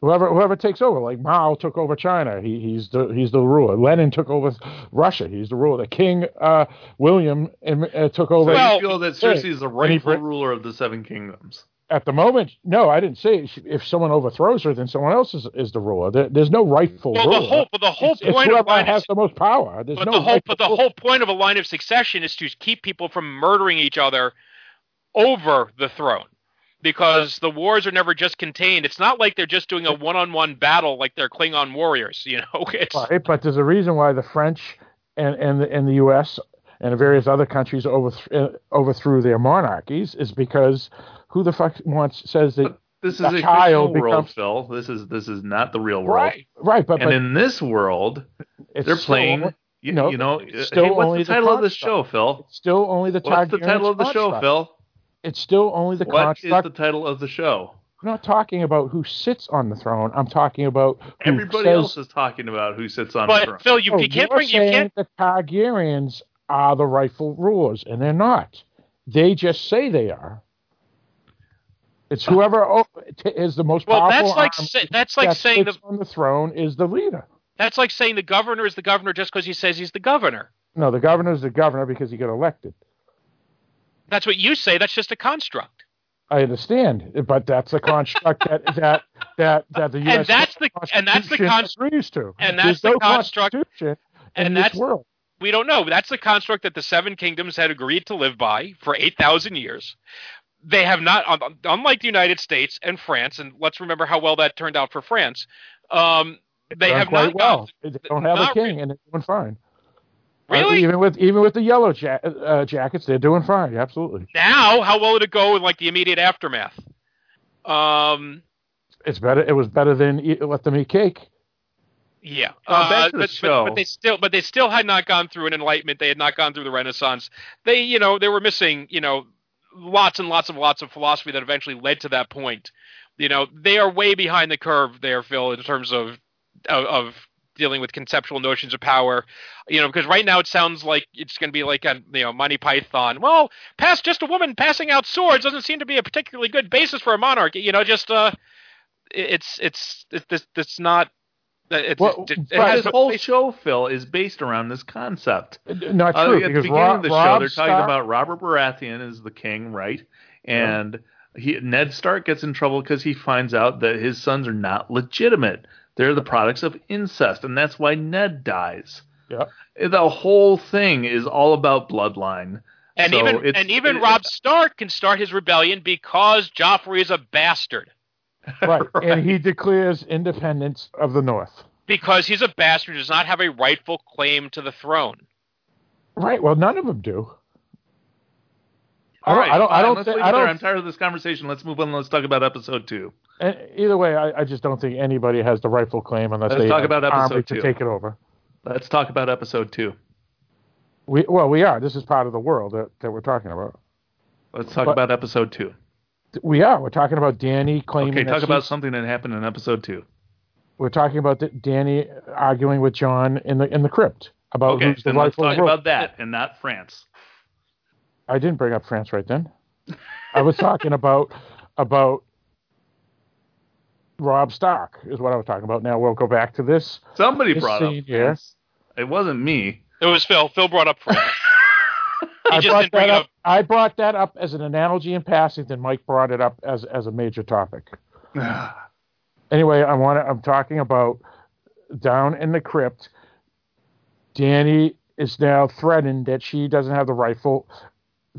Whoever whoever takes over, like Mao took over China, he, he's the he's the ruler. Lenin took over Russia, he's the ruler. The King uh, William uh, took over. So well, you feel that Cersei is the rightful ruler of the Seven Kingdoms? At the moment, no, I didn't say if someone overthrows her, then someone else is, is the ruler. There, there's no rightful well, ruler. The whole, but the whole it's, point it's of has is, the most power. There's but no the whole but the whole point of a line of succession is to keep people from murdering each other over the throne because the wars are never just contained. It's not like they're just doing a one-on-one battle like they're Klingon warriors. You know, it's... right, but there's a reason why the French and and the, and the U.S. and various other countries overthrew, uh, overthrew their monarchies is because who the fuck wants says that. But this is a, a child becomes, world, Phil. This is this is not the real world. Right, right. But and but in this world, they're playing. Only, you know, you know. Still hey, what's only the title the of the show, Phil? It's still only the. What's the title of the show, Phil? It's still only the what construct. What is the title of the show? I'm not talking about who sits on the throne. I'm talking about everybody says, else is talking about who sits on but the throne. Phil, you, oh, you can't bring saying you can't. The Targaryens are the rightful rulers, and they're not. They just say they are. It's whoever is the most well, powerful. that's like say, that's like that saying the on the throne is the leader. That's like saying the governor is the governor just because he says he's the governor. No, the governor is the governor because he got elected. That's what you say. That's just a construct. I understand, but that's a construct that that that that the U.S. and that's the and that's the construct agrees to. And that's There's the no construct. and that's world. We don't know. That's the construct that the Seven Kingdoms had agreed to live by for eight thousand years. They have not, unlike the United States and France, and let's remember how well that turned out for France. Um, they have not well. Gone, they don't have a king, and they're doing fine. Really? Uh, even with even with the yellow ja- uh, jackets, they're doing fine. Absolutely. Now, how well did it go in like the immediate aftermath? Um, it's better. It was better than eat, let them eat cake. Yeah, uh, back to the but, show. But, but, they still, but they still had not gone through an enlightenment. They had not gone through the Renaissance. They, you know, they were missing, you know, lots and lots of lots of philosophy that eventually led to that point. You know, they are way behind the curve there, Phil, in terms of of, of dealing with conceptual notions of power. You know, because right now it sounds like it's going to be like a you know Monty Python. Well, past just a woman passing out swords doesn't seem to be a particularly good basis for a monarchy. You know, just uh, it's it's it's it's not. It's, well, it, it but this whole show, Phil, is based around this concept. Not uh, true. at the beginning Rob, of the show, Rob they're Stark, talking about Robert Baratheon as the king, right? And yeah. he, Ned Stark gets in trouble because he finds out that his sons are not legitimate. They're the products of incest, and that's why Ned dies. Yeah. The whole thing is all about bloodline. And so even and even it, Robb Stark can start his rebellion because Joffrey is a bastard. Right. right. And he declares independence of the North. Because he's a bastard who does not have a rightful claim to the throne. Right. Well, none of them do. All right, I don't. I don't. Let's think, leave I don't there. I'm tired of this conversation. Let's move on. Let's talk about episode two. Either way, I, I, just don't think anybody has the rightful claim unless Let's they talk about episode army two. to take it over. Let's talk about episode two. We well, we are. This is part of the world that, that we're talking about. Let's talk But- about episode two. We are. We're talking about Dany claiming. Okay, talk about something that happened in episode two. We're talking about the, Dany arguing with Jon in the in the crypt about Okay, who's the then let's rightful talk ruler. about that and not France. I didn't bring up France right then. I was talking about about Robb Stark is what I was talking about. Now we'll go back to this. Somebody This brought up scene here. France. It wasn't me. It was Phil. Phil brought up France. He I brought that it up. I brought that up as an analogy in passing. Then Mike brought it up as as a major topic. Anyway, I want to, I'm talking about down in the crypt. Dany is now threatened that she doesn't have the rightful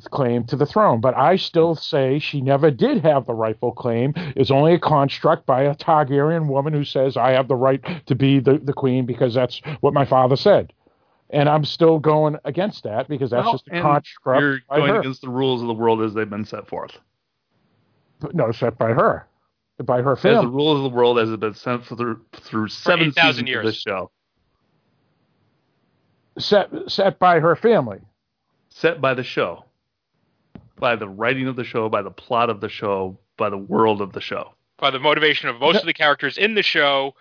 claim to the throne, but I still say she never did have the rightful claim. It's only a construct by a Targaryen woman who says I have the right to be the, the queen because that's what my father said. And I'm still going against that because that's Well, just a construct You're by going her. against the rules of the world as they've been set forth. no, set by her. by her As the family. rules of the world as it's been sent through through seven 8,000 seasons years. of this show, set set by her family. set by the show, by the writing of the show, by the plot of the show, by the world of the show. by the motivation of most of the characters in the show,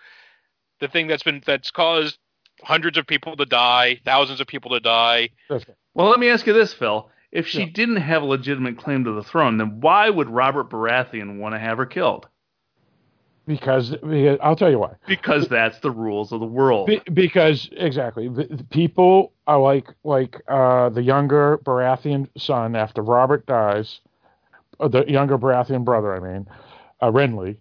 the thing that's been that's caused hundreds of people to die, thousands of people to die. That's. Well, let me ask you this, Phil. If she Yeah. didn't have a legitimate claim to the throne, then why would Robert Baratheon want to have her killed? Because, because I'll tell you why. Because that's the rules of the world. Be, because exactly, the, the people are like like uh, the younger Baratheon son after Robert dies, uh, the younger Baratheon brother, I mean, uh, Renly,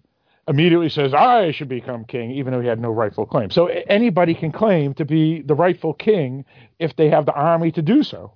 immediately says I should become king, even though he had no rightful claim. So anybody can claim to be the rightful king if they have the army to do so.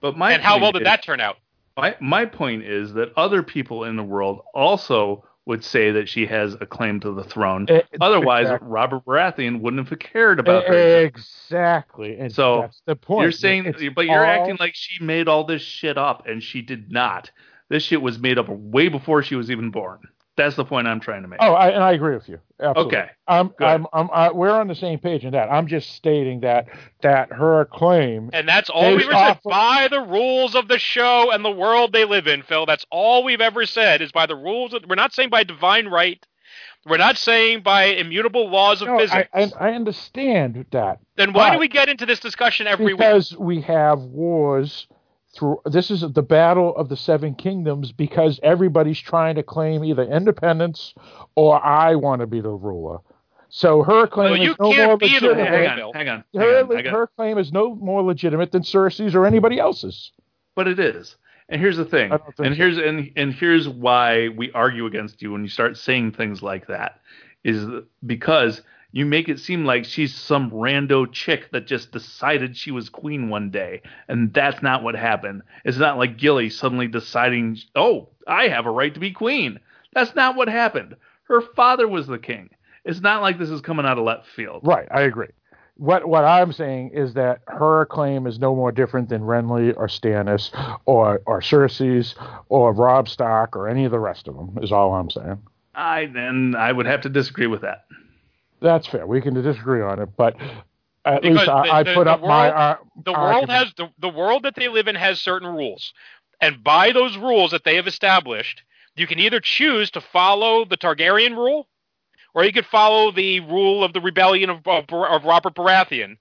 But my and how well did is- that turn out? My my point is that other people in the world also would say that she has a claim to the throne. Otherwise, exactly. Robert Baratheon wouldn't have cared about her. Exactly. And So, that's the point. You're saying, It's but you're all- acting like she made all this shit up, and she did not. This shit was made up way before she was even born. That's the point I'm trying to make. Oh, I, and I agree with you. Absolutely. Okay, I'm. I'm, I'm, I, we're on the same page in that. I'm just stating that that her claim. And that's all we've ever said. of- By the rules of the show and the world they live in, Phil. That's all we've ever said is by the rules. Of, we're not saying by divine right. We're not saying by immutable laws of No, physics. I, I, I understand that then why do we get into this discussion every week? because we have wars through. This is the battle of the seven kingdoms because everybody's trying to claim either independence or I want to be the ruler. So her claim Well, is no more legitimate. hang on, hang on, hang Her, on. Her claim is no more legitimate than Cersei's or anybody else's. But it is. And here's the thing. And so. here's and and here's why we argue against you when you start saying things like that is because you make it seem like she's some rando chick that just decided she was queen one day and that's not what happened. It's not like Gilly suddenly deciding, "Oh, I have a right to be queen." That's not what happened. Her father was the king. It's not like this is coming out of left field. Right, I agree. What what I'm saying is that her claim is no more different than Renly or Stannis or or Cersei's or Robb Stark or any of the rest of them. Is all I'm saying. I then I would have to disagree with that. That's fair. We can disagree on it, but at Because least I, the- I put the up my. world- Uh, the argument. world has the, the world that they live in has certain rules and by those rules that they have established you can either choose to follow the targaryen rule or you could follow the rule of the rebellion of, of, of robert baratheon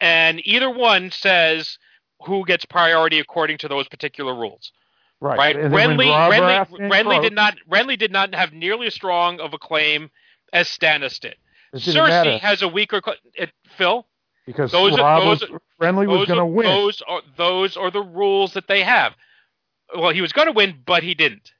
and either one says who gets priority according to those particular rules right. right And then when renly, renly, renly broke, did not renly did not have nearly as strong of a claim as stannis did cersei matter has a weaker it, phil because those are- those was, was those going to win. Those are those are the rules that they have. Well, he was going to win, but he didn't.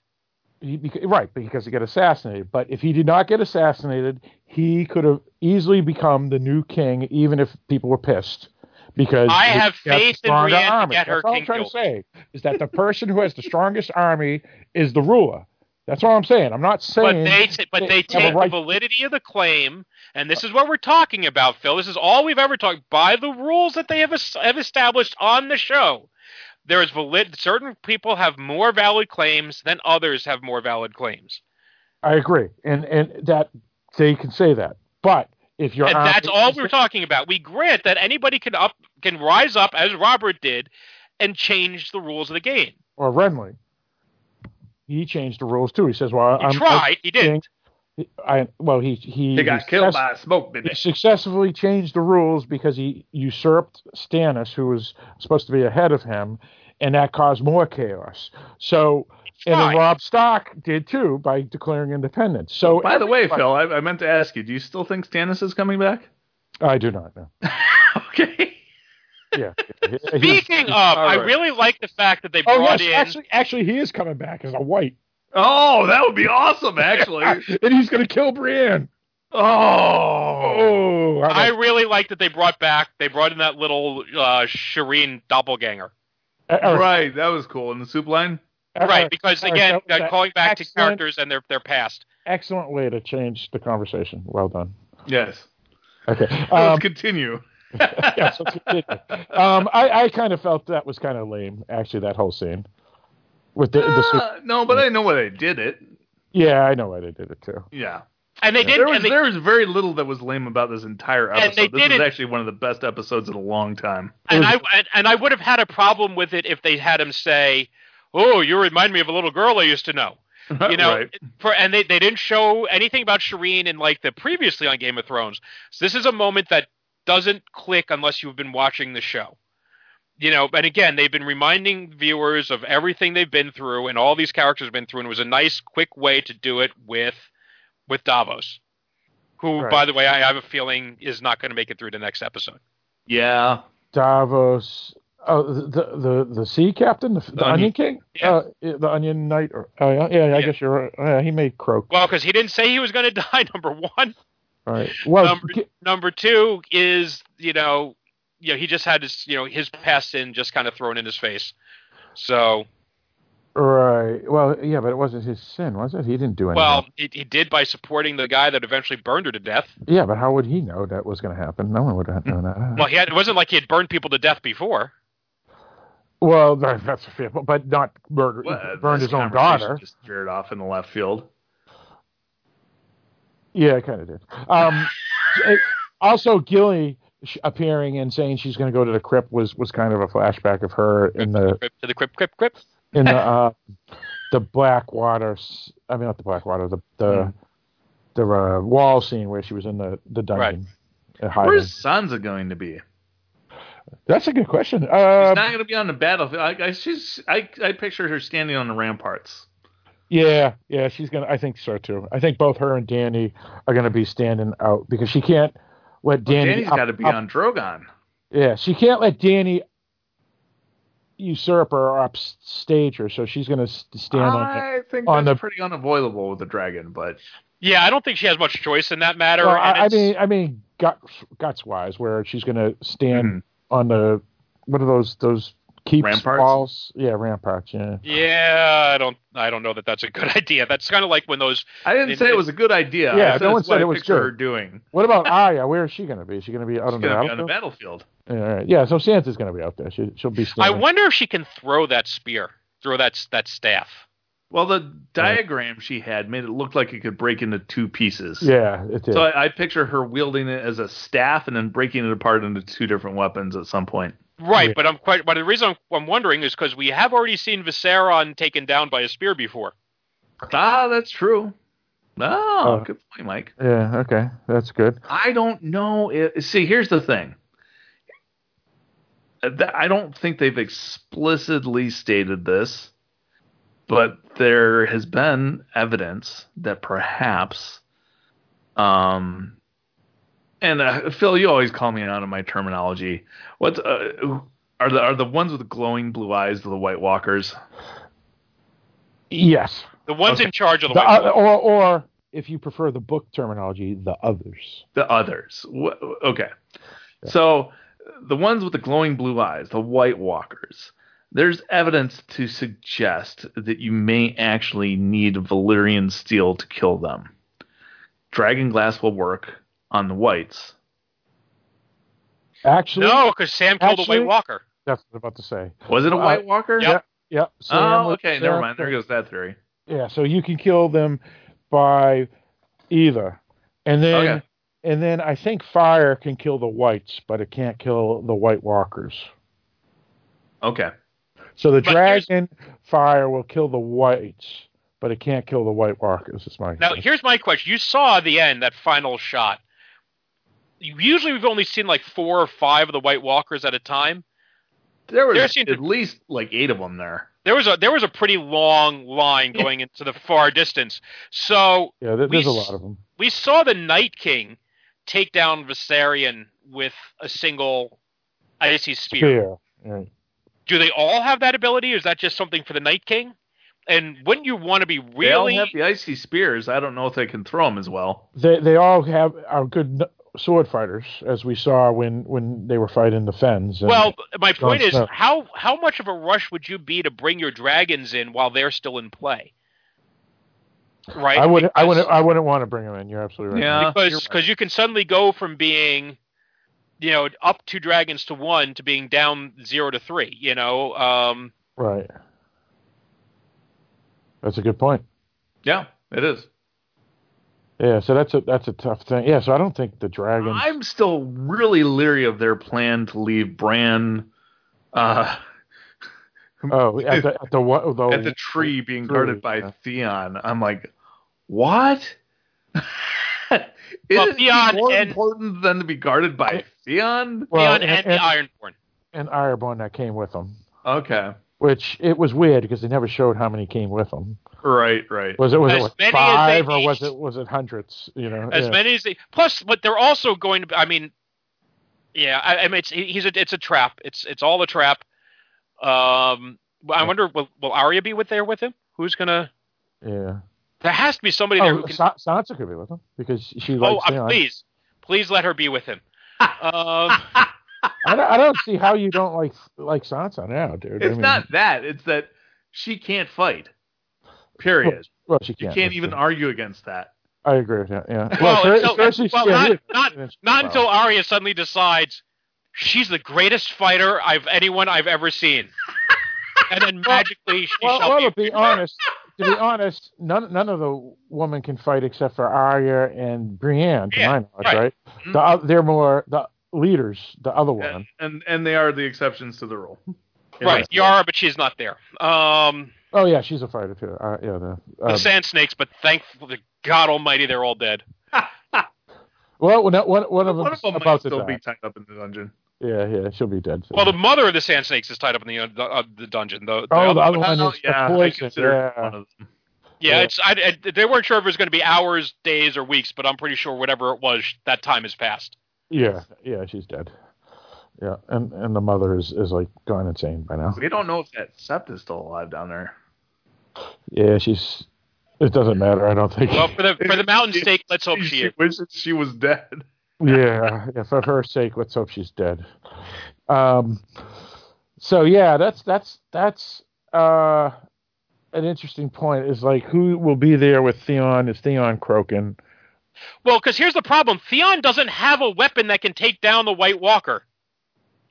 He, right, because he got assassinated. But if he did not get assassinated, he could have easily become the new king, even if people were pissed. Because I have faith in Brienne to army. That's all I'm trying to say is that the person who has the strongest army is the ruler. That's all I'm saying. I'm not But saying. they t- but they a take the right- validity of the claim, and this is what we're talking about, Phil. This is all we've ever talked by the rules that they have, have established on the show. There is valid. Certain people have more valid claims than others have more valid claims, I agree, and and that they can say that. But if you're and that's all we're talking about. We grant that anybody can up can rise up as Robert did, and change the rules of the game. or Renly. He changed the rules too. He says, "Well, He I'm tried. He didn't. I well, he he, He got he killed success- by a smoke, baby. he successfully changed the rules because he usurped Stannis, who was supposed to be ahead of him, and that caused more chaos. So, and then. Robb Stark did too by declaring independence. So, By the way, Phil, I, I meant to ask you: Do you still think Stannis is coming back? I do not know. okay. Yeah. He- he's- Speaking of, all I right. really like the fact that they oh brought yes, in. actually, actually, he is coming back as a white, Oh, that would be awesome, actually. and he's going to kill Brienne. oh. Oh, how I really like that they brought back. They brought in that little uh, Shireen doppelganger. uh, Right, that was cool. In the soup line? uh, right, because again, that was uh, calling back to characters and their their past. Excellent way to change the conversation. Well done. Yes. Okay. Let's Um, continue. yes, let's continue. Um, I, I kind of felt that was kind of lame, actually, that whole scene with the, the Uh, no, but I know why they did it. Yeah, I know why they did it too. Yeah. And they There didn't. was they, there was very little that was lame about this entire And episode. they This is didn't- actually one of the best episodes in a long time. and I and, and I would have had a problem with it if they had him say, "Oh, you remind me of a little girl I used to know." You know, right. for and they, they didn't show anything about Shireen in like the previously on Game of Thrones. So this is a moment that doesn't click unless you've been watching the show. You know, and again, they've been reminding viewers of everything they've been through and all these characters have been through, and it was a nice, quick way to do it with with Davos, who, Right. by the way, I have a feeling is not going to make it through the next episode. Yeah. Davos. Oh, the the the, the sea captain, the, the, The Onion Onion- King, Yeah. uh, the Onion Knight. Or, oh yeah, yeah, I Yeah. guess you're right. Yeah, he made croak. Well, because he didn't say he was going to die. Number one. Right. Well, Number, number two is you know, you know, he just had his you know his past sin just kind of thrown in his face. So right. Well, yeah, but it wasn't his sin, was it? He didn't do anything. well, he, he did by supporting the guy that eventually burned her to death. yeah, but how would he know that was going to happen? No one would have known that. Well, he had, it wasn't like he had burned people to death before. Well, that's a fair, but not murder, Well, burned his own daughter. Just veered off in the left field. Yeah, I kind of did. Um, also, Gilly sh- appearing and saying she's going to go to the crypt was was kind of a flashback of her in the Crip to the crypt, crypt, crypt. in the uh, the Blackwater. s- I mean, not the Blackwater. The the Mm. the uh, wall scene where she was in the the dungeon. hiding. Where's Sansa going to be? That's a good question. She's Uh, not going to be on the battlefield. I, I, she's, I, I picture her standing on the ramparts. yeah, yeah, she's gonna. I think so too. I think both her and Dany are going to be standing out because she can't let Well, Dany's got to be up- on Drogon. Yeah, she can't let Dany usurp her or upstage her, so she's going to stand on. I think on that's the- pretty unavoidable with the dragon, but Yeah, I don't think she has much choice in that matter. Well, and I, I mean, I mean, guts, guts wise, where she's going to stand Mhm. on the what are those those keeps Ramparts? walls? Yeah, ramparts. Yeah. yeah, I don't, I don't know that that's a good idea. That's kind of like when those I didn't It- say it it- was a good idea. Yeah, I said no one it's what said I it was picture good. her doing. What about Arya? Where is she going to be? Is she going to be out She's on the going to be on the battlefield? battlefield. Yeah, right. yeah. So Sansa's going to be out there. She, she'll be I wonder if she can throw that spear, throw that that staff. Well, the diagram she had made it look like it could break into two pieces. yeah, it did. So I, I picture her wielding it as a staff and then breaking it apart into two different weapons at some point. Right, but I'm quite. But the reason I'm, I'm wondering is because we have already seen Viserion taken down by a spear before. Ah, that's true. Oh, Uh, good point, Mike. yeah. Okay, that's good. I don't know. If, see, here's the thing. I don't think they've explicitly stated this, but there has been evidence that perhaps, um, and uh, Phil, you always call me out on my terminology. What uh, are the are the ones with the glowing blue eyes the White Walkers? Yes. The ones Okay. in charge of the The, White uh, or or if you prefer the book terminology, the others. The others. Okay. So the ones with the glowing blue eyes, the White Walkers, there's evidence to suggest that you may actually need Valyrian steel to kill them. Dragon glass will work on the whites. Actually, No, because Sam killed Actually- a White Walker. that's what I was about to say. Was it a Uh, White Walker? Yep. Yep. Sam Oh, okay. Never mind. There goes that theory. Yeah, so you can kill them by either, and then Okay. and then I think fire can kill the whites, but it can't kill the White Walkers. Okay. So the But dragon fire will kill the whites, but it can't kill the White Walkers. Is my Now, here's my question: You saw the end, that final shot. Usually, we've only seen like four or five of the White Walkers at a time. There was There seemed to- at least like eight of them there. There was a there was a pretty long line going into the far distance. So yeah, there, we there's a s- lot of them. we saw the Night King take down Viserion with a single icy spear. Spear. Right. Do they all have that ability, or is that just something for the Night King? And wouldn't you want to be really? They all have the icy spears. I don't know if they can throw them as well. They they all have are good n- sword fighters, as we saw when when they were fighting the Fens. and- well, my point is, Snow. how how much of a rush would you be to bring your dragons in while they're still in play? Right. I wouldn't I wouldn't I wouldn't want to bring them in. You're absolutely right. Yeah. you're because right. because you can suddenly go from being you know up two dragons to one to being down zero to three you know um Right. That's a good point. Yeah, It is. Yeah, so that's a that's a tough thing. Yeah, so I don't think the dragon. I'm still really leery of their plan to leave Bran uh, oh, at the at the, what, the at the tree being tree, guarded by yeah. Theon. I'm like, what? Is Well, it Theon more and- important than to be guarded by Theon? well, Theon and, and, the Ironborn. and Ironborn that came with them, Okay, which it was weird because they never showed how many came with them. right, right. Was it was As it what, many five they or was it was it hundreds? You know, as yeah. many as they plus but they're also going to i mean yeah i, I mean it's he's a it's a trap it's it's all a trap um i Yeah. wonder will will Arya be with there with him who's gonna yeah. there has to be somebody there Oh, who can Sa- Sansa could be with them because she oh likes uh, Theon. please please let her be with him um I don't, I don't see how you don't like like Sansa now, dude. I It's mean, not that. It's that she can't fight. Period. Well, she can't. can't even true. argue against that. I agree with that. Yeah. Well, Cer- until- Cersei's- well, yeah, not- he- not- not until Arya suddenly decides she's the greatest fighter I've anyone I've ever seen and then magically she Well, shall well, be to be honest, to be honest, none none of the women can fight except for Arya and Brienne, to Yeah, my knowledge, right. right? Mhm. The, they're more the leaders. The other one. And, and and they are the exceptions to the rule. right Yara but she's not there um Oh yeah, she's a fighter too. Uh, yeah, the, the uh, sand snakes, but thankfully, God Almighty, they're all dead. well, one, one, one of One them's of them might about to still die. be tied up in the dungeon. Yeah, yeah, she'll be dead. soon. Well, the mother of the sand snakes is tied up in the uh, the, uh, dungeon. The, the oh, the other one- one is yeah, poison. Yeah. one of them. yeah, yeah. it's I, I, they weren't sure if it was going to be hours, days, or weeks, but I'm pretty sure whatever it was, that time has passed. Yeah, yeah, she's dead. Yeah, and and the mother is is like gone insane by now. We don't know if that Sept is still alive down there. Yeah, she's. It doesn't matter. I don't think. Well, for the for the mountain snake, let's hope she she is. she was dead. yeah, yeah, for her sake, let's hope she's dead. Um, so yeah, that's that's that's uh an interesting point. Is like who will be there with Theon? Is Theon croaking? Well, because here's the problem: Theon doesn't have a weapon that can take down the White Walker.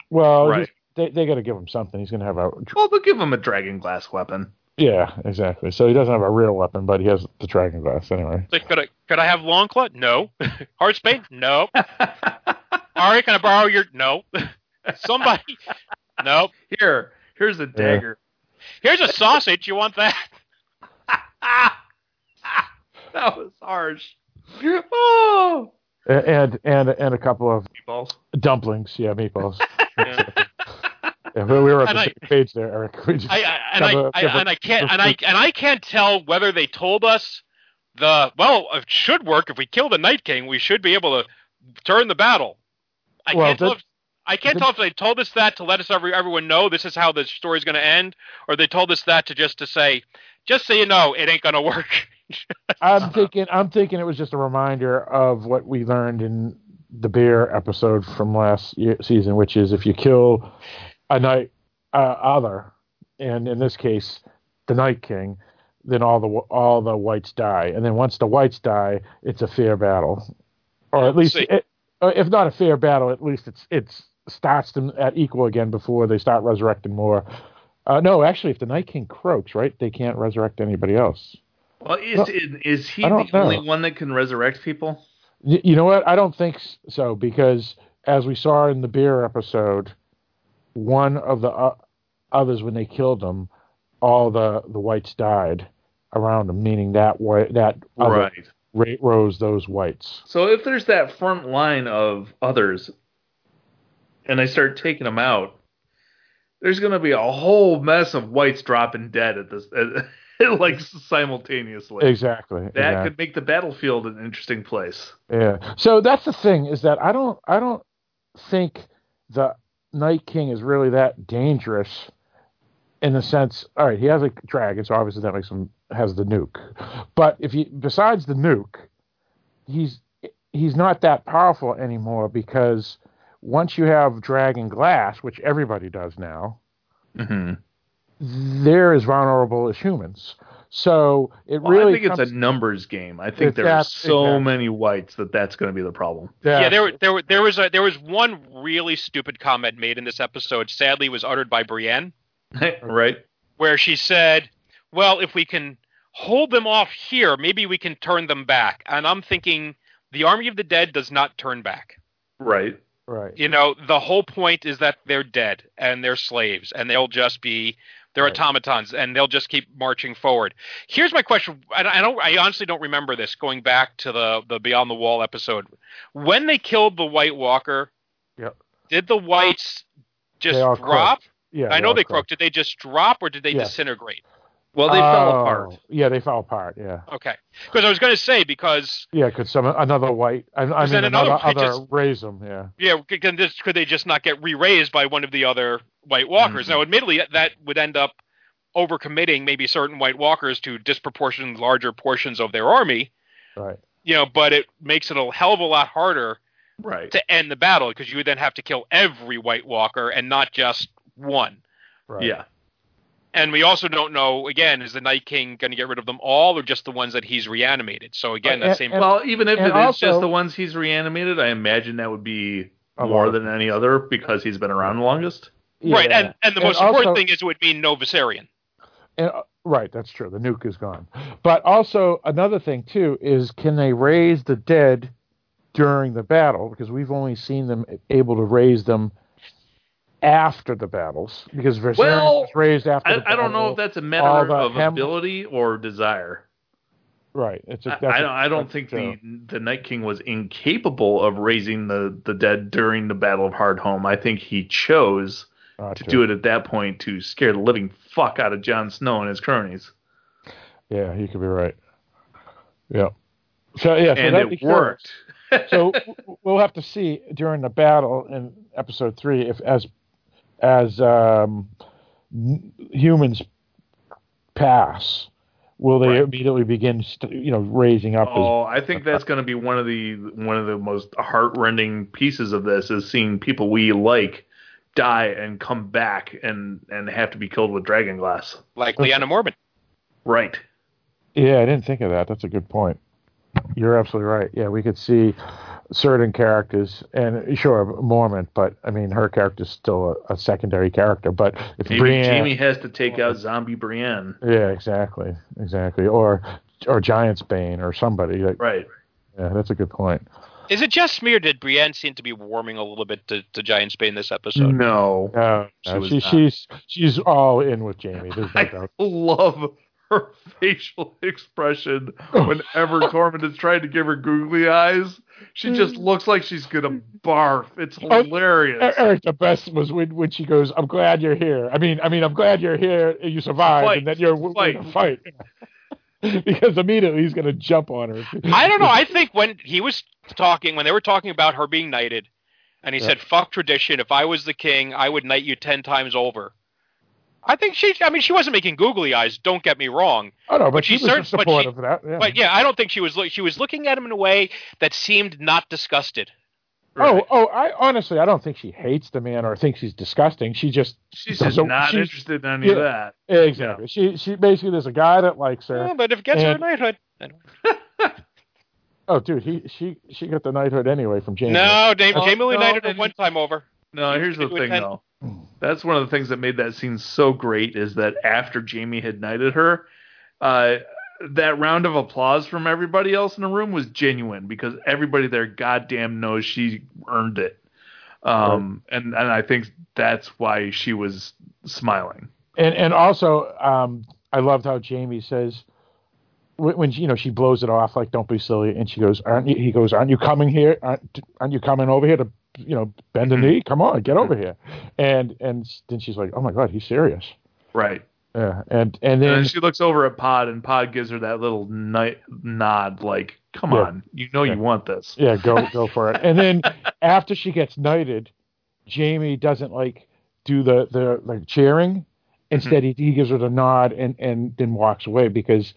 Well, Right. they they got to give him something. He's gonna have a Well, they'll give him a dragon glass weapon. yeah, exactly. So he doesn't have a real weapon, but he has the dragon glass anyway. Like, could I could I have Longclaw? No. Heartsbane? No. Ari, can I borrow your? No. Somebody? No. Here, here's a dagger. Here's a sausage. You want that? that was harsh. Oh, And and and a couple of meatballs. dumplings. Yeah, meatballs. Yeah. yeah, we we were on And the I- same page there, Eric. We just- I, I and I, Have a- I have a- and I can't and I and I can't tell whether they told us the well it should work if we kill the Night King we should be able to turn the battle. I Well, can't tell if I can't the- tell if they told us that to let us every, everyone know this is how the story's going to end, or they told us that to just to say, just so you know, it ain't going to work. I'm thinking I'm thinking it was just a reminder of what we learned in the bear episode from last year, season, which is if you kill a night uh, other, and in this case the Night King, then all the all the whites die, and then once the whites die, it's a fair battle, or at least it, if not a fair battle, at least it's it's starts them at equal again before they start resurrecting more. Uh, no, actually, if the Night King croaks, right, they can't resurrect anybody else. Well, is Well, is, he the know. only one that can resurrect people? You know what? I don't think so because as we saw in the beer episode, one of the uh, others when they killed him, all the the whites died around him, meaning that white that Right. rose those whites. So if there's that front line of others, and they start taking them out, there's going to be a whole mess of whites dropping dead at this, at, like simultaneously. Exactly. That exactly. could make the battlefield an interesting place. Yeah. So that's the thing is that I don't I don't think the Night King is really that dangerous in the sense all right, he has a dragon, so obviously that makes him has the nuke. But if you besides the nuke, he's he's not that powerful anymore because once you have dragon glass, which everybody does now, Mm-hmm. They're as vulnerable as humans. So it Well, really I think it's a numbers game. I think there are so exactly. many whites that that's going to be the problem. yeah, there, were- there, there was a, there was one really stupid comment made in this episode. Sadly, was uttered by Brienne, right? where she said, "Well, if we can hold them off here. Maybe we can turn them back. And I'm thinking the Army of the Dead does not turn back. Right. Right. You know, the whole point is that they're dead and they're slaves and they'll just be they're Right. automatons and they'll just keep marching forward. Here's my question. I I don't I honestly don't remember this going back to the the Beyond the Wall episode. When they killed the White Walker, Yep. did the whites just They all drop? croaked. Yeah. I know they croaked. croaked. Did they just drop or did they Yes. disintegrate? Well, they fell Oh, apart. Yeah, they fell apart. Yeah. Okay. Because I was going to say because Yeah, could some another white? I, I Because mean, then another another other just- raise them. Yeah. yeah, could, could could they just not get re-raised by one of the other White Walkers? Mhm. Now, admittedly, that would end up overcommitting maybe certain White Walkers to disproportionately larger portions of their army. Right. You know, but it makes it a hell of a lot harder Right. to end the battle because you would then have to kill every White Walker and not just one. Right. Yeah. And we also don't know again is the Night King going to get rid of them all or just the ones that he's reanimated? So again, that And- same and- well, even if and it is also- just the ones he's reanimated, I imagine that would be more than any other because he's been around the longest. Right. Yeah. And and the And most important also- thing is it would mean no Viserion. And, uh, right, that's true. The nuke is gone. But also another thing too is can they raise the dead during the battle? Because we've only seen them able to raise them after the battles. Because Viserion Well, was raised after. I, the I don't know if that's a matter of hem- ability or desire. right. It's a, I, that's I a- don't, I don't think the the Night King was incapable of raising the, the dead during the Battle of Hardhome. I think he chose Not to true. do it at that point to scare the living fuck out of Jon Snow and his cronies, Yeah, you could be right. Yeah. So yeah, so and it worked. so we'll have to see during the battle in episode three if as as um, humans pass, will they Right. immediately begin, st- you know, raising up? as, Oh, I think that's going to be one of the one of the most heartrending pieces of this is seeing people we like die and come back and and have to be killed with dragon glass. Like Lyanna Mormont. Right. yeah, I didn't think of that. That's a good point. You're absolutely right. Yeah, we could see certain characters, and sure, Mormont, but I mean, her character's still a, a secondary character. But if Maybe Brienne, Jaime has to take out zombie Brienne. yeah, exactly, exactly, or or Giant's Bane or somebody. Like, Right. Yeah, that's a good point. Is it just me or did Brienne seem to be warming a little bit to, to Giantsbane this episode? No. No, She no, was she, she's she's all in with Jaime. There's no I doubt. love her facial expression whenever Tormund is trying to give her googly eyes. She just mm. looks like she's gonna barf. It's Oh, hilarious. Eric, the best was when, when she goes, "I'm glad you're here." I mean, I mean, I'm glad you're here. You survived, Fight. and that you're willing Fight. to fight. because immediately he's going to jump on her. I don't know. I think when he was talking, when they were talking about her being knighted, and he Yeah. said, "Fuck tradition. If I was the king, I would knight you ten times over." I think she. I mean, she wasn't making googly eyes. Don't get me wrong. Oh no, but, but she she was cer- but supportive of that. Yeah. But yeah, I don't think she was. She was looking at him in a way that seemed not disgusted. Oh, oh, I honestly, I don't think she hates the man or thinks he's disgusting. She just she's just doesn't- she's- interested in any of that. exactly. She she basically there's a guy that likes her. Yeah, but if it gets her a And- knighthood, Oh, dude, he she she got the knighthood anyway from Jaime. no, Dave, Oh, Jaime only no, knighted her one time over. No, here's the thing though. That's one of the things that made that scene so great is that after Jaime had knighted her, uh, that round of applause from everybody else in the room was genuine because everybody there goddamn knows she earned it. Um, and and I think that's why she was smiling. And and also, um, I loved how Jaime says when, you know she blows it off like "Don't be silly," and she goes, "Aren't you?" He goes, "Aren't you coming here? Aren't, aren't you coming over here to you know bend a knee? Come on, get over here." And and then she's like, "Oh my God, he's serious." Right. Yeah, and and And then then she looks over at Pod, and Pod gives her that little ni- nod, like, "Come Yeah. on, you know Yeah. you want this." yeah, go go for it. And then after she gets knighted, Jaime doesn't like do the the like cheering. Instead, he, he gives her the nod and and then walks away because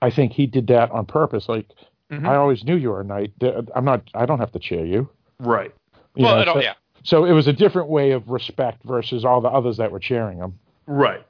I think he did that on purpose. Like Mhm. I always knew you were a knight. I'm not. I don't have to cheer you. Right. You well, know, so, yeah. so it was a different way of respect versus all the others that were cheering him. Right.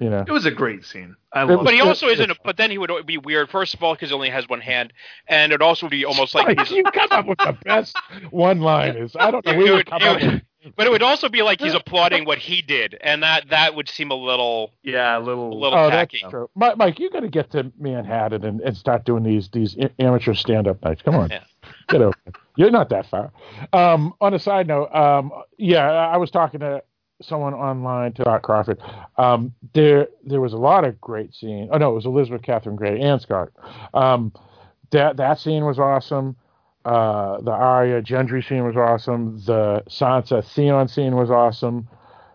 You know. It was a great scene. I love But he still- also isn't. A, but then he would be weird. First of all, because he only has one hand, and it also would be almost like Like, he's you come up with the best one line is. I don't know It where would- come it up would- with. but it would also be like he's applauding what he did, and that that would seem a little Yeah, a little. a little Oh, tacky. that's true. Mi- Mike, you got to get to Manhattan and, and start doing these these amateur stand up nights. Come on, Yeah. get over. it. You're not that far. Um, on a side note, um, yeah, I was talking to someone online to Scott Crawford. Um, there there was a lot of great scenes. Oh no, it was Elizabeth Catherine Gray and Scott. Um, that that scene was awesome. Uh, the Arya Gendry scene was awesome. The Sansa Theon scene was awesome.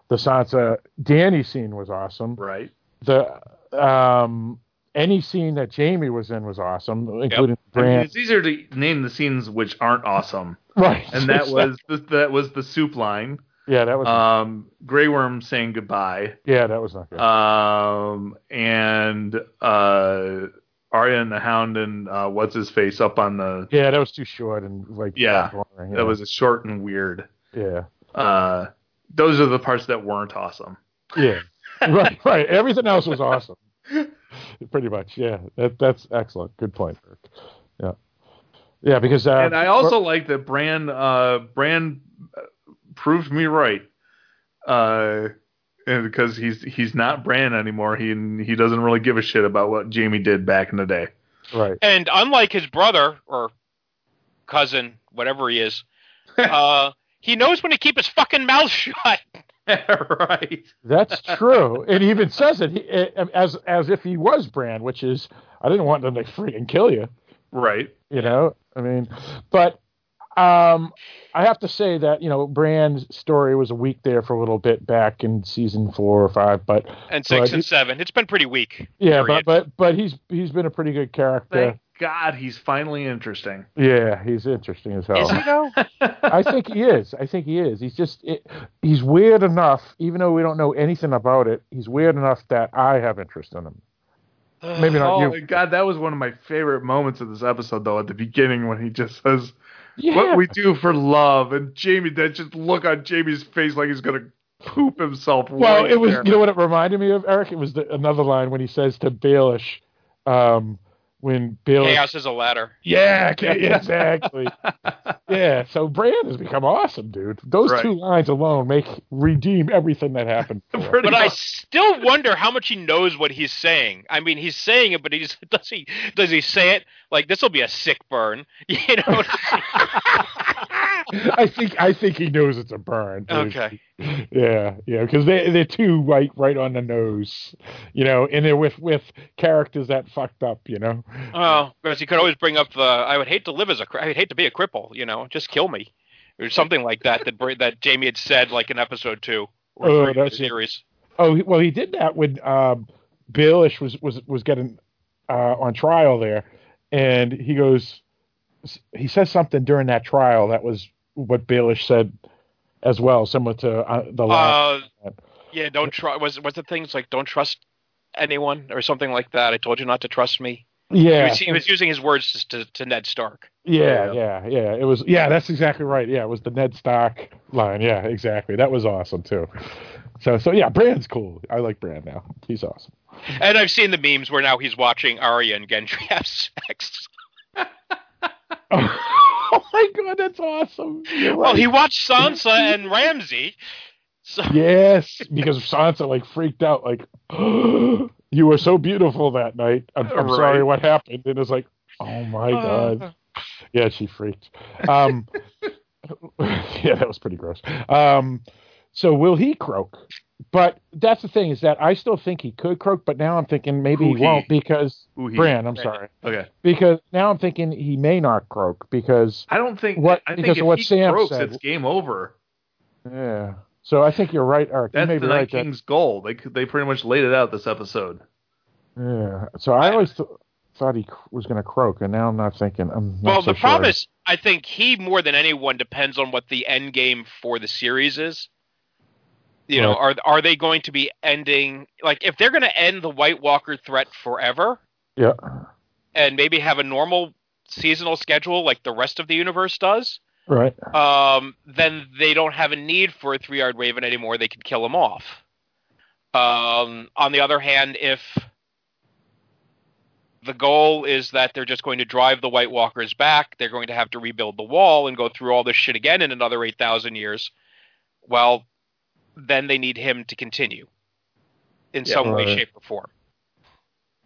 The Sansa Dany scene was awesome Right. the um any scene that Jamie was in was awesome, including I mean, Bran. it's easier to name the scenes which aren't awesome, right, and that was the, that was the soup line. Yeah, that was Um, Grey Worm saying goodbye. yeah, that was not good. Um, and uh, Arya and the Hound and uh, what's his face up on the. yeah, that was too short and like Yeah, boring. That was a short and weird. yeah, Uh, those are the parts that weren't awesome. yeah, right, right. Everything else was awesome, pretty much. Yeah, that that's excellent. Good point. Eric. Yeah, yeah, because uh, and I also like that Bran uh, Bran uh, proved me right. Uh, and because he's he's not Bran anymore. He he doesn't really give a shit about what Jaime did back in the day. right, And unlike his brother or cousin, whatever he is, uh, he knows when to keep his fucking mouth shut. right. that's true. it even says it he, eh, as as if he was Bran, which is I didn't want them to freaking kill you. Right. you know i mean but um i have to say that you know Bran's story was a weak there for a little bit back in season four or five but And six Right. and seven. It's been pretty weak. yeah Period. but but but he's he's been a pretty good character Thank God he's finally interesting. yeah he's interesting as hell Is he though? i think he is i think he is he's just it, he's weird enough even though we don't know anything about it he's weird enough that i have interest in him maybe not oh you God, that was one of my favorite moments of this episode, though. At the beginning, when he just says, yeah "What we do for love," and Jaime, that just look on Jaime's face like he's gonna poop himself. Well, right it was. there. You know what it reminded me of, Eric? It was the, another line when he says to Baelish, um, when Bill Chaos is a ladder. Yeah, exactly. yeah, so Bran has become awesome, dude. Those Right. two lines alone make redeem everything that happened. before. Pretty But I still wonder how much he knows what he's saying. I mean, he's saying it, but he does he does he say it like this will be a sick burn? You know? I think I think he knows it's a burn. dude. okay. Yeah, yeah, because they they're too right right on the nose, you know, and they're with with characters that fucked up, you know. Oh, because he could always bring up the I would hate to live as a I would hate to be a cripple. You know, just kill me, or something like that. That that Jaime had said like in episode two or Oh, three of the series. Oh well, he did that when um, Baelish was was was getting uh, on trial there, and he goes, he says something during that trial that was what Baelish said as well, similar to uh, the last. Uh, yeah, don't trust. Was was the things like don't trust anyone or something like that? I told you not to trust me. He yeah, was, he was using his words to, to, to Ned Stark. yeah, yeah, yeah. It was yeah, that's exactly right. Yeah, it was the Ned Stark line. Yeah, exactly. That was awesome too. So so yeah, Bran's cool. I like Bran now. He's awesome. And I've seen the memes where now he's watching Arya and Gendry have sex. Oh, my god, that's awesome. You're Well, he watched Sansa and Ramsay. So Yes, because Sansa like freaked out, like you were so beautiful that night. I'm, I'm Right. sorry, what happened? And it's like, oh my god, yeah, she freaked. Um, yeah, that was pretty gross. Um, so will he croak? But that's the thing is that I still think he could croak, but now I'm thinking maybe Who he, won't he? because Who he- Bran. I'm Bran. sorry, Okay. because now I'm thinking he may not croak because I don't think. What- I because think of if what he Sam croaks, said. it's game over. yeah. So I think you're right, Eric. That's may the be Night that- King's goal. They they pretty much laid it out this episode. Yeah. So I always th- thought he cr- was going to croak, and now I'm not thinking. I'm not Well, so the sure. problem is, I think he more than anyone depends on what the end game for the series is. You know, are are they going to be ending like if they're going to end the White Walker threat forever Yeah. and maybe have a normal seasonal schedule like the rest of the universe does, Right. um, then they don't have a need for a three-eyed raven anymore. They can kill him off. Um, on the other hand, if the goal is that they're just going to drive the White Walkers back, they're going to have to rebuild the wall and go through all this shit again in another 8,000 years. well, then they need him to continue in Yeah. some way, Right. shape, or form.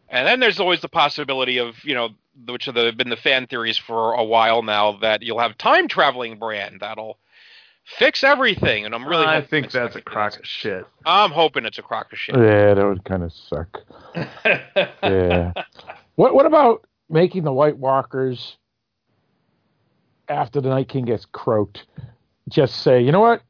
And then there's always the possibility of, you know, which have been the fan theories for a while now, that you'll have time traveling Bran that'll fix everything. And I'm really, I think it's not that's a gonna crock of shit. I'm hoping it's a crock of shit. Yeah, that would kind of suck. Yeah. what What about making the White Walkers after the Night King gets croaked? Just say, you know what?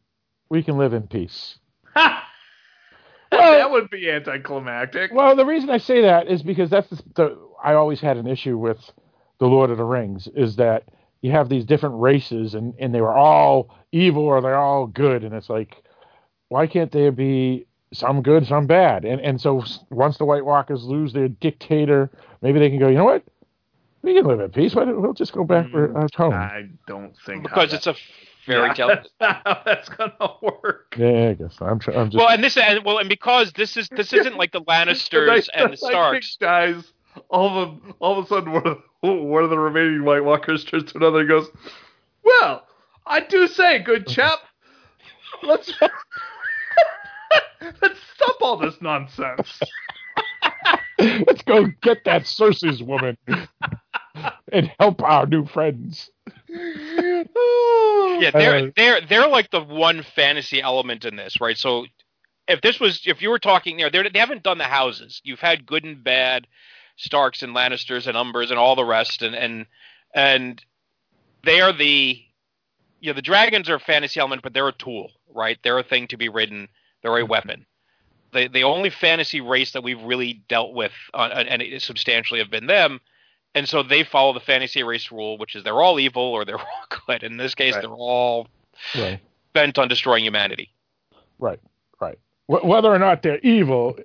We can live in peace. that would be anticlimactic. Well, the reason I say that is because that's the, the I always had an issue with the Lord of the Rings is that you have these different races and and they were all evil or they're all good and it's like why can't there be some good, some bad? And and so once the White Walkers lose their dictator, maybe they can go, you know what? We can live in peace. Why don't we'll just go back where hmm. our home? I don't think how Because that- it's a fairy Yeah, tale. That's not how that's gonna work. Yeah, I guess I'm. tr- I'm just. Well, and this, and, well, and because this is this isn't like the Lannisters and the Like, Starks. guys. All of them, all of a sudden, one of, the, one of the remaining White Walkers turns to another and goes, "Well, I do say, good chap, let's let's stop all this nonsense." Let's go get that Cersei's woman and help our new friends. Yeah, they're Uh, they're they're like the one fantasy element in this, right? So if this was if you were talking there, they're- they haven't done the houses. You've had good and bad, Starks and Lannisters and Umbers and all the rest, and and and they are the you know the dragons are a fantasy element, but they're a tool, right? They're a thing to be ridden. They're a weapon. The the only fantasy race that we've really dealt with, uh, and substantially, have been them. And so they follow the fantasy race rule, which is they're all evil or they're all good. In this case, Right. they're all Right, bent on destroying humanity. right, right. Wh- whether or not they're evil,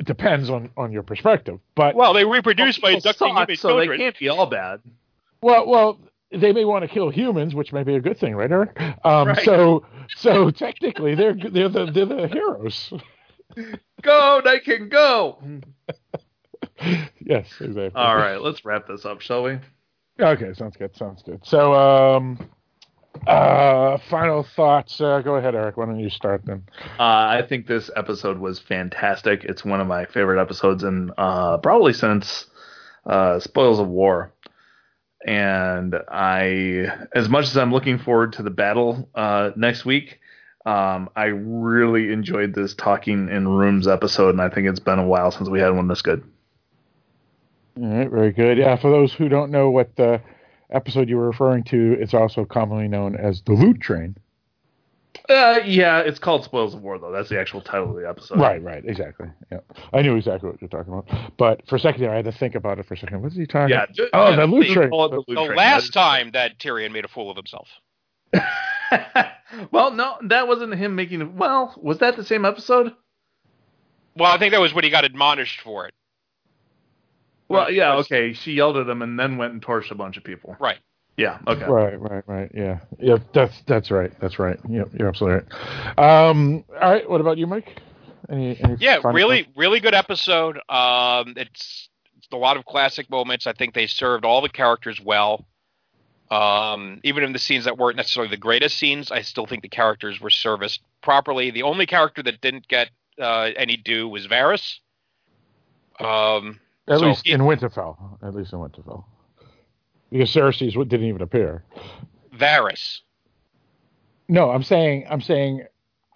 it depends on on your perspective. But Well, they reproduce by People abducting suck, human so children. they can't be all bad. well, well, they may want to kill humans, which may be a good thing, right, Eric? Um, Right. So, so technically, they're they're the they're the heroes. Go, they can go! yes, exactly. All right, let's wrap this up, shall we? Okay, sounds good. Sounds good. So, um, uh, final thoughts. Uh, go ahead, Eric. Why don't you start then? Uh, I think this episode was fantastic. It's one of my favorite episodes, and uh, probably since uh, Spoils of War. And I, as much as I'm looking forward to the battle uh, next week, um, I really enjoyed this talking in rooms episode, and I think it's been a while since we had one this good. All right, very good. Yeah, for those who don't know what the episode you were referring to, it's also commonly known as the Loot Train. Uh, yeah, it's called Spoils of War, though. That's the actual title of the episode. Right, right, exactly. Yeah, I knew exactly what you're talking about, but for a second there, I had to think about it for a second. What is he talking? Yeah. ju- Oh, yeah, the loot train. call the loot the train. last That time that Tyrion made a fool of himself. well, no, that wasn't him making. Well, was that the same episode? Well, I think that was what he got admonished for it. Well, yeah, Was- okay. She yelled at him and then went and torched a bunch of people. Right. Yeah, okay. Right, right, right. Yeah, yeah. That's that's right. That's right. Yep, you're absolutely right. Um, all right. What about you, Mike? Any, any Yeah, final really, really good episode. Um, it's, it's a lot of classic moments. I think they served all the characters well. Um, even in the scenes that weren't necessarily the greatest scenes, I still think the characters were serviced properly. The only character that didn't get uh, any due was Varys. Um, At So- least in Winterfell. At least in Winterfell. Because Cersei's didn't even appear. Varys. No, I'm saying I'm saying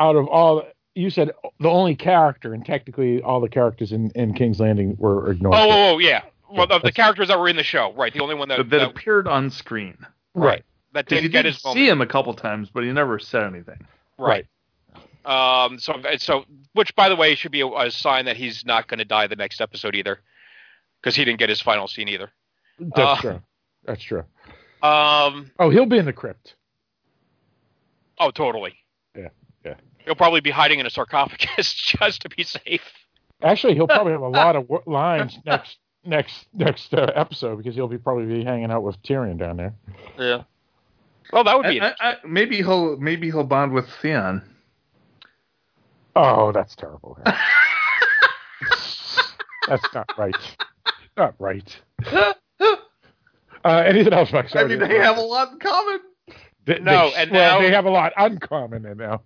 out of all you said the only character and technically all the characters in, in King's Landing were ignored. Oh, oh, oh, yeah. Well, of the characters that were in the show, right? The only one that That, that that, appeared on screen. right. that Because you didn't get did his moment. see him a couple times, but he never said anything. Right. Um. So, so, which, by the way, should be a, a sign that he's not going to die the next episode either, because he didn't get his final scene either. That's Uh, true. That's true. Um. Oh, he'll be in the crypt. Oh, totally. Yeah, yeah. He'll probably be hiding in a sarcophagus just to be safe. Actually, he'll probably have a lot of wo- lines next next next uh, episode because he'll be probably be hanging out with Tyrion down there. Yeah. Well, that would be. I, I, I, maybe he'll maybe he'll bond with Theon. Oh, that's terrible. that's not right. Not right. Uh, anything else, Mike? I mean, to they have a lot in common. They- No, they- and well, now- they have a lot uncommon in now.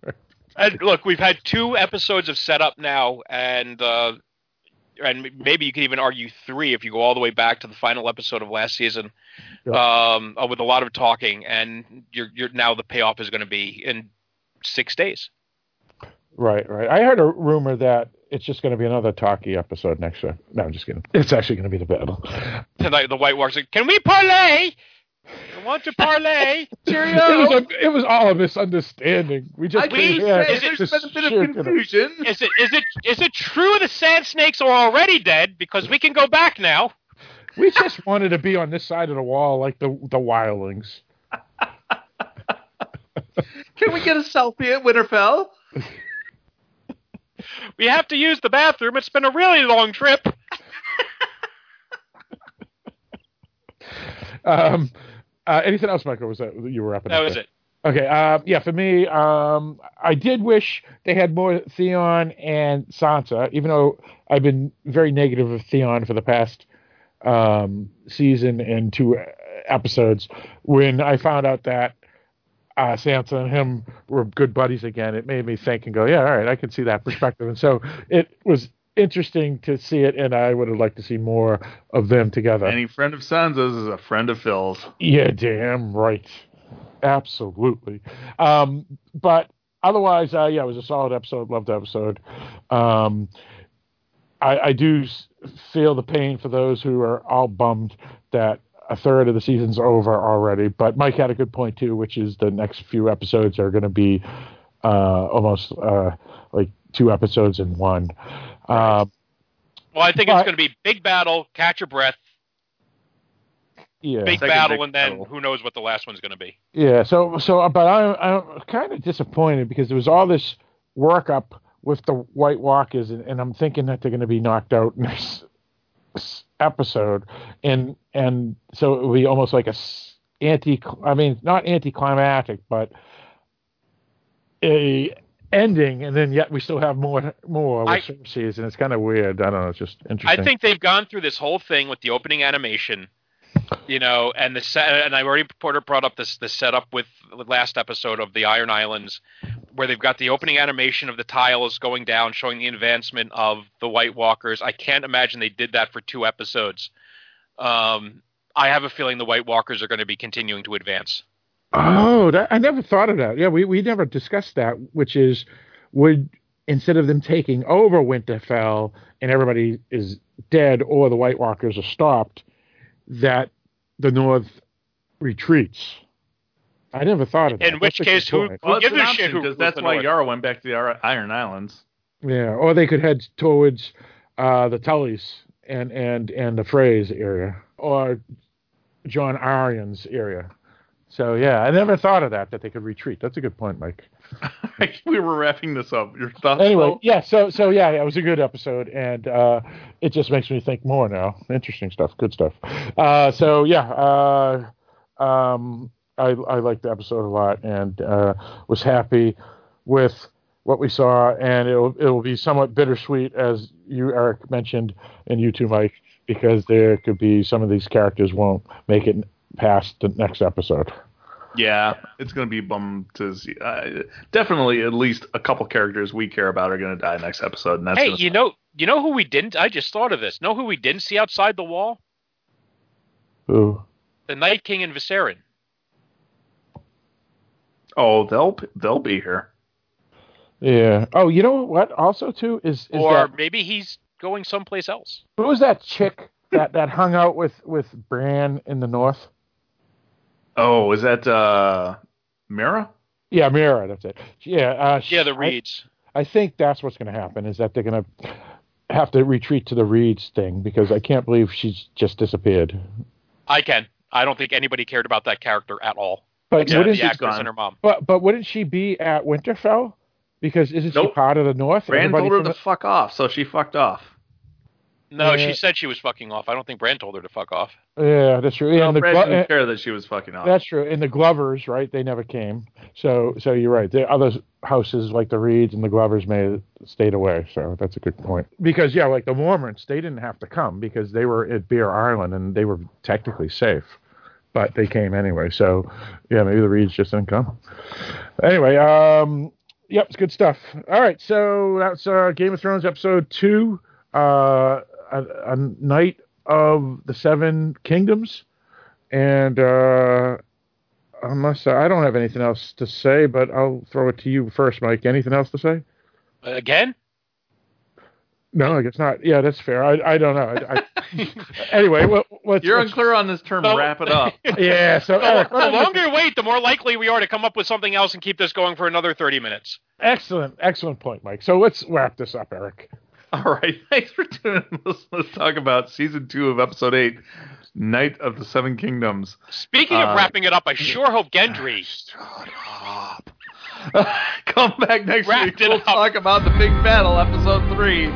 And look, we've had two episodes of setup now, and uh, and maybe you could even argue three if you go all the way back to the final episode of last season, um, uh, with a lot of talking, and you're you're now the payoff is going to be in six days. Right, right. I heard a rumor that it's just going to be another talkie episode next year. No, I'm just kidding. It's actually going to be the battle. Tonight, the White Walkers like, "Can we parlay? I want to parlay." It was, a, it was all a misunderstanding. We just I came can here is it there's just been a bit shit of in it. confusion. Is it is it is it true the sand snakes are already dead? Because we can go back now. We just wanted to be on this side of the wall like the the wildlings. Can we get a selfie at Winterfell? We have to use the bathroom. It's been a really long trip. Um, uh, anything else, Michael? Was that you were wrapping That up was there? it. Okay, uh, yeah, for me, um, I did wish they had more Theon and Sansa, even though I've been very negative of Theon for the past um, season and two episodes. When I found out that uh, Sansa and him were good buddies again, it made me think and go, yeah, all right, I can see that perspective. And so it was interesting to see it, and I would have liked to see more of them together. Any friend of Sansa's is a friend of Phil's. Yeah, damn right. Absolutely. Um, but otherwise, uh, yeah, it was a solid episode. Loved the episode. Um, I, I do feel the pain for those who are all bummed that a third of the season's over already. But Mike had a good point too, which is the next few episodes are going to be uh, almost uh, like two episodes in one. Um, Well, I think But- it's going to be big battle, catch your breath, yeah. big Second battle, big and then battle. who knows what the last one's going to be. Yeah, so so, but I'm I'm kind of disappointed because there was all this workup with the White Walkers, and, and I'm thinking that they're going to be knocked out next s- episode, and and so it would be almost like a anti. I mean, not anticlimactic, but a ending, and then yet we still have more more with I- Cersei, and it's kind of weird. I don't know. It's just interesting. I think they've gone through this whole thing with the opening animation, you know, and the set, and I already Porter brought up this the setup with the last episode of the Iron Islands, where they've got the opening animation of the tiles going down, showing the advancement of the White Walkers. I can't imagine they did that for two episodes. Um, I have a feeling the White Walkers are going to be continuing to advance. Oh, that, I never thought of that. Yeah, we, we never discussed that, which is would instead of them taking over Winterfell and everybody is dead or the White Walkers are stopped, that the North retreats. I never thought of that. In which That's case, who- point. Who Well, gives a shit option who- because that's why North? Yara went back to the Iron Islands. Yeah, or they could head towards uh, the Tullys and and and the Freys area, or Jon Arryn's area. So yeah, I never thought of that that they could retreat. That's a good point, Mike. we were wrapping this up. Your thoughts? anyway, Phil? yeah, so so yeah, it was a good episode, and uh, it just makes me think more now. Interesting stuff, good stuff. Uh, so yeah, uh, um, I I liked the episode a lot, and uh, was happy with what we saw, and it'll it'll be somewhat bittersweet, as you Eric mentioned, and you too, Mike, because there could be some of these characters won't make it past the next episode. Yeah, it's going to be bummed to see. Uh, definitely, at least a couple characters we care about are going to die next episode, and that's Hey, gonna you know, you know who we didn't? I just thought of this. Know who we didn't see outside the wall? Who? The Night King and Viserion. Oh, they'll they'll be here. Yeah. Oh, you know what? Also, too is, is or that maybe he's going someplace else. Who was that chick that, that hung out with, with Bran in the north? Oh, is that uh Meera? Yeah, Meera, that's it. Yeah, uh, she- Yeah, the I- Reeds. I, think that's what's going to happen is that they're going to have to retreat to the Reeds thing because I can't believe she's just disappeared. I can. I don't think anybody cared about that character at all. But Yeah, wouldn't the she, actress and her mom. but but wouldn't she be at Winterfell? Because isn't she part of the North? Bran Everybody told her from to fuck off, so she fucked off. No, Yeah. she said she was fucking off. I don't think Bran told her to fuck off. yeah, that's true. No, and the Bran Glo- didn't care that she was fucking off. That's true. And the Glovers, right? They never came. So, so you're right. The other houses like the Reeds and the Glovers may have stayed away. So that's a good point. Because yeah, like the Mormonts, they didn't have to come because they were at Bear Island and they were technically safe, but they came anyway. So yeah, maybe the Reeds just didn't come. Anyway, um, Yep, it's good stuff. All right, so that's uh, Game of Thrones episode two, uh, a, a knight of the seven kingdoms, and uh, unless I don't have anything else to say, but I'll throw it to you first, Mike. Anything else to say? Again? No, I guess not. Yeah, that's fair. I, I don't know. I, I, anyway, well, let's, You're let's- unclear on this term. No. Wrap it up. Yeah, so The, Eric, the why you- longer we wait, the more likely we are to come up with something else and keep this going for another 30 minutes. excellent, excellent point, Mike. So let's wrap this up, Eric. All right. Thanks for tuning in. Let's, let's talk about season two of episode eight, Knight of the Seven Kingdoms. Speaking Uh, of wrapping it up, I sure hope Gendry. Shut up. Come back next Wrapped week. We'll up. talk about the big battle, episode three.